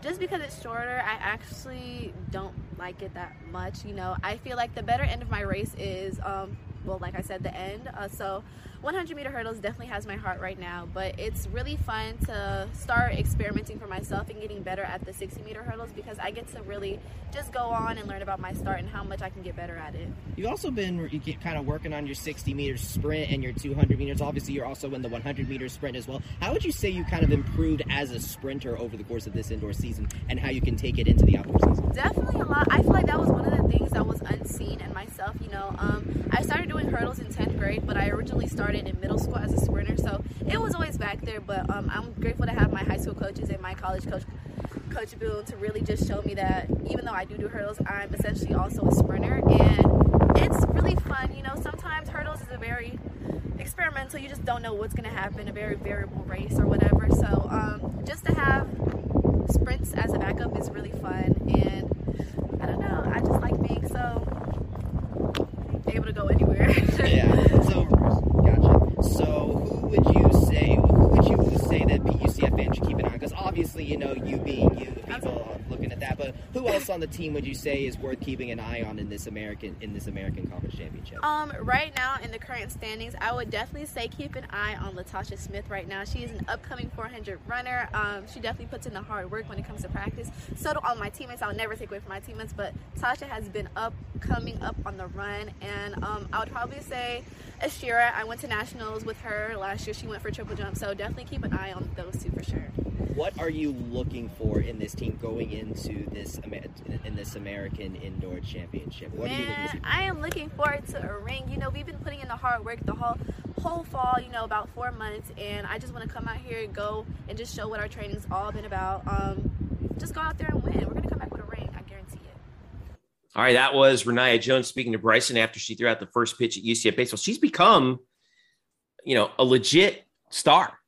just because it's shorter, I actually don't like it that much. You know, I feel like the better end of my race is, um, well, like I said, the end. Uh, so 100 meter hurdles definitely has my heart right now, but it's really fun to start experimenting for myself and getting better at the 60 meter hurdles because I get to really just go on and learn about my start and how much I can get better at it. You've also been you get kind of working on your 60 meter sprint and your 200 meters. Obviously, you're also in the 100 meter sprint as well. How would you say you kind of improved as a sprinter over the course of this indoor season and how you can take it into the outdoor season? Definitely a lot. I feel like that was one of the things that was unseen in myself. You know, um, I started doing hurdles in 10th grade, but I originally started started in middle school as a sprinter, so it was always back there. But um, I'm grateful to have my high school coaches and my college coach, Coach Boone, to really just show me that even though I do do hurdles, I'm essentially also a sprinter, and it's really fun. You know, sometimes hurdles is a very experimental. You just don't know what's going to happen, a very variable race or whatever. So um, just to have sprints as a backup is really fun, and I don't know. I just like being so able to go anywhere. yeah. So so, who would you say? Who would you say that UCF fans should keep an eye on? Because obviously, you know, you being you, people that. But who else on the team would you say is worth keeping an eye on in this American in this American Conference Championship? Um, right now in the current standings, I would definitely say keep an eye on Latasha Smith. Right now, she is an upcoming 400 runner. Um, she definitely puts in the hard work when it comes to practice. So do all my teammates. I'll never take away from my teammates, but Tasha has been up, coming up on the run, and um, I would probably say Ashira. I went to nationals with her last year. She went for triple jump, so definitely keep an eye on those two for sure. What are you looking for in this team going into this in this American Indoor Championship? What Man, I am looking forward to a ring. You know, we've been putting in the hard work the whole whole fall. You know, about four months, and I just want to come out here and go and just show what our training's all been about. Um, just go out there and win. We're gonna come back with a ring. I guarantee it. All right, that was Rayniah Jones speaking to Bryson after she threw out the first pitch at UCF baseball. She's become, you know, a legit star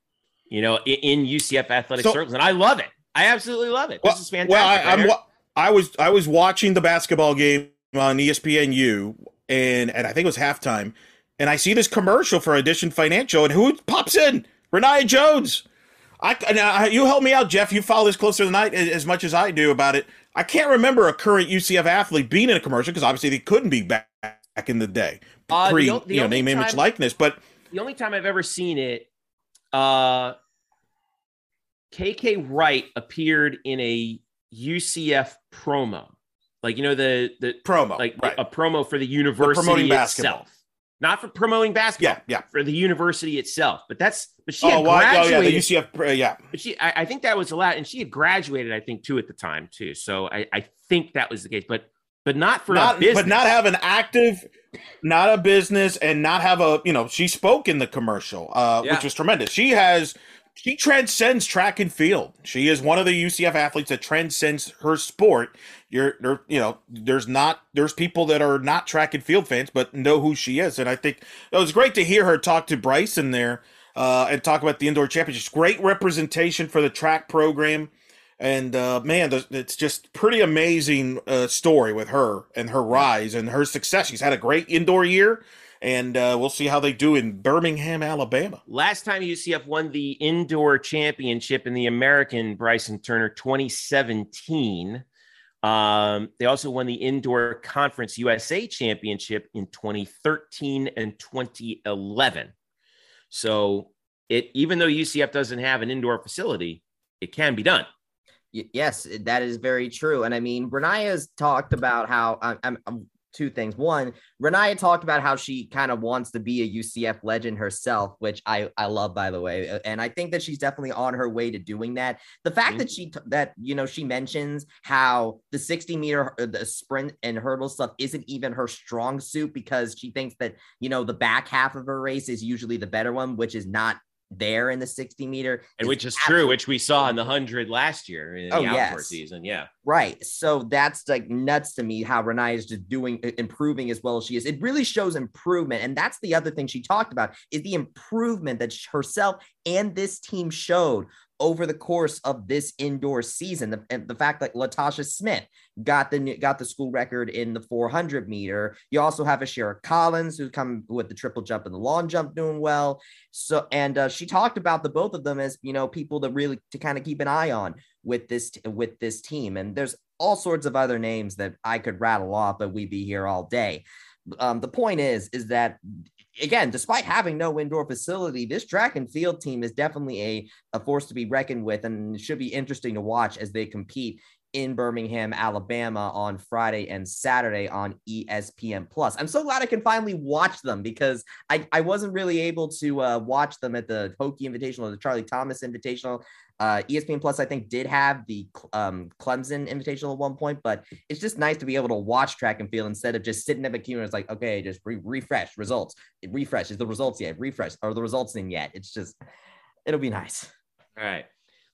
you know, in, in UCF athletic so, circles, and I love it. I absolutely love it. Well, this is fantastic. Well, I, I'm, I was I was watching the basketball game on ESPNU, and and I think it was halftime, and I see this commercial for Addition Financial, and who pops in? Rayniah Jones. I now you help me out, Jeff. You follow this closer than I as much as I do about it. I can't remember a current UCF athlete being in a commercial because obviously they couldn't be back, back in the day uh, pre the, the you know name time, image likeness. But the only time I've ever seen it uh, KK Wright appeared in a UCF promo, like you know the the promo, like right. a promo for the university the itself, not for promoting basketball. Yeah, yeah, for the university itself. But that's but she oh, had well, graduated. Oh, yeah, the UCF, uh, yeah. But she, I, I, think that was a lot, and she had graduated, I think, too, at the time, too. So I, I think that was the case, but but not for not, but not have an active, not a business, and not have a you know she spoke in the commercial, uh, yeah. which was tremendous. She has she transcends track and field. She is one of the UCF athletes that transcends her sport. You're, there, you know, there's not, there's people that are not track and field fans, but know who she is. And I think it was great to hear her talk to Bryson there uh, and talk about the indoor championships. Great representation for the track program. And uh, man, it's just pretty amazing uh, story with her and her rise and her success. She's had a great indoor year and uh, we'll see how they do in Birmingham, Alabama. Last time UCF won the indoor championship in the American Bryson Turner 2017. Um, they also won the indoor conference USA championship in 2013 and 2011. So it even though UCF doesn't have an indoor facility, it can be done. Yes, that is very true. And I mean, Rayniah's talked about how I'm, I'm two things. One, Rayniah talked about how she kind of wants to be a UCF legend herself, which I I love by the way, and I think that she's definitely on her way to doing that. The fact mm-hmm. that she that you know she mentions how the 60 meter uh, the sprint and hurdle stuff isn't even her strong suit because she thinks that you know the back half of her race is usually the better one, which is not there in the 60 meter. And which is true, which we saw in the 100 last year in oh, the outdoor yes. season. Yeah. Right. So that's like nuts to me how Renee is just doing, improving as well as she is. It really shows improvement. And that's the other thing she talked about is the improvement that herself and this team showed over the course of this indoor season. The, and the fact that Latasha Smith got the got the school record in the 400 meter. You also have a Ashira Collins who's come with the triple jump and the long jump doing well. So and uh, she talked about the both of them as you know people to really to kind of keep an eye on with this with this team. And there's all sorts of other names that I could rattle off, but we'd be here all day. Um, the point is, is that again, despite having no indoor facility, this track and field team is definitely a, a force to be reckoned with and should be interesting to watch as they compete in Birmingham, Alabama on Friday and Saturday on ESPN Plus. I'm so glad I can finally watch them because I, I wasn't really able to uh, watch them at the Hokie Invitational or the Charlie Thomas Invitational. Uh, ESPN Plus, I think, did have the um, Clemson Invitational at one point, but it's just nice to be able to watch track and field instead of just sitting at the computer. It's like, okay, just re- refresh results. Refresh. Is the results yet? Refresh. Are the results in yet? It's just, it'll be nice. All right.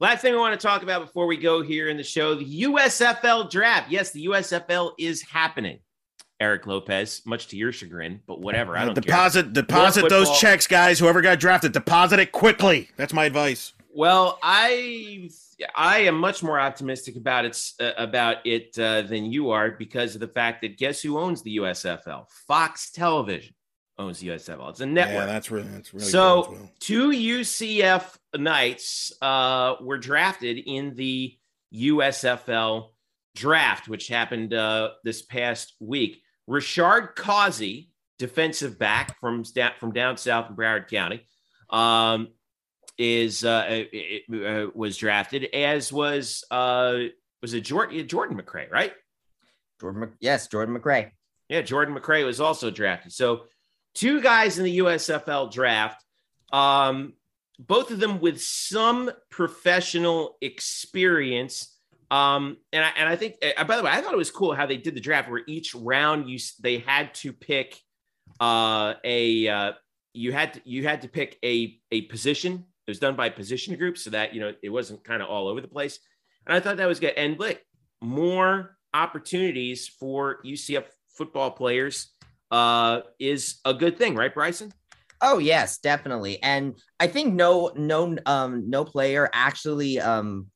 Last thing I want to talk about before we go here in the show the USFL draft. Yes, the USFL is happening. Eric Lopez, much to your chagrin, but whatever. I don't deposit care. deposit those checks, guys. Whoever got drafted, deposit it quickly. That's my advice. Well, I I am much more optimistic about it uh, about it uh, than you are because of the fact that guess who owns the USFL? Fox Television owns USFL. It's a network. Yeah, that's really that's really so. Well. Two UCF Knights uh, were drafted in the USFL draft, which happened uh, this past week. Rashard Causey, defensive back from from down south in Broward County. Um, is uh, it, uh, was drafted, as was uh, was it Jordan Jordan McCray, right? Jordan, yes, Jordan McCray. Yeah, Jordan McCray was also drafted. So two guys in the USFL draft, um, both of them with some professional experience. Um, and I, and I think, uh, by the way, I thought it was cool how they did the draft where each round you they had to pick uh, a uh, you had to, you had to pick a a position it was done by position group so that, you know, it wasn't kind of all over the place. And I thought that was good. And look, more opportunities for UCF football players uh, is a good thing, right, Bryson? Oh yes, definitely. And I think no no um no player actually um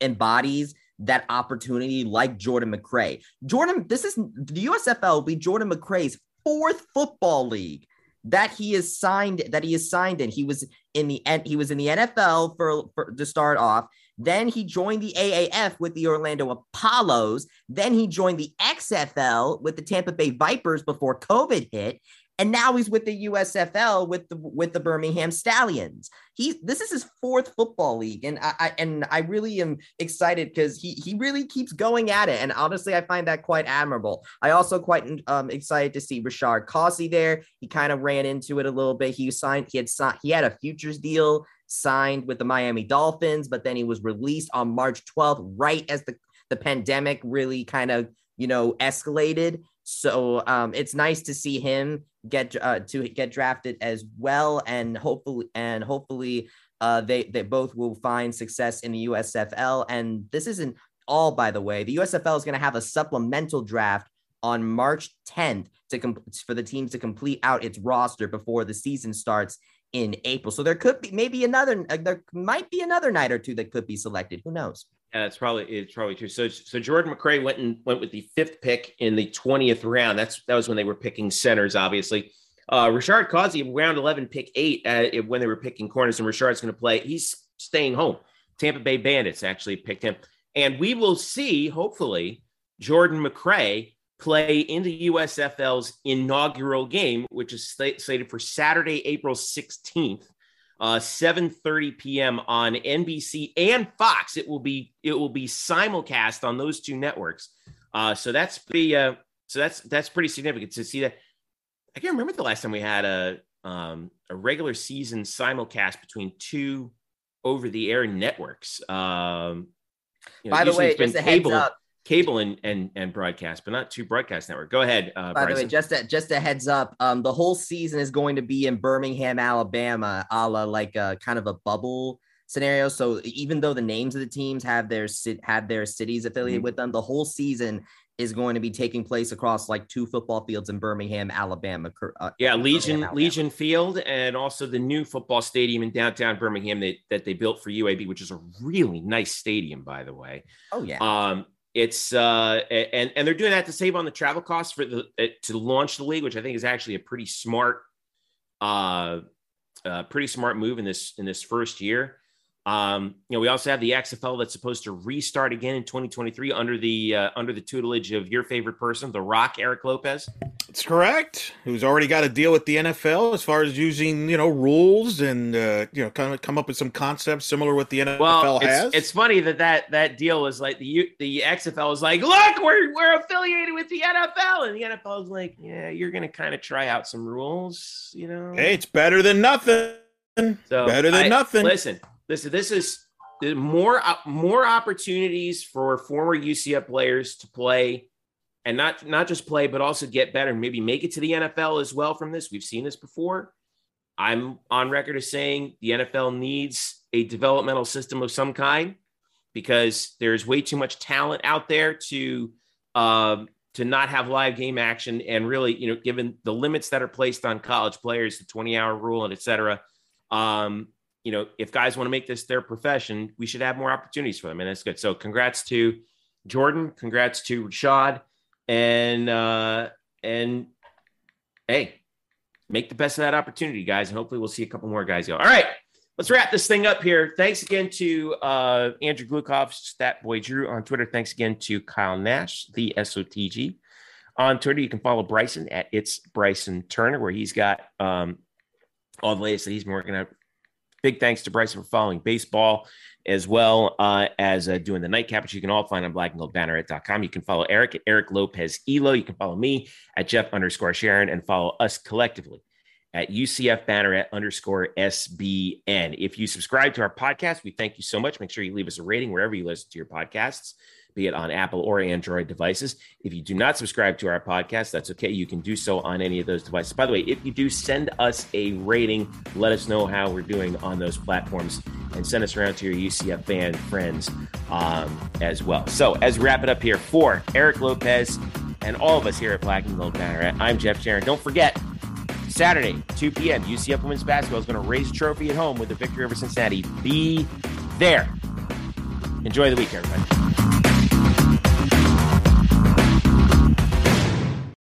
embodies that opportunity like Jordan McCray. Jordan, this is the USFL will be Jordan McCray's fourth football league that he is signed that he is signed in. He was in the he was in the NFL for, for to start off. Then he joined the AAF with the Orlando Apollos. Then he joined the XFL with the Tampa Bay Vipers before COVID hit and now he's with the USFL with the with the Birmingham Stallions. He this is his fourth football league, and I, I and I really am excited because he he really keeps going at it, and honestly, I find that quite admirable. I also quite um, excited to see Rashard Causey there. He kind of ran into it a little bit. He signed he had signed he had a futures deal signed with the Miami Dolphins, but then he was released on March 12th, right as the the pandemic really kind of you know escalated so um, it's nice to see him get uh, to get drafted as well, and hopefully and hopefully uh, they they both will find success in the USFL. And this isn't all, by the way. The USFL is going to have a supplemental draft on March 10th to com- for the teams to complete out its roster before the season starts in April. So there could be maybe another there might be another night or two that could be selected. Who knows? Yeah, it's probably it's probably true. So so Jordan McCray went and went with the fifth pick in the twentieth round. That's that was when they were picking centers, obviously. Uh, Rashard Causey, round eleven, pick eight uh, when they were picking corners, and Rashard's going to play. He's staying home. Tampa Bay Bandits actually picked him, and we will see hopefully Jordan McCray play in the USFL's inaugural game, which is slated for Saturday, April sixteenth uh, 7:30 p.m. on NBC and Fox. It will be it will be simulcast on those two networks. Uh, so that's pretty uh, so that's that's pretty significant to see that. I can't remember the last time we had a um, a regular season simulcast between two over the air networks. Um, you know, By the way, just a heads up. Cable and, and and broadcast, but not two broadcast network. Go ahead. Uh, By Bryson. the way, just a, just a heads up. Um, the whole season is going to be in Birmingham, Alabama, a la like a kind of a bubble scenario. So even though the names of the teams have their have their cities affiliated mm-hmm. with them, the whole season is going to be taking place across like two football fields in Birmingham, Alabama. Uh, yeah, Legion Alabama. Legion Field, and also the new football stadium in downtown Birmingham that, that they built for UAB, which is a really nice stadium, by the way. Oh yeah. Um, it's uh, and and they're doing that to save on the travel costs for the uh, to launch the league, which I think is actually a pretty smart, uh, uh pretty smart move in this in this first year. Um, you know, we also have the XFL that's supposed to restart again in 2023 under the uh, under the tutelage of your favorite person, The Rock, Eric Lopez. That's correct. Who's already got a deal with the NFL as far as using you know rules and uh, you know kind of come up with some concepts similar with the NFL well, has. It's, it's funny that that that deal is like the the XFL is like, look, we're we're affiliated with the NFL, and the NFL is like, yeah, you're going to kind of try out some rules, you know. Hey, it's better than nothing. So better than I, nothing. Listen, Listen, this is more more opportunities for former UCF players to play and not not just play but also get better and maybe make it to the NFL as well from this. We've seen this before. I'm on record as saying the NFL needs a developmental system of some kind because there's way too much talent out there to um, to not have live game action and really, you know, given the limits that are placed on college players, the 20 hour rule and et cetera, um, you know, if guys want to make this their profession, we should have more opportunities for them. And that's good. So congrats to Jordan. Congrats to Rashad. And, uh, and hey, make the best of that opportunity, guys. And hopefully we'll see a couple more guys go. All right. Let's wrap this thing up here. Thanks again to uh, Andrew Gluchov, Stat Boy Drew on Twitter. Thanks again to Kyle Nash, the SOTG. On Twitter, you can follow Bryson at It's Bryson Turner, where he's got um, all the latest that he's been working on big thanks to Bryson for following baseball as well uh, as uh, doing the nightcap, which you can all find on blackandgoldbanneret.com. You can follow Eric at Eric Lopez Elo. You can follow me at Jeff underscore Sharon and follow us collectively at UCF Banneret underscore SBN. If you subscribe to our podcast, we thank you so much. Make sure you leave us a rating wherever you listen to your podcasts be it on Apple or Android devices. If you do not subscribe to our podcast, that's okay. You can do so on any of those devices. By the way, if you do send us a rating, let us know how we're doing on those platforms and send us around to your UCF fan friends um, as well. So, as we wrap it up here for Eric Lopez and all of us here at Black and Gold Banner, I'm Jeff Sharon. Don't forget, Saturday, 2 p.m., UCF women's basketball is going to raise a trophy at home with the victory over Cincinnati. Be there. Enjoy the week, everybody.